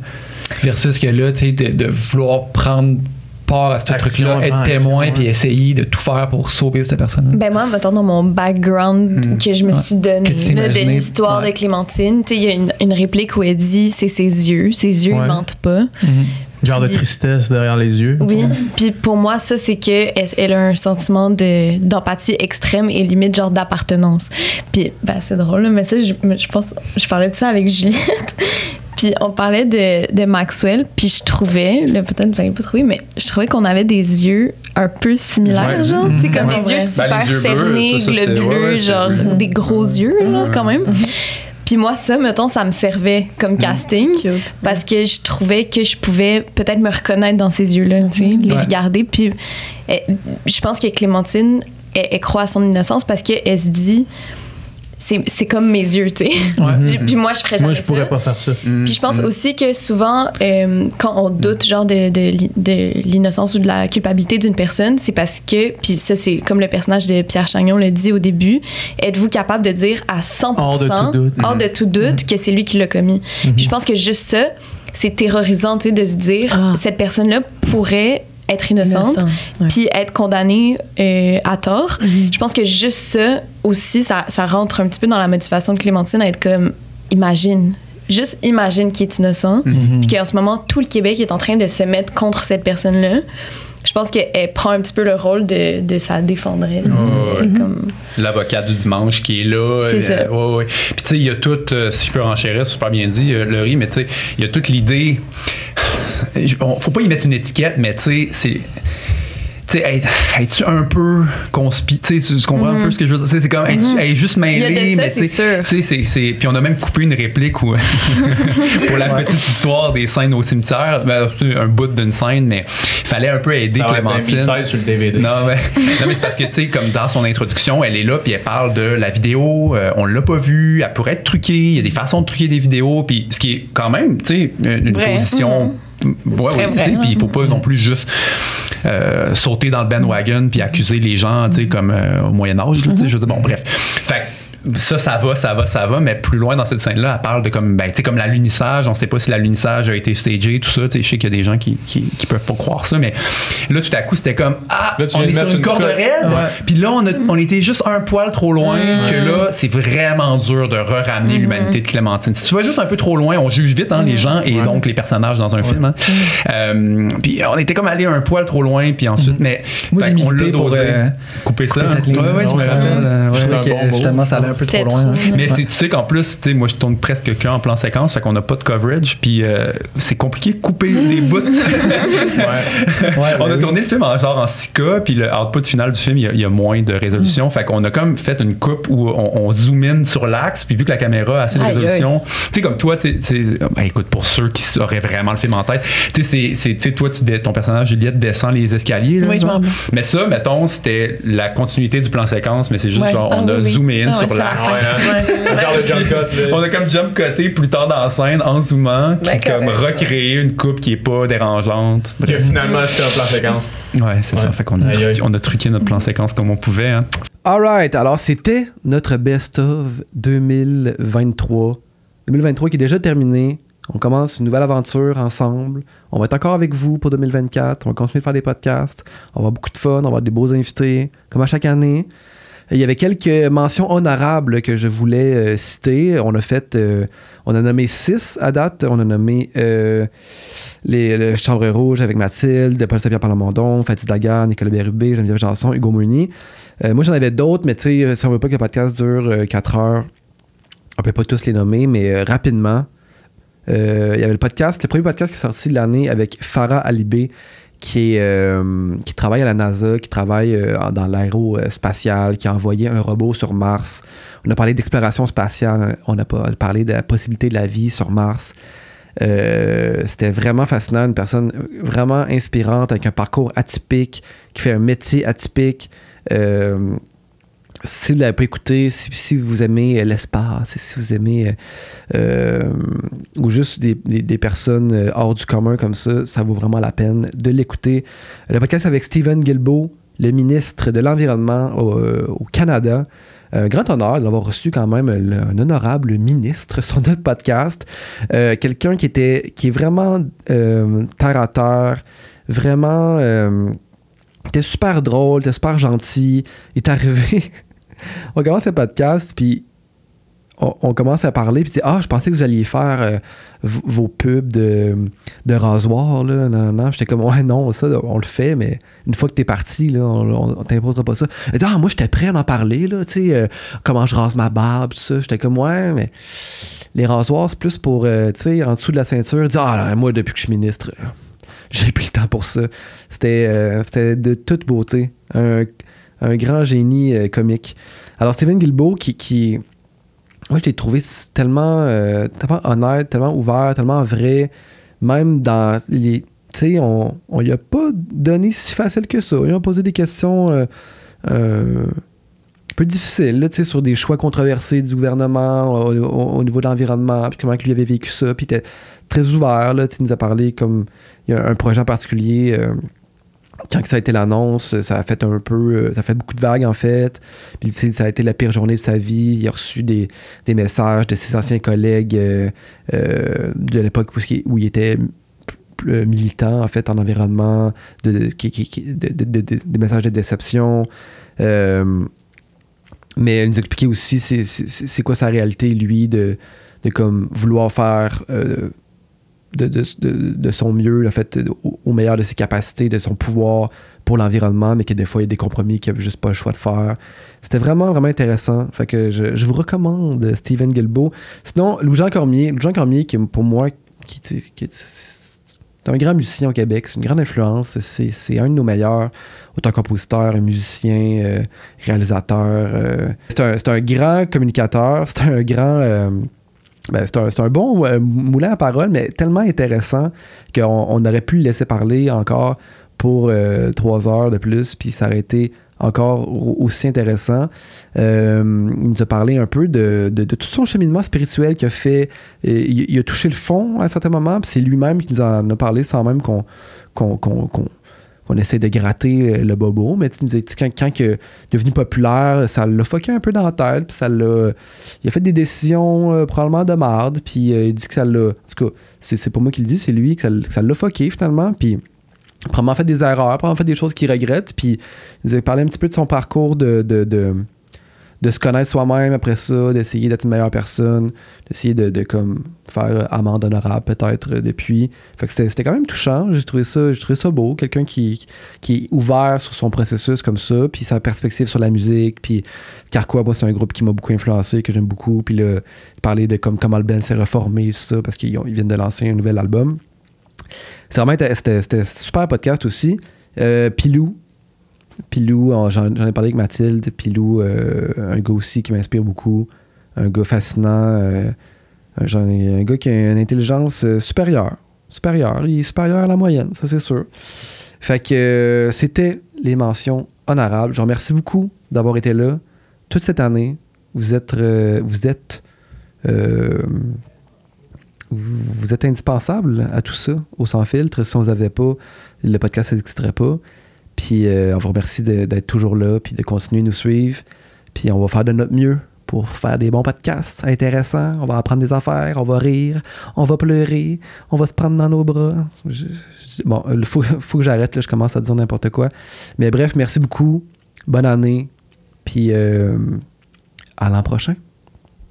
versus que là, tu sais, de, de vouloir prendre part à ce truc-là, être action, témoin, ouais. puis essayer de tout faire pour sauver cette personne-là. Ben moi, mettons dans mon background Mm. que je me Ouais. suis donné là, de l'histoire ouais. de Clémentine, tu sais, il y a une, une réplique où elle dit c'est ses yeux, ses yeux Ouais. ils mentent pas. Mhm. Genre de tristesse derrière les yeux. Oui, puis pour moi ça c'est que elle, elle a un sentiment de d'empathie extrême et limite genre d'appartenance. Puis ben c'est drôle mais ça je, je pense je parlais de ça avec Juliette. Puis on parlait de, de Maxwell, puis je trouvais, là peut-être que j'avais pas trouvé, mais je trouvais qu'on avait des yeux un peu similaires, Ouais. genre, tu sais, comme Mhm. des yeux Ben, super les yeux bleus, ça, ça, ouais, ouais, genre des gros yeux, là, quand même. Puis moi, ça, mettons, ça me servait comme casting parce que je trouvais que je pouvais peut-être me reconnaître dans ces yeux-là, tu sais, les Ouais. regarder. Puis eh, je pense que Clémentine, elle, elle croit à son innocence parce qu'elle se dit, c'est c'est comme mes yeux, tu sais. Puis- Puis moi, je ferais jamais Moi, je pourrais ça. pas faire ça. Puis je pense aussi que souvent, euh, quand on doute genre de, de, l'i- de l'innocence ou de la culpabilité d'une personne, c'est parce que, puis ça c'est comme le personnage de Pierre Chagnon le dit au début, êtes-vous capable de dire à 100%, Hors de tout doute. hors de tout doute que c'est lui qui l'a commis? Puis je pense que juste ça, c'est terrorisant, tu sais, de se dire, Ah. cette personne-là pourrait être innocente, Innocent, ouais. puis être condamnée euh, à tort. Mhm. Je pense que juste ça aussi, ça, ça rentre un petit peu dans la motivation de Clémentine à être comme, imagine, juste imagine qu'il est innocent, Mhm. puis qu'en ce moment, tout le Québec est en train de se mettre contre cette personne-là. Je pense qu'elle prend un petit peu le rôle de, de sa défendresse. Ouais. Comme- L'avocat du dimanche qui est là. C'est ça. euh, ouais, ouais. Puis tu sais, il y a tout, euh, si je peux renchérir, c'est super bien dit, euh, Laurie, mais tu sais, il y a toute l'idée. Faut pas y mettre une étiquette, mais tu sais, c'est. Tu sais, es-tu un peu conspi... Tu sais, tu comprends un Mhm. peu ce que je veux dire? Tu sais, C'est comme, Mhm. es juste mêlé, Il y a de ça, mais c'est tu sais, sûr. tu sais, c'est- c'est- Puis on a même coupé une réplique où, pour la petite histoire des scènes au cimetière, ben, c'est un bout d'une scène, mais il fallait un peu aider Ça Clémentine. B-side sur le DVD. Non, ouais. non, mais c'est parce que, tu sais, comme dans son introduction, elle est là, puis elle parle de la vidéo, euh, on l'a pas vue, elle pourrait être truquée, il y a des façons de truquer des vidéos, puis ce qui est quand même, tu sais, une, une position. Ouais, oui, puis il faut pas non plus juste euh, sauter dans le bandwagon puis accuser les gens, tu sais, comme euh, au Moyen-Âge, là, tu sais, je veux dire, bon, bref. Fait ça, ça va, ça va, ça va, mais plus loin dans cette scène-là, elle parle de comme, ben, tu sais, comme l'alunissage, on sait pas si l'alunissage a été stagé, tout ça, tu sais, je sais qu'il y a des gens qui, qui, qui peuvent pas croire ça, mais là, tout à coup, c'était comme, ah, Là, on est sur une une corde raide, puis là, on, a, on était juste un poil trop loin, que là, c'est vraiment dur de re-ramener l'humanité de Clémentine. Si tu vas juste un peu trop loin, on juge vite, hein, les gens et donc les personnages dans un film, hein. Euh, puis on était comme allé un poil trop loin, puis ensuite, mais Moi, fait j'ai qu'on l'a dosé. euh, couper ça. couper ligne. Ouais, ouais, je me rappelle. justement, ça peu trop loin. trop. Mais Ouais. c'est- tu sais qu'en plus, tu sais, moi je tourne presque qu'en plan séquence, fait qu'on n'a pas de coverage, puis euh, c'est compliqué de couper des bouts. on a tourné le film en genre en 6K, puis le output final du film, il y a, y a moins de résolution, fait qu'on a comme fait une coupe où on, on zoom in sur l'axe, puis vu que la caméra a assez de résolution, tu sais comme toi, tu sais, ben, écoute pour ceux qui auraient vraiment le film en tête, tu sais c'est- c'est tu sais toi tu ton personnage Juliette descend les escaliers là, Oui, je genre. m'en rappelle. mais ça mettons c'était la continuité du plan séquence, mais c'est juste Ouais. genre Ah on a oui, oui. zoomé in Ah ouais, sur la fin. Genre jump cut, là. On a comme jump cuté plus tard dans la scène en zoomant, puis Ben, comme recréer une coupe qui est pas dérangeante. Que finalement, c'était un plan séquence. Ouais, c'est ça. Fait qu'on a, on a truqué notre plan séquence comme on pouvait. Hein. Alright, alors c'était notre best-of 2023. 2023 qui est déjà terminé. On commence une nouvelle aventure ensemble. On va être encore avec vous pour 2024. On va continuer de faire des podcasts. On va avoir beaucoup de fun. On va avoir des beaux invités, comme à chaque année. Il y avait quelques mentions honorables que je voulais euh, citer. On a fait, euh, on a nommé six à date. On a nommé euh, les, le Chambre Rouge avec Mathilde, Paul Saint-Pierre Parlamondon, Fatih Dagar, Nicolas Bérubé, Geneviève Janson, Hugo Meunier. Moi, j'en avais d'autres, mais tu sais, si on veut pas que le podcast dure 4 heures, on peut pas tous les nommer, mais rapidement. il y avait le podcast, le premier podcast qui est sorti de l'année avec Farah Alibé, euh, qui travaille à la NASA, qui travaille euh, dans l'aérospatial, qui a envoyé un robot sur Mars. On a parlé d'exploration spatiale, on a parlé de la possibilité de la vie sur Mars. Euh, C'était vraiment fascinant, une personne vraiment inspirante avec un parcours atypique, qui fait un métier atypique, Euh, si vous pas écouté, si, vous aimez euh, l'espace, si vous aimez euh, euh, ou juste des, des- personnes hors du commun comme ça, ça vaut vraiment la peine de l'écouter. Le podcast avec Stephen Guilbeault, le ministre de l'Environnement au, Canada. Un grand honneur d'avoir reçu quand même un honorable ministre sur notre podcast. Quelqu'un qui était qui est vraiment terre à terre, vraiment était super drôle, était super gentil. Il est arrivé. on commence le podcast, puis on, commence à parler, puis dit Ah, je pensais que vous alliez faire euh, vos pubs de, de rasoir. Là. Non, non. J'étais comme Ouais, non, ça, on le fait, mais une fois que t'es parti, là, on, on, t'imposera pas ça. Il dit Ah, moi, j'étais prêt à en parler, là, tu sais, euh, comment je rase ma barbe, tout ça. J'étais comme Ouais, mais les rasoirs, c'est plus pour, euh, tu sais, en dessous de la ceinture. Il dit Ah, moi, depuis que je suis ministre, j'ai plus le temps pour ça. C'était c'était de toute beauté. Un, un grand génie euh, comique. Alors, Steven Guilbeault, qui. moi, je l'ai trouvé tellement, euh, tellement honnête, tellement ouvert, tellement vrai. Même dans les. Tu sais, on, on lui a pas donné si facile que ça. Ils ont posé des questions euh, un peu difficiles, tu sais, sur des choix controversés du gouvernement au, au- au niveau de l'environnement, puis comment il avait vécu ça. Puis il était très ouvert, là, il nous a parlé comme. Il y a un projet en particulier. Quand ça a été l'annonce, ça a fait un peu. euh, Ça a fait beaucoup de vagues, en fait. Puis, ça a été la pire journée de sa vie. Il a reçu des, des messages de ses anciens collègues euh, euh, de l'époque où, il- était militant, en fait, en environnement, de, des messages de déception. Mais elle nous expliquait aussi c'est, quoi sa réalité, lui, de, de comme vouloir faire de, son mieux, fait, au, meilleur de ses capacités, de son pouvoir pour l'environnement, mais que des fois, il y a des compromis qu'il n'y a juste pas le choix de faire. C'était vraiment, vraiment intéressant. Fait que je, je vous recommande Steven Guilbeault. Sinon, Louis-Jean Cormier, Louis-Jean Cormier, qui, pour moi, qui, est un grand musicien au Québec, c'est une grande influence, c'est, un de nos meilleurs auteurs-compositeurs, un musicien, euh, réalisateur. euh. C'est, un, un grand communicateur, c'est un grand... euh, ben, c'est, un, bon euh, moulin à parole, mais tellement intéressant qu'on on aurait pu le laisser parler encore pour euh, trois heures de plus, puis été encore au- aussi intéressant. Euh, il nous a parlé un peu de, tout son cheminement spirituel qu'il a fait. Il, a touché le fond à un certain moment, puis c'est lui-même qui nous en a parlé sans même qu'on- qu'on essaie de gratter euh, le bobo. Mais tu nous quand, quand il est devenu populaire, ça l'a fucké un peu dans la tête, puis ça l'a... Il a fait des décisions euh, probablement de marde, puis euh, il dit que ça l'a... En tout cas, c'est, pas moi qui le dis, c'est lui, que ça, l'a fucké finalement, puis probablement fait des erreurs, probablement fait des choses qu'il regrette. Puis il nous avait parlé un petit peu de son parcours de, de, de se connaître soi-même après ça, d'essayer d'être une meilleure personne, d'essayer de, de comme faire amende honorable peut-être euh, depuis. Fait que c'était, quand même touchant. J'ai trouvé ça, j'ai trouvé ça beau. Quelqu'un qui, qui est ouvert sur son processus comme ça, puis sa perspective sur la musique. Puis Carquois, moi, c'est un groupe qui m'a beaucoup influencé, que j'aime beaucoup. Puis là, parler de comme, comment le band s'est reformé, ça, parce qu'ils viennent de lancer un nouvel album. C'est vraiment c'était super podcast aussi. Euh, Pilou. Pilou, j'en, ai parlé avec Mathilde. Pilou, euh, un gars aussi qui m'inspire beaucoup. Un gars fascinant. euh, un, gars qui a une intelligence euh, supérieure. Supérieure. Il est supérieur à la moyenne, ça c'est sûr. Fait que c'était les mentions honorables. Je vous remercie beaucoup d'avoir été là toute cette année. Vous êtes, vous êtes vous êtes indispensable à tout ça, au sans filtre. Si on vous avait pas, le podcast n'existerait pas. Puis euh, on vous remercie de- d'être toujours là, puis de continuer à nous suivre. Puis on va faire de notre mieux pour faire des bons podcasts intéressants. On va apprendre des affaires, on va rire, on va pleurer, on va se prendre dans nos bras. Bon, il faut, que j'arrête, je commence à dire n'importe quoi. Mais bref, merci beaucoup. Bonne année. Puis euh, à l'an prochain.